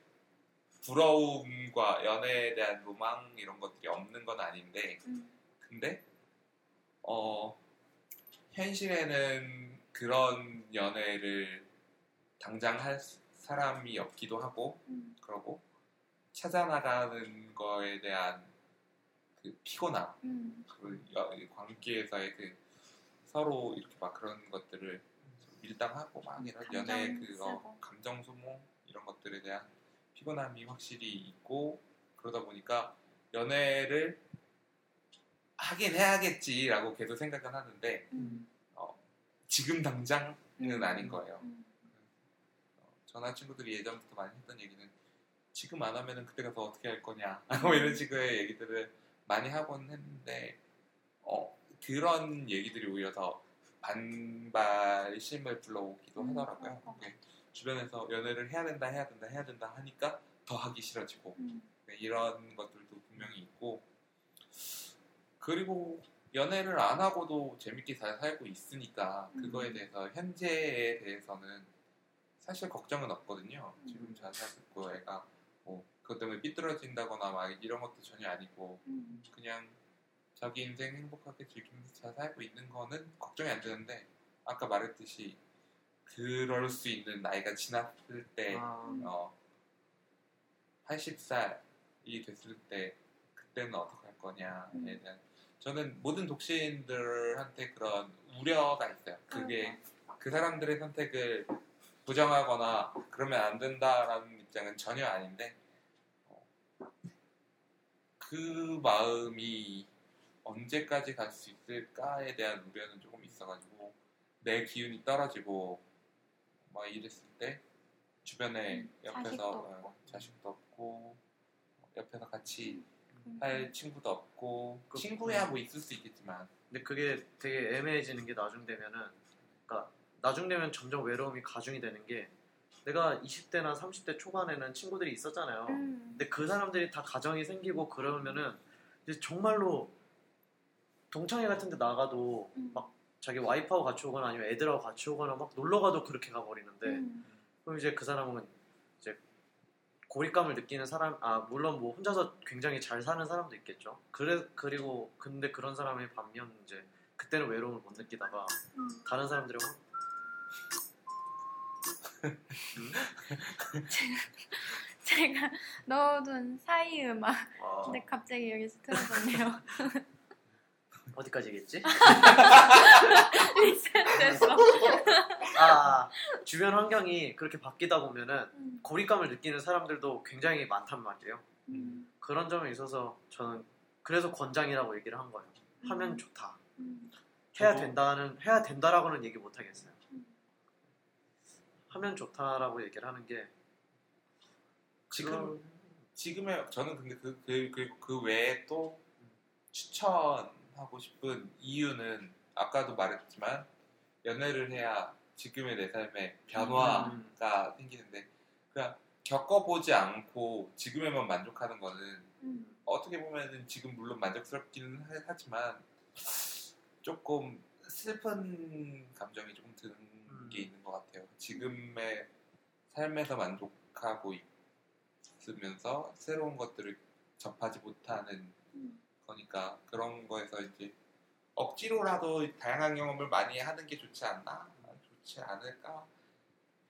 부러움과 연애에 대한 로망 이런 것들이 없는 건 아닌데 음, 근데 어 현실에는 그런 연애를 당장 할 사람이 없기도 하고 음, 그러고 찾아나가는 거에 대한 그 피곤함 음, 그 관계에서의 그 서로 이렇게 막 그런 것들을 밀당하고 막 이런 연애 그 어. 감정 소모 이런 것들에 대한 피곤함이 확실히 있고 그러다 보니까 연애를 하긴 해야겠지라고 계속 생각은 하는데 음, 지금 당장은 음. 아닌 거예요. 음, 어, 전화 친구들이 예전부터 많이 했던 얘기는 지금 안 하면은 그때 가서 어떻게 할 거냐 뭐 이런 식의 얘기들을 많이 하곤 했는데 어, 그런 얘기들이 오히려 더 반발심을 불러오기도 음, 하더라고요. 것 이게 주변에서 연애를 해야 된다, 해야 된다, 해야 된다 하니까 더 하기 싫어지고 음. 네, 이런 것들도 분명히 있고 그리고 연애를 안 하고도 재밌게 잘 살고 있으니까 그거에 음. 대해서 현재에 대해서는 사실 걱정은 없거든요. 지금 음. 잘 살고 애가 뭐 그것 때문에 삐뚤어진다거나 막 이런 것도 전혀 아니고 음. 그냥 자기 인생 행복하게 즐기면서 잘 살고 있는 거는 걱정이 안 되는데 아까 말했듯이 그럴 수 있는 나이가 지났을 때 아, 음. 어, 80살이 됐을 때 그때는 어떻게 할 거냐에 음. 대한 저는 모든 독신들한테 그런 우려가 있어요. 그게 그 사람들의 선택을 부정하거나 그러면 안 된다라는 입장은 전혀 아닌데 어, 그 마음이 언제까지 갈 수 있을까에 대한 우려는 조금 있어가지고 내 기운이 떨어지고 막 이랬을 때 주변에 음, 옆에서 자식도 어, 없고. 자식도 없고 옆에서 같이 음. 할 친구도 없고 그- 친구야 뭐 있을 수 있겠지만 근데 그게 되게 애매해지는 게 나중 되면은 그러니까 나중 되면 점점 외로움이 가중이 되는 게 내가 20대나 30대 초반에는 친구들이 있었잖아요. 음. 근데 그 사람들이 다 가정이 생기고 그러면은 이제 정말로 동창회 같은 데 나가도 음. 막 자기 와이프하고 같이 오거나 아니면 애들하고 같이 오거나 막 놀러 가도 그렇게 가버리는데 음. 그럼 이제 그 사람은 이제 고립감을 느끼는 사람 아 물론 뭐 혼자서 굉장히 잘 사는 사람도 있겠죠. 그래 그리고 근데 그런 사람의 반면 이제 그때는 외로움을 못 느끼다가 음. 다른 사람들이 확 제가 넣어둔 사이 음악 아, 근데 갑자기 여기서 틀어졌네요 어디까지 얘기했지? 리셋돼서 아 주변 환경이 그렇게 바뀌다 보면은 음. 고립감을 느끼는 사람들도 굉장히 많단 말이에요. 음. 그런 점에 있어서 저는 그래서 권장이라고 얘기를 한 거예요. 하면 음. 좋다. 음. 해야 된다는 해야 된다라고는 얘기 못 하겠어요. 음. 하면 좋다라고 얘기를 하는 게 지금 지금의 저는 근데 그, 그, 그, 그 외에 또 추천하고 싶은 이유는 아까도 말했지만 연애를 해야 지금의 내 삶에 변화가 음. 생기는데 그냥 겪어보지 않고 지금에만 만족하는 거는 음. 어떻게 보면은 지금 물론 만족스럽기는 하- 하지만 조금 슬픈 감정이 조금 드는 음. 게 있는 것 같아요. 지금의 삶에서 만족하고 있으면서 새로운 것들을 접하지 못하는 음. 거니까 그런 거에서 이제 억지로라도 다양한 경험을 많이 하는 게 좋지 않나? 좋지 않을까?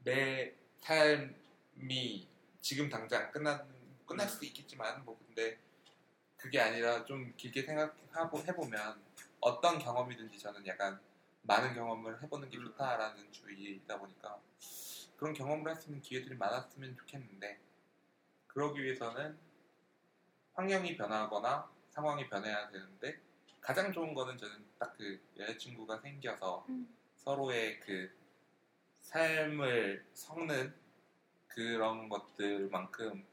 내 삶이 지금 당장 끝난 끝날 수도 있겠지만 뭐 근데 그게 아니라 좀 길게 생각하고 해보면 어떤 경험이든지 저는 약간 많은 경험을 해보는 게 음. 좋다라는 주의이다 보니까 그런 경험을 할 수 있는 기회들이 많았으면 좋겠는데 그러기 위해서는 환경이 변하거나 상황이 변해야 되는데 가장 좋은 거는 저는 딱 그 여자친구가 생겨서 음. 서로의 그 삶을 섞는 그런 것들만큼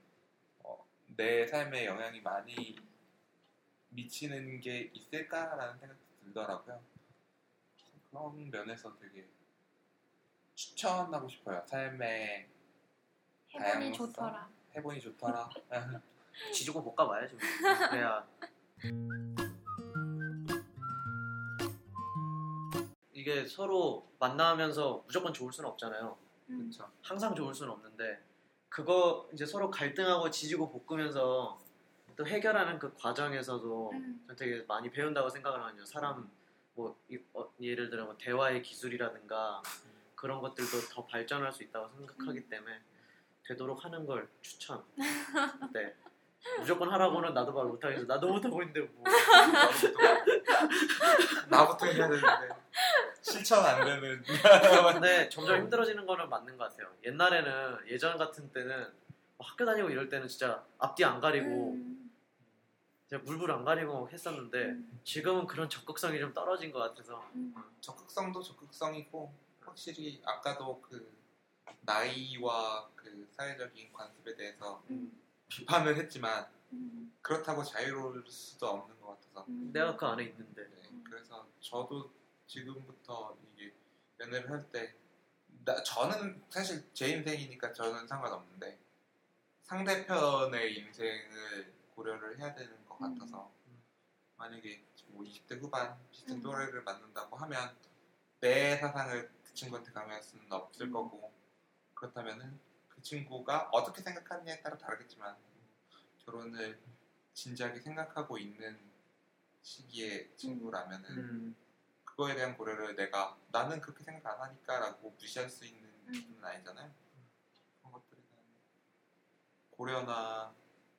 어, 내 삶에 영향이 많이 미치는 게 있을까라는 생각이 들더라고요. 그런 면에서 되게 추천하고 싶어요. 삶에 해보니 다양성. 좋더라 해보니 좋더라. 지지고 볶아 봐야지. 뭐. 그래야 이게 서로 만나면서 무조건 좋을 수는 없잖아요. 음. 그렇죠. 항상 좋을 수는 없는데 그거 이제 서로 갈등하고 지지고 볶으면서 또 해결하는 그 과정에서도 음. 되게 많이 배운다고 생각을 하거든요. 사람 뭐 이- 어, 예를 들어 뭐 대화의 기술이라든가 그런 것들도 더 발전할 수 있다고 생각하기 음. 때문에 되도록 하는 걸 추천. 네. 무조건 하라고는 나도 말 못하겠어. 나도 못하고 있는데 뭐. 나부터 해야 되는데 실천 안 되는. 근데 점점 힘들어지는 거는 맞는 것 같아요. 옛날에는 예전 같은 때는 뭐 학교 다니고 이럴 때는 진짜 앞뒤 안 가리고 음. 진짜 물불 안 가리고 했었는데 음. 지금은 그런 적극성이 좀 떨어진 것 같아서 음. 적극성도 적극성이고 확실히 아까도 그 나이와 그 사회적인 관습에 대해서 음. 비판을 했지만 음. 그렇다고 자유로울 수도 없는 것 같아서 음. 내가 그 안에 있는데 네, 그래서 저도 지금부터 이게 연애를 할때나 저는 사실 제 인생이니까 저는 상관없는데 상대편의 인생을 고려를 해야 되는 것 음. 같아서 만약에 뭐 20대 후반 비슷한 음. 또래를 만난다고 하면 내 사상을 그 친구한테 강요할 수는 없을 음. 거고 그렇다면은 그 친구가 어떻게 생각하느냐에 따라 다르겠지만 결혼을 진지하게 생각하고 있는 시기의 친구라면은 음, 그거에 대한 고려를 내가 나는 그렇게 생각 안 하니까라고 무시할 수 있는 음. 부분은 아니잖아요. 그런 것들에 대한 고려나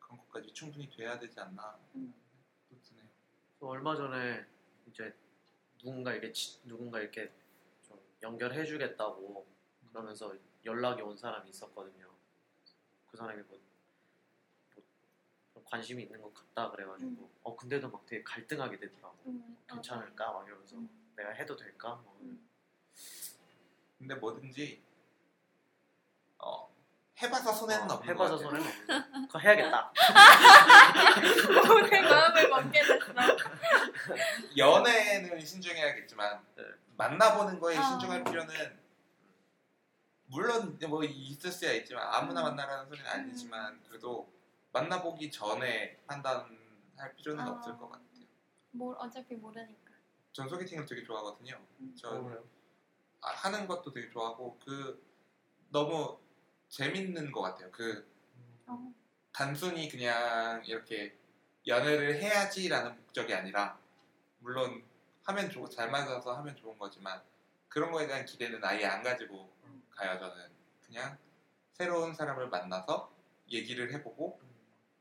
그런 것까지 충분히 돼야 되지 않나 음. 또 드네요. 또 얼마 전에 이제 누군가 이렇게 치- 누군가 이렇게 좀 연결해주겠다고 그러면서 연락이 온 사람이 있었거든요. 그 사람이 뭐, 뭐좀 관심이 있는 것 같다 그래가지고 음. 어 근데도 막 되게 갈등하게 되더라고. 음, 괜찮을까 막 이러면서 음. 내가 해도 될까? 뭐. 음. 근데 뭐든지 어, 해봐서 손해는 어, 없는 해봐서 것 같아요. 손해는 없는. 그거 해야겠다. 내 마음을 먹게 됐어. 연애는 신중해야겠지만 네. 만나보는 거에 아. 신중할 필요는 물론 뭐 있을 수야 있지만 아무나 음. 만나라는 소리는 아니지만 그래도 만나보기 전에 판단할 필요는 아. 없을 것 같아요. 뭘 어차피 모르니까. 전 소개팅을 되게 좋아하거든요. 음. 저 그래요? 아, 하는 것도 되게 좋아하고 그 너무 재밌는 것 같아요. 그 어. 단순히 그냥 이렇게 연애를 해야지라는 목적이 아니라 물론 하면 좋, 잘 맞아서 하면 좋은 거지만 그런 거에 대한 기대는 아예 안 가지고 음. 가요 저는 그냥 새로운 사람을 만나서 얘기를 해보고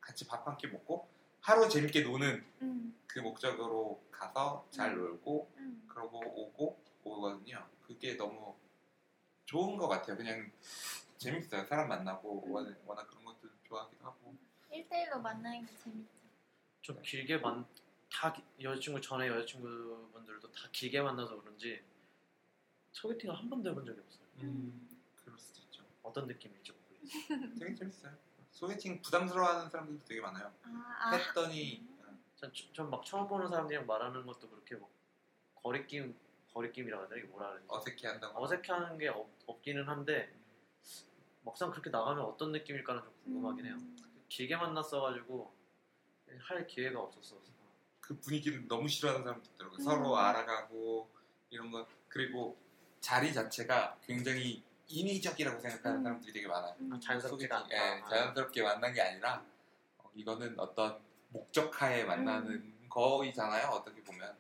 같이 밥 한 끼 먹고 하루 재밌게 노는 음. 그 목적으로 가서 잘 음. 놀고 음. 그러고 오고 오거든요 그게 너무 좋은 것 같아요 그냥 재밌어요 사람 만나고 음. 워낙, 그런 것들 좋아하기도 하고 1대1로 만나는 게 재밌죠. 좀 길게 만, 다 기- 여자친구 전에 여자친구분들도 다 길게 만나서 그런지 소개팅을 한 번도 해본 적이 없어요. 음. 그럴 수도 있죠 어떤 느낌일지 모르겠어요. 되게 재밌어요 소개팅 부담스러워하는 사람들도 되게 많아요 아, 아. 했더니 전막 처음 보는 사람들이랑 말하는 것도 그렇게 막 거리낌 거리낌이라고 되나 이게 뭐라 그러지? 어색해한다고 어색해하는 게 없, 없기는 한데 막상 그렇게 나가면 어떤 느낌일까는 좀 궁금하긴 해요. 음. 길게 만났어가지고 할 기회가 없었어. 그 분위기를 너무 싫어하는 사람도 있더라고요. 음. 서로 알아가고 이런 거 그리고 자리 자체가 굉장히 인위적이라고 생각하는 음. 사람들이 되게 많아요. 음. 자연스럽지가 소개팅, 않다. 예, 자연스럽게 만난 게 아니라 어, 이거는 어떤 목적하에 만나는 음. 거이잖아요. 어떻게 보면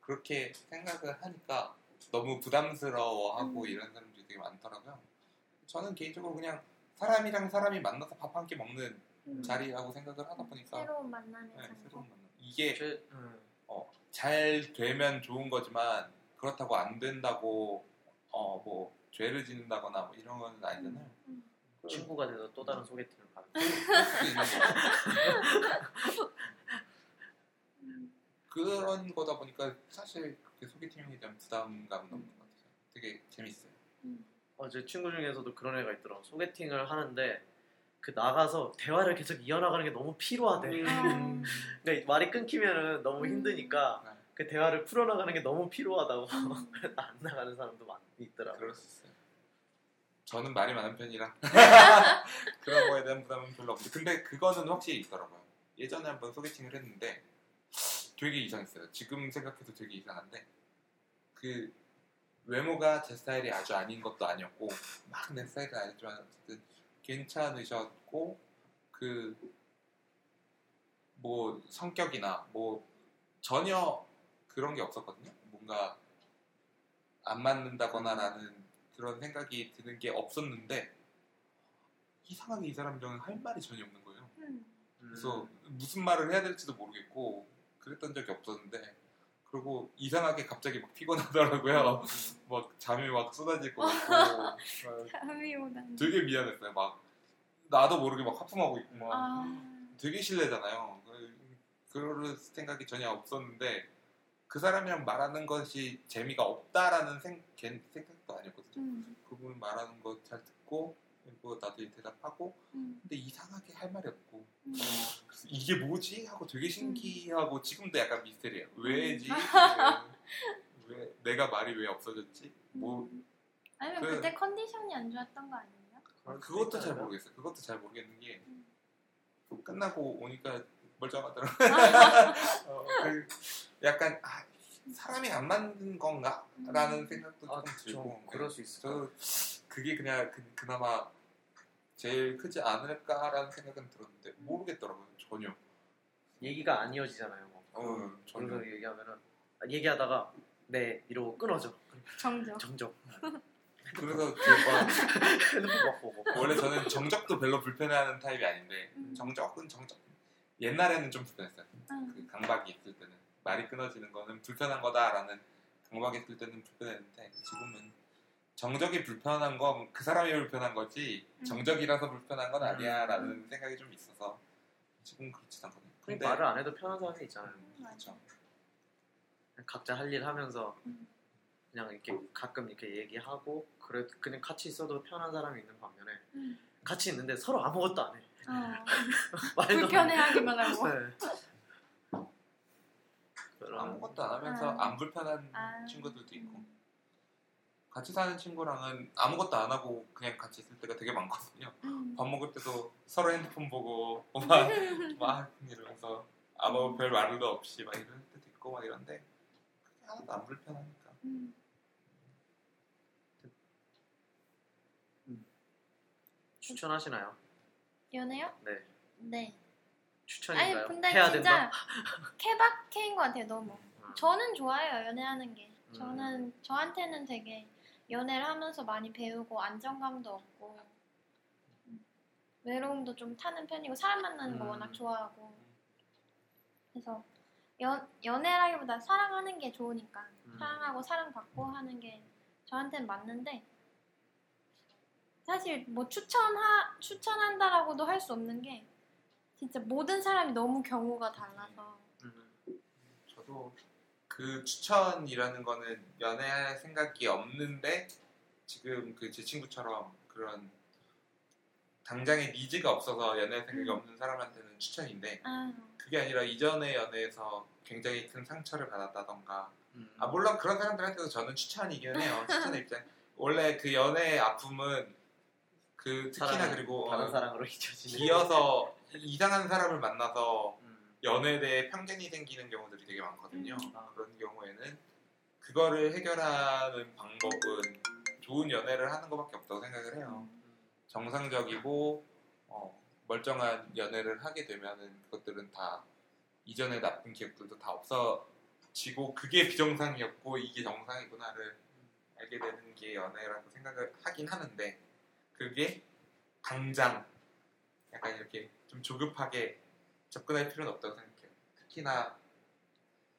그렇게 생각을 하니까 너무 부담스러워하고 음. 이런 사람들이 되게 많더라고요. 저는 개인적으로 그냥 사람이랑 사람이 만나서 밥 한 끼 먹는 음. 자리라고 생각을 하다 보니까 새로운 만남의 네. 새로운 만남. 이게 제, 음, 어, 잘 되면 좋은 거지만 그렇다고 안 된다고 어 뭐 죄를 짓는다거나 뭐 이런 건 아니잖아요. 음. 친구가 돼서 또 다른 소개팅을 가는. 그럴 수도 있는 거고. 음. 그런 거다 보니까 사실 그렇게 소개팅에 대한 부담감은 없는 것 같아요. 되게 재밌어요. 음. 어, 제 친구 중에서도 그런 애가 있더라고. 소개팅을 하는데 그 나가서 대화를 계속 이어나가는 게 너무 피로하대. 음. 그러니까 말이 끊기면은 너무 음. 힘드니까 네. 그 대화를 풀어나가는 게 너무 피로하다고 음. 안 나가는 사람도 많 있더라고. 그럴 수 있어요. 저는 말이 많은 편이라 그런 거에 대한 부담은 별로 없는데 근데 그거는 확실히 있더라고요. 예전에 한번 소개팅을 했는데 되게 이상했어요. 지금 생각해도 되게 이상한데 그 외모가 제 스타일이 아주 아닌 것도 아니었고 막 내 스타일은 아니지만 어쨌든 괜찮으셨고 그 뭐 성격이나 뭐 전혀 그런 게 없었거든요. 뭔가 안 맞는다거나 라는 그런 생각이 드는 게 없었는데 이상하게 이 사람이랑 할 말이 전혀 없는 거예요. 음. 그래서 무슨 말을 해야 될지도 모르겠고 그랬던 적이 없었는데 그리고 이상하게 갑자기 막 피곤하더라고요. 막 잠이 막 쏟아질 것 같고 막 잠이 오다니. 되게 미안했어요. 막 나도 모르게 막 하품하고 있고 막 아. 되게 실례잖아요. 그- 그럴 생각이 전혀 없었는데 그 사람이랑 말하는 것이 재미가 없다라는 생, 걘 생각도 아니었거든요. 음. 그분 말하는 거 잘 듣고 그리고 나도 대답하고 음. 근데 이상하게 할 말이 없고 음. 그래서 이게 뭐지 하고 되게 신기하고 지금도 약간 미스터리예요. 왜지? 왜, 내가 말이 왜 없어졌지? 뭐 음. 아니면 그- 그... 때 컨디션이 안 좋았던 거 아니에요? 그것도 잘. 모르겠어요. 그것도 잘 모르겠는 게 음. 끝나고 오니까 멀쩡하더라고. 어, 그 약간 아, 사람이 안 만든 건가라는 음. 생각도 아, 들고. 좀 그럴 수 있어요. 저 그게 그냥 그, 그나마 제일 크지 않을까라는 생각은 들었는데 모르겠더라고요 전혀. 얘기가 안 이어지잖아요. 뭐. 어 전혀. 얘기하면은 아, 얘기하다가 네 이러고 끊어져. 정적. 정적. 그래서. 원래 저는 정적도 별로 불편해하는 타입이 아닌데 음. 정적은 정적. 옛날에는 좀 불편했어요. 응. 그 강박이 있을 때는 말이 끊어지는 거는 불편한 거다라는 강박이 있을 때는 불편했는데 지금은 정적이 불편한 건 그 사람이 불편한 거지 음. 정적이라서 불편한 건 아니야라는 음. 생각이 좀 있어서 지금 그렇진 않거든요. 근데 말을 안 해도 편한 사람이 있잖아요. 그렇죠. 그냥 각자 할 일 하면서 음. 그냥 이렇게 가끔 이렇게 얘기하고 그래 그냥 같이 있어도 편한 사람이 있는 반면에 음. 같이 있는데 서로 아무것도 안 해. 어. 불편해하기만 하고. 네. 그런- 아무것도 안 하면서 아. 안 불편한 아. 친구들도 있고 음. 같이 사는 친구랑은 아무것도 안 하고 그냥 같이 있을 때가 되게 많거든요. 음. 밥 먹을 때도 서로 핸드폰 보고 막, 막 이러면서 아무 별 말도 없이 막 이럴 때도 있고 막 이런데 그게 하나도 안 불편하니까 음. 추천하시나요? 연애요? 네. 네. 추천인가요? 아니 근데 해야 진짜 된다. 케바케인 것 같아요 너무. 음. 저는 좋아요 연애하는 게. 음. 저는 저한테는 되게 연애를 하면서 많이 배우고 안정감도 얻고 음, 외로움도 좀 타는 편이고 사람 만나는 거 음. 워낙 좋아하고 그래서 연 연애라기보다 사랑하는 게 좋으니까 음. 사랑하고 사랑받고 하는 게 저한테는 맞는데 사실 뭐 추천하 추천한다라고도 할 수 없는 게 진짜 모든 사람이 너무 경우가 달라서 음. 저도 그 추천이라는 거는 연애할 생각이 없는데 지금 그 제 친구처럼 그런 당장의 니즈가 없어서 연애할 생각이 음. 없는 사람한테는 추천인데 아 그게 아니라 이전의 연애에서 굉장히 큰 상처를 받았다던가 음. 아 물론 그런 사람들한테도 저는 추천이긴 해요 추천의 입장 원래 그 연애의 아픔은 그 특히나 사랑은 그리고 다른 어, 사랑으로 잊혀지는. 기어서 이상한 사람을 만나서 음. 연애에 대해 편견이 생기는 경우들이 되게 많거든요. 음. 아. 그런 경우에는 그거를 해결하는 방법은 좋은 연애를 하는 것밖에 없다고 생각을 해요. 정상적이고 어, 멀쩡한 연애를 하게 되면은 그것들은 다 이전의 나쁜 기억들도 다 없어지고 그게 비정상이었고 이게 정상이구나를 알게 되는 게 연애라고 생각을 하긴 하는데 그게 당장 약간 이렇게 좀 조급하게 접근할 필요는 없다고 생각해요. 특히나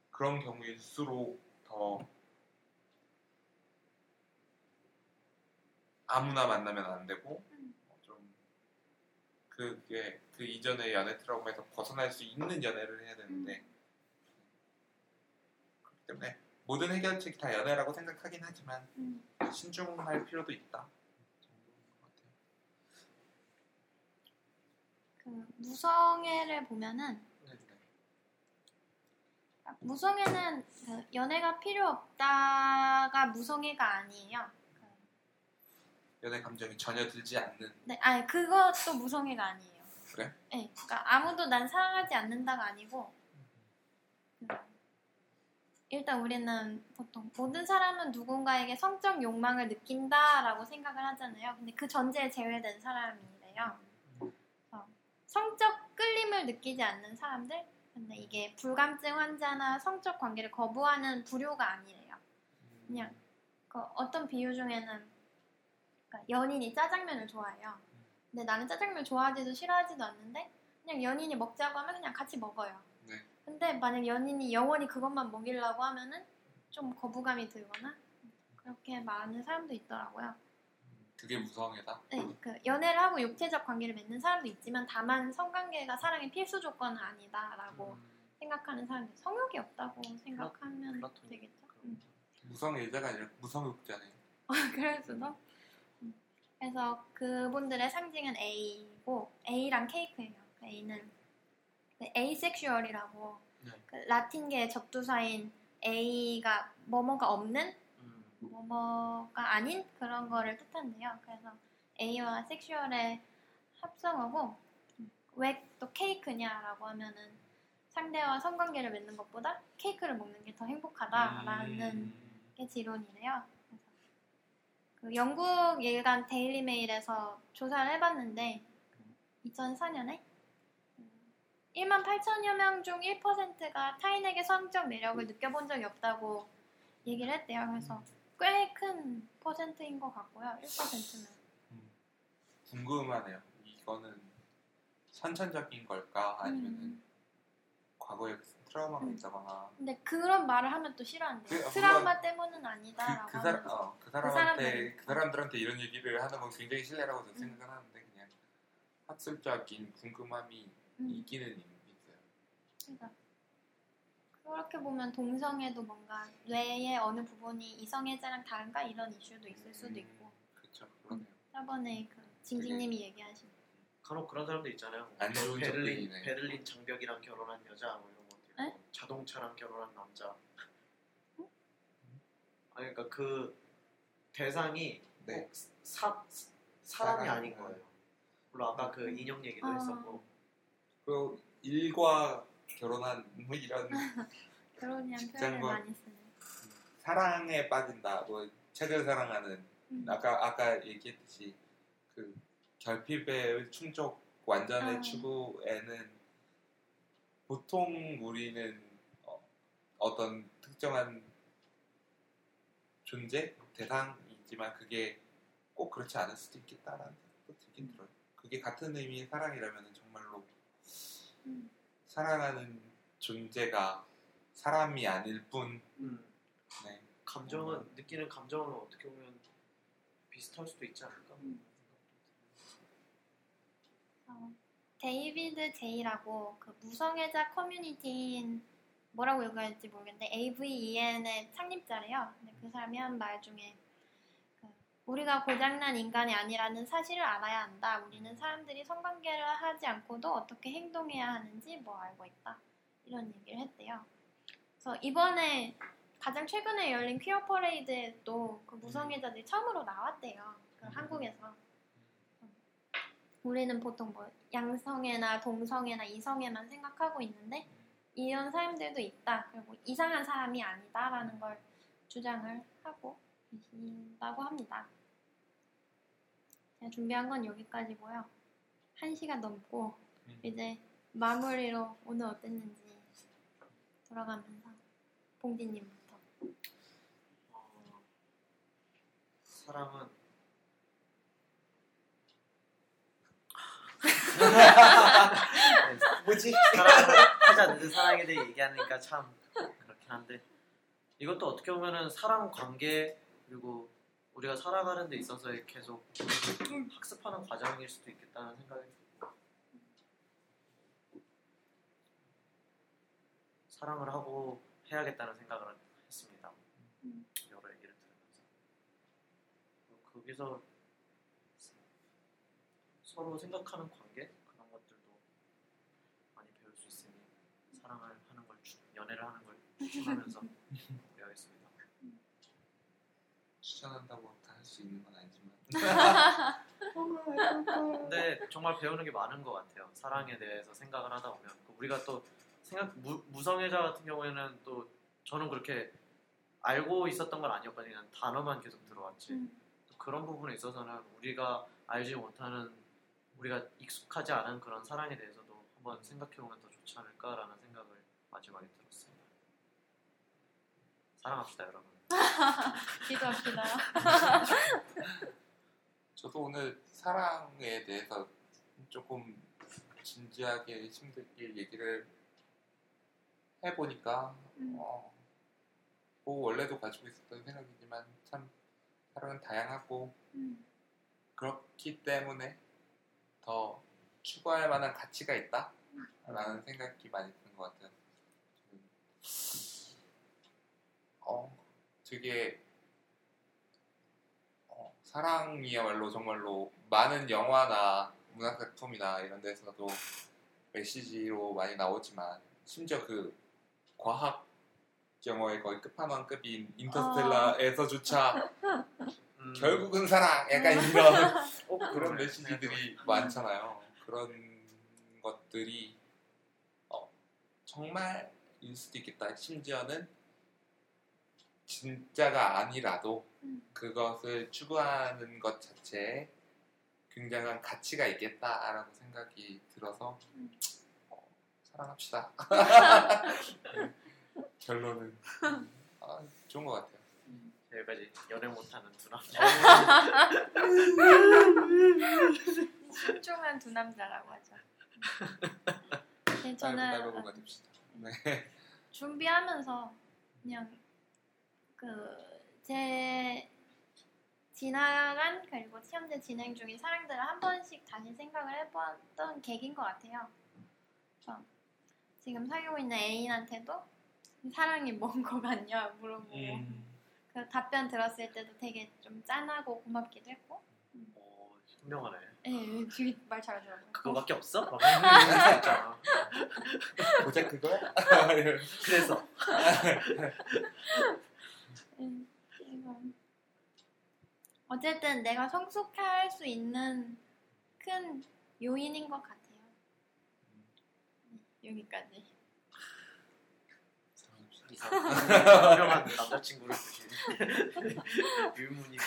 그런 경우일수록 더 아무나 만나면 안 되고 좀 그게 그 이전의 연애 트라우마에서 벗어날 수 있는 연애를 해야 되는데 그렇기 때문에 모든 해결책이 다 연애라고 생각하긴 하지만 음. 신중할 필요도 있다. 정도인 것 같아요. 그 무성애를 보면은. 무성애는 그 연애가 필요 없다가 무성애가 아니에요. 연애 감정이 전혀 들지 않는 네, 아니 그것도 무성애가 아니에요. 그래? 네, 그러니까 아무도 난 사랑하지 않는다가 아니고 그, 일단 우리는 보통 모든 사람은 누군가에게 성적 욕망을 느낀다라고 생각을 하잖아요. 근데 그 전제에 제외된 사람이래요. 성적 끌림을 느끼지 않는 사람들, 근데 이게 불감증 환자나 성적 관계를 거부하는 부류가 아니래요. 그냥 그 어떤 비유 중에는 그러니까 연인이 짜장면을 좋아해요. 근데 나는 짜장면 좋아하지도 싫어하지도 않는데 그냥 연인이 먹자고 하면 그냥 같이 먹어요. 네. 근데 만약 연인이 영원히 그것만 먹이려고 하면은 좀 거부감이 들거나 그렇게 말하는 사람도 있더라고요. 그게 무성애다. 네, 그 연애를 하고 육체적 관계를 맺는 사람도 있지만 다만 성관계가 사랑의 필수 조건은 아니다라고 음. 생각하는 사람들 성욕이 없다고 생각하면 플라토닉 되겠죠. 그런 음. 무성애자가 아니라 무성욕자네. 그럴 수도. 음. 그래서 그분들의 상징은 A고 A랑 케이크예요. 그 A는 그 asexual이라고 네. 그 라틴계 접두사인 A가 뭐뭐가 없는 음, 뭐뭐가 아닌 그런 거를 뜻한대요. 그래서 A와 섹슈얼의 합성어고 왜 또 케이크냐라고 하면은 상대와 성관계를 맺는 것보다 케이크를 먹는 게 더 행복하다라는 음. 게 지론이래요. 그래서 그 영국 일간 데일리 메일에서 조사를 해봤는데 2004년에 1만 8천여 명 중 1%가 타인에게 성적 매력을 느껴본 적이 없다고 얘기를 했대요. 그래서 꽤 큰 퍼센트인 것 같고요. 1%면. 궁금하네요. 이거는 선천적인 걸까 아니면 은 음. 과거에 트라우마가 음. 있다거나 근데 그런 말을 하면 또 싫어한대요. 그- 아, 트라우마 물론 때문은 아니다라고 그, 그, 하면서. 어, 그 사람한테 사람들은. 그 사람들한테 이런 얘기를 하는 건 굉장히 신뢰라고 저는 음. 생각을 하는데 그냥 학술적인 궁금함이 음. 있기는 있어요. 그러니까 그렇게 보면 동성애도 뭔가 뇌의 어느 부분이 이성애자랑 다른가 이런 이슈도 있을 수도 있고 그렇죠. 그러네요. 저번에 그 징징님이 얘기하신 간혹 그런 사람도 있잖아요. 안 좋은 베를린 적들이네. 베를린 장벽이랑 결혼한 여자 뭐 이런 있고 에? 자동차랑 결혼한 남자. 아니 그러니까 그 대상이 네. 꼭 사, 사람이 사람. 아닌 거예요. 물론 아까 그 인형 얘기도 아. 했었고 그리고 일과 결혼한 뭐 이런 결혼이란 표현을 많이 쓰는 사랑에 빠진다. 뭐 책을 사랑하는 음. 아까 아까 얘기했듯이 그 결핍의 충족 완전의 아. 추구에는 보통 우리는 어, 어떤 특정한 존재 대상이지만 그게 꼭 그렇지 않을 수도 있겠다라는 생각도 들긴 들어요. 그게 같은 의미의 사랑이라면 정말로 음. 사랑하는 존재가 사람이 아닐 뿐. 음, 네. 감정은 느끼는 감정은 어떻게 보면 비슷할 수도 있지 않을까? 음. 어, 데이비드 제이라고 그 무성애자 커뮤니티인 뭐라고 읽어야 할지 모르겠는데 AVEN의 창립자래요. 근데 그 사람이 한 말 중에 그 우리가 고장난 인간이 아니라는 사실을 알아야 한다. 우리는 사람들이 성관계를 하지 않고도 어떻게 행동해야 하는지 뭐 알고 있다. 이런 얘기를 했대요. 그래서 이번에 가장 최근에 열린 퀴어 퍼레이드에도 그 무성애자들이 처음으로 나왔대요. 그 한국에서. 우리는 보통 뭐 양성애나 동성애나 이성애만 생각하고 있는데 이런 사람들도 있다. 그리고 이상한 사람이 아니다라는 걸 주장을 하고 계신다고 합니다. 제가 준비한 건 여기까지고요. 한 시간 넘고 음. 이제 마무리로 오늘 어땠는지 돌아가면서 봉디님부터. 어, 사랑은 뭐지? 사랑을 하지 않는 사랑에 대해 얘기하니까 참 그렇긴 한데 이것도 어떻게 보면은 사랑 관계 그리고 우리가 살아가는 데 있어서의 계속 학습하는 과정일 수도 있겠다는 생각이 들고 사랑을 하고 해야겠다는 생각을 했습니다. 음. 여러 얘기를 들으면서 거기서 서로 생각하는 관계 그런 것들도 많이 배울 수 있으니 사랑을 하는 걸 추- 연애를 하는 걸 추천하면서. 추천한다고 다 할 수 있는 건 아니지만 근데 정말 배우는 게 많은 것 같아요. 사랑에 대해서 생각을 하다 보면 그 우리가 또 생각 무, 무성애자 같은 경우에는 또 저는 그렇게 알고 있었던 건 아니었거든요. 그냥 단어만 계속 들어왔지. 음. 또 그런 부분에 있어서는 우리가 알지 못하는 우리가 익숙하지 않은 그런 사랑에 대해서도 한번 생각해보면 더 좋지 않을까라는 생각을 마지막에 들었습니다. 사랑합시다 여러분. 기도합시다. 저도 오늘 사랑에 대해서 조금 진지하게 심들게 얘기를 해보니까 음. 어, 뭐 원래도 가지고 있었던 생각이지만 참 사랑은 다양하고 음. 그렇기 때문에 더 추구할 만한 가치가 있다라는 생각이 많이 드는 것 같아요. 어, 되게 어, 사랑이야말로 정말로 많은 영화나 문학 작품이나 이런 데서도 메시지로 많이 나오지만 심지어 그 과학 영화의 거의 끝판왕급인 인터스텔라에서조차 음, 결국은 사랑 약간 이런 어, 그런. 메시지들이 많잖아요. 그런 것들이 어, 정말일 수도 있겠다. 심지어는 진짜가 아니라도 음. 그것을 추구하는 것 자체에 굉장한 가치가 있겠다라고 생각이 들어서 음. 어, 사랑합시다. 네, 결론은 아, 좋은 것 같아요. 여기까지 연애 못하는 두 남자. 신중한 두 남자라고 하죠. 네, 저는. 네. 준비하면서 그냥 그제 지나간 그리고 현재 진행 중인 사랑들을 한 번씩 다시 생각을 해봤던 계기인 것 같아요. 지금 사귀고 있는 애인한테도 사랑이 뭔 거 같냐 물어보고 음. 그 답변 들었을 때도 되게 좀 짠하고 고맙기도 했고 어, 현명하네. 예, 되게 말 잘하더라고요. 그거밖에 없어? 막 있잖아. 고작 그거야? 그래서 음, 이거. 어쨌든 내가 성숙할 수 있는 큰 요인인 것 같아요. 네, 여기까지. 현명한 남자친구를 두신 유문이네.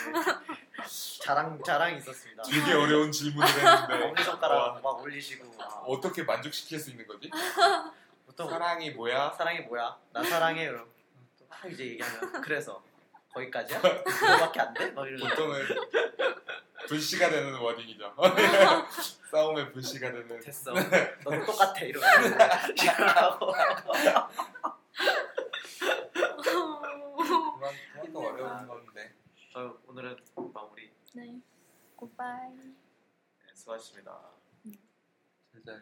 자랑 자랑이 있었습니다. 되게 어려운 질문을 했는데 엄지 손가락 막 올리시고 아, 어떻게 만족시킬 수 있는 거지? 보통 사랑이 뭐야? 사랑이 뭐야? 나 사랑해 그럼 또막 이제 얘기하면 그래서 거기까지야? 그거밖에 안 돼? 막 보통은 불씨가 되는 워딩이죠. 싸움의 불씨가 되는. 됐어. 너도 똑같아 이러면 하고 그만 그만 또 어려운 건데. 저 오늘은 마무리 네. 굿바이. 네, 수고하셨습니다. 잘 자요.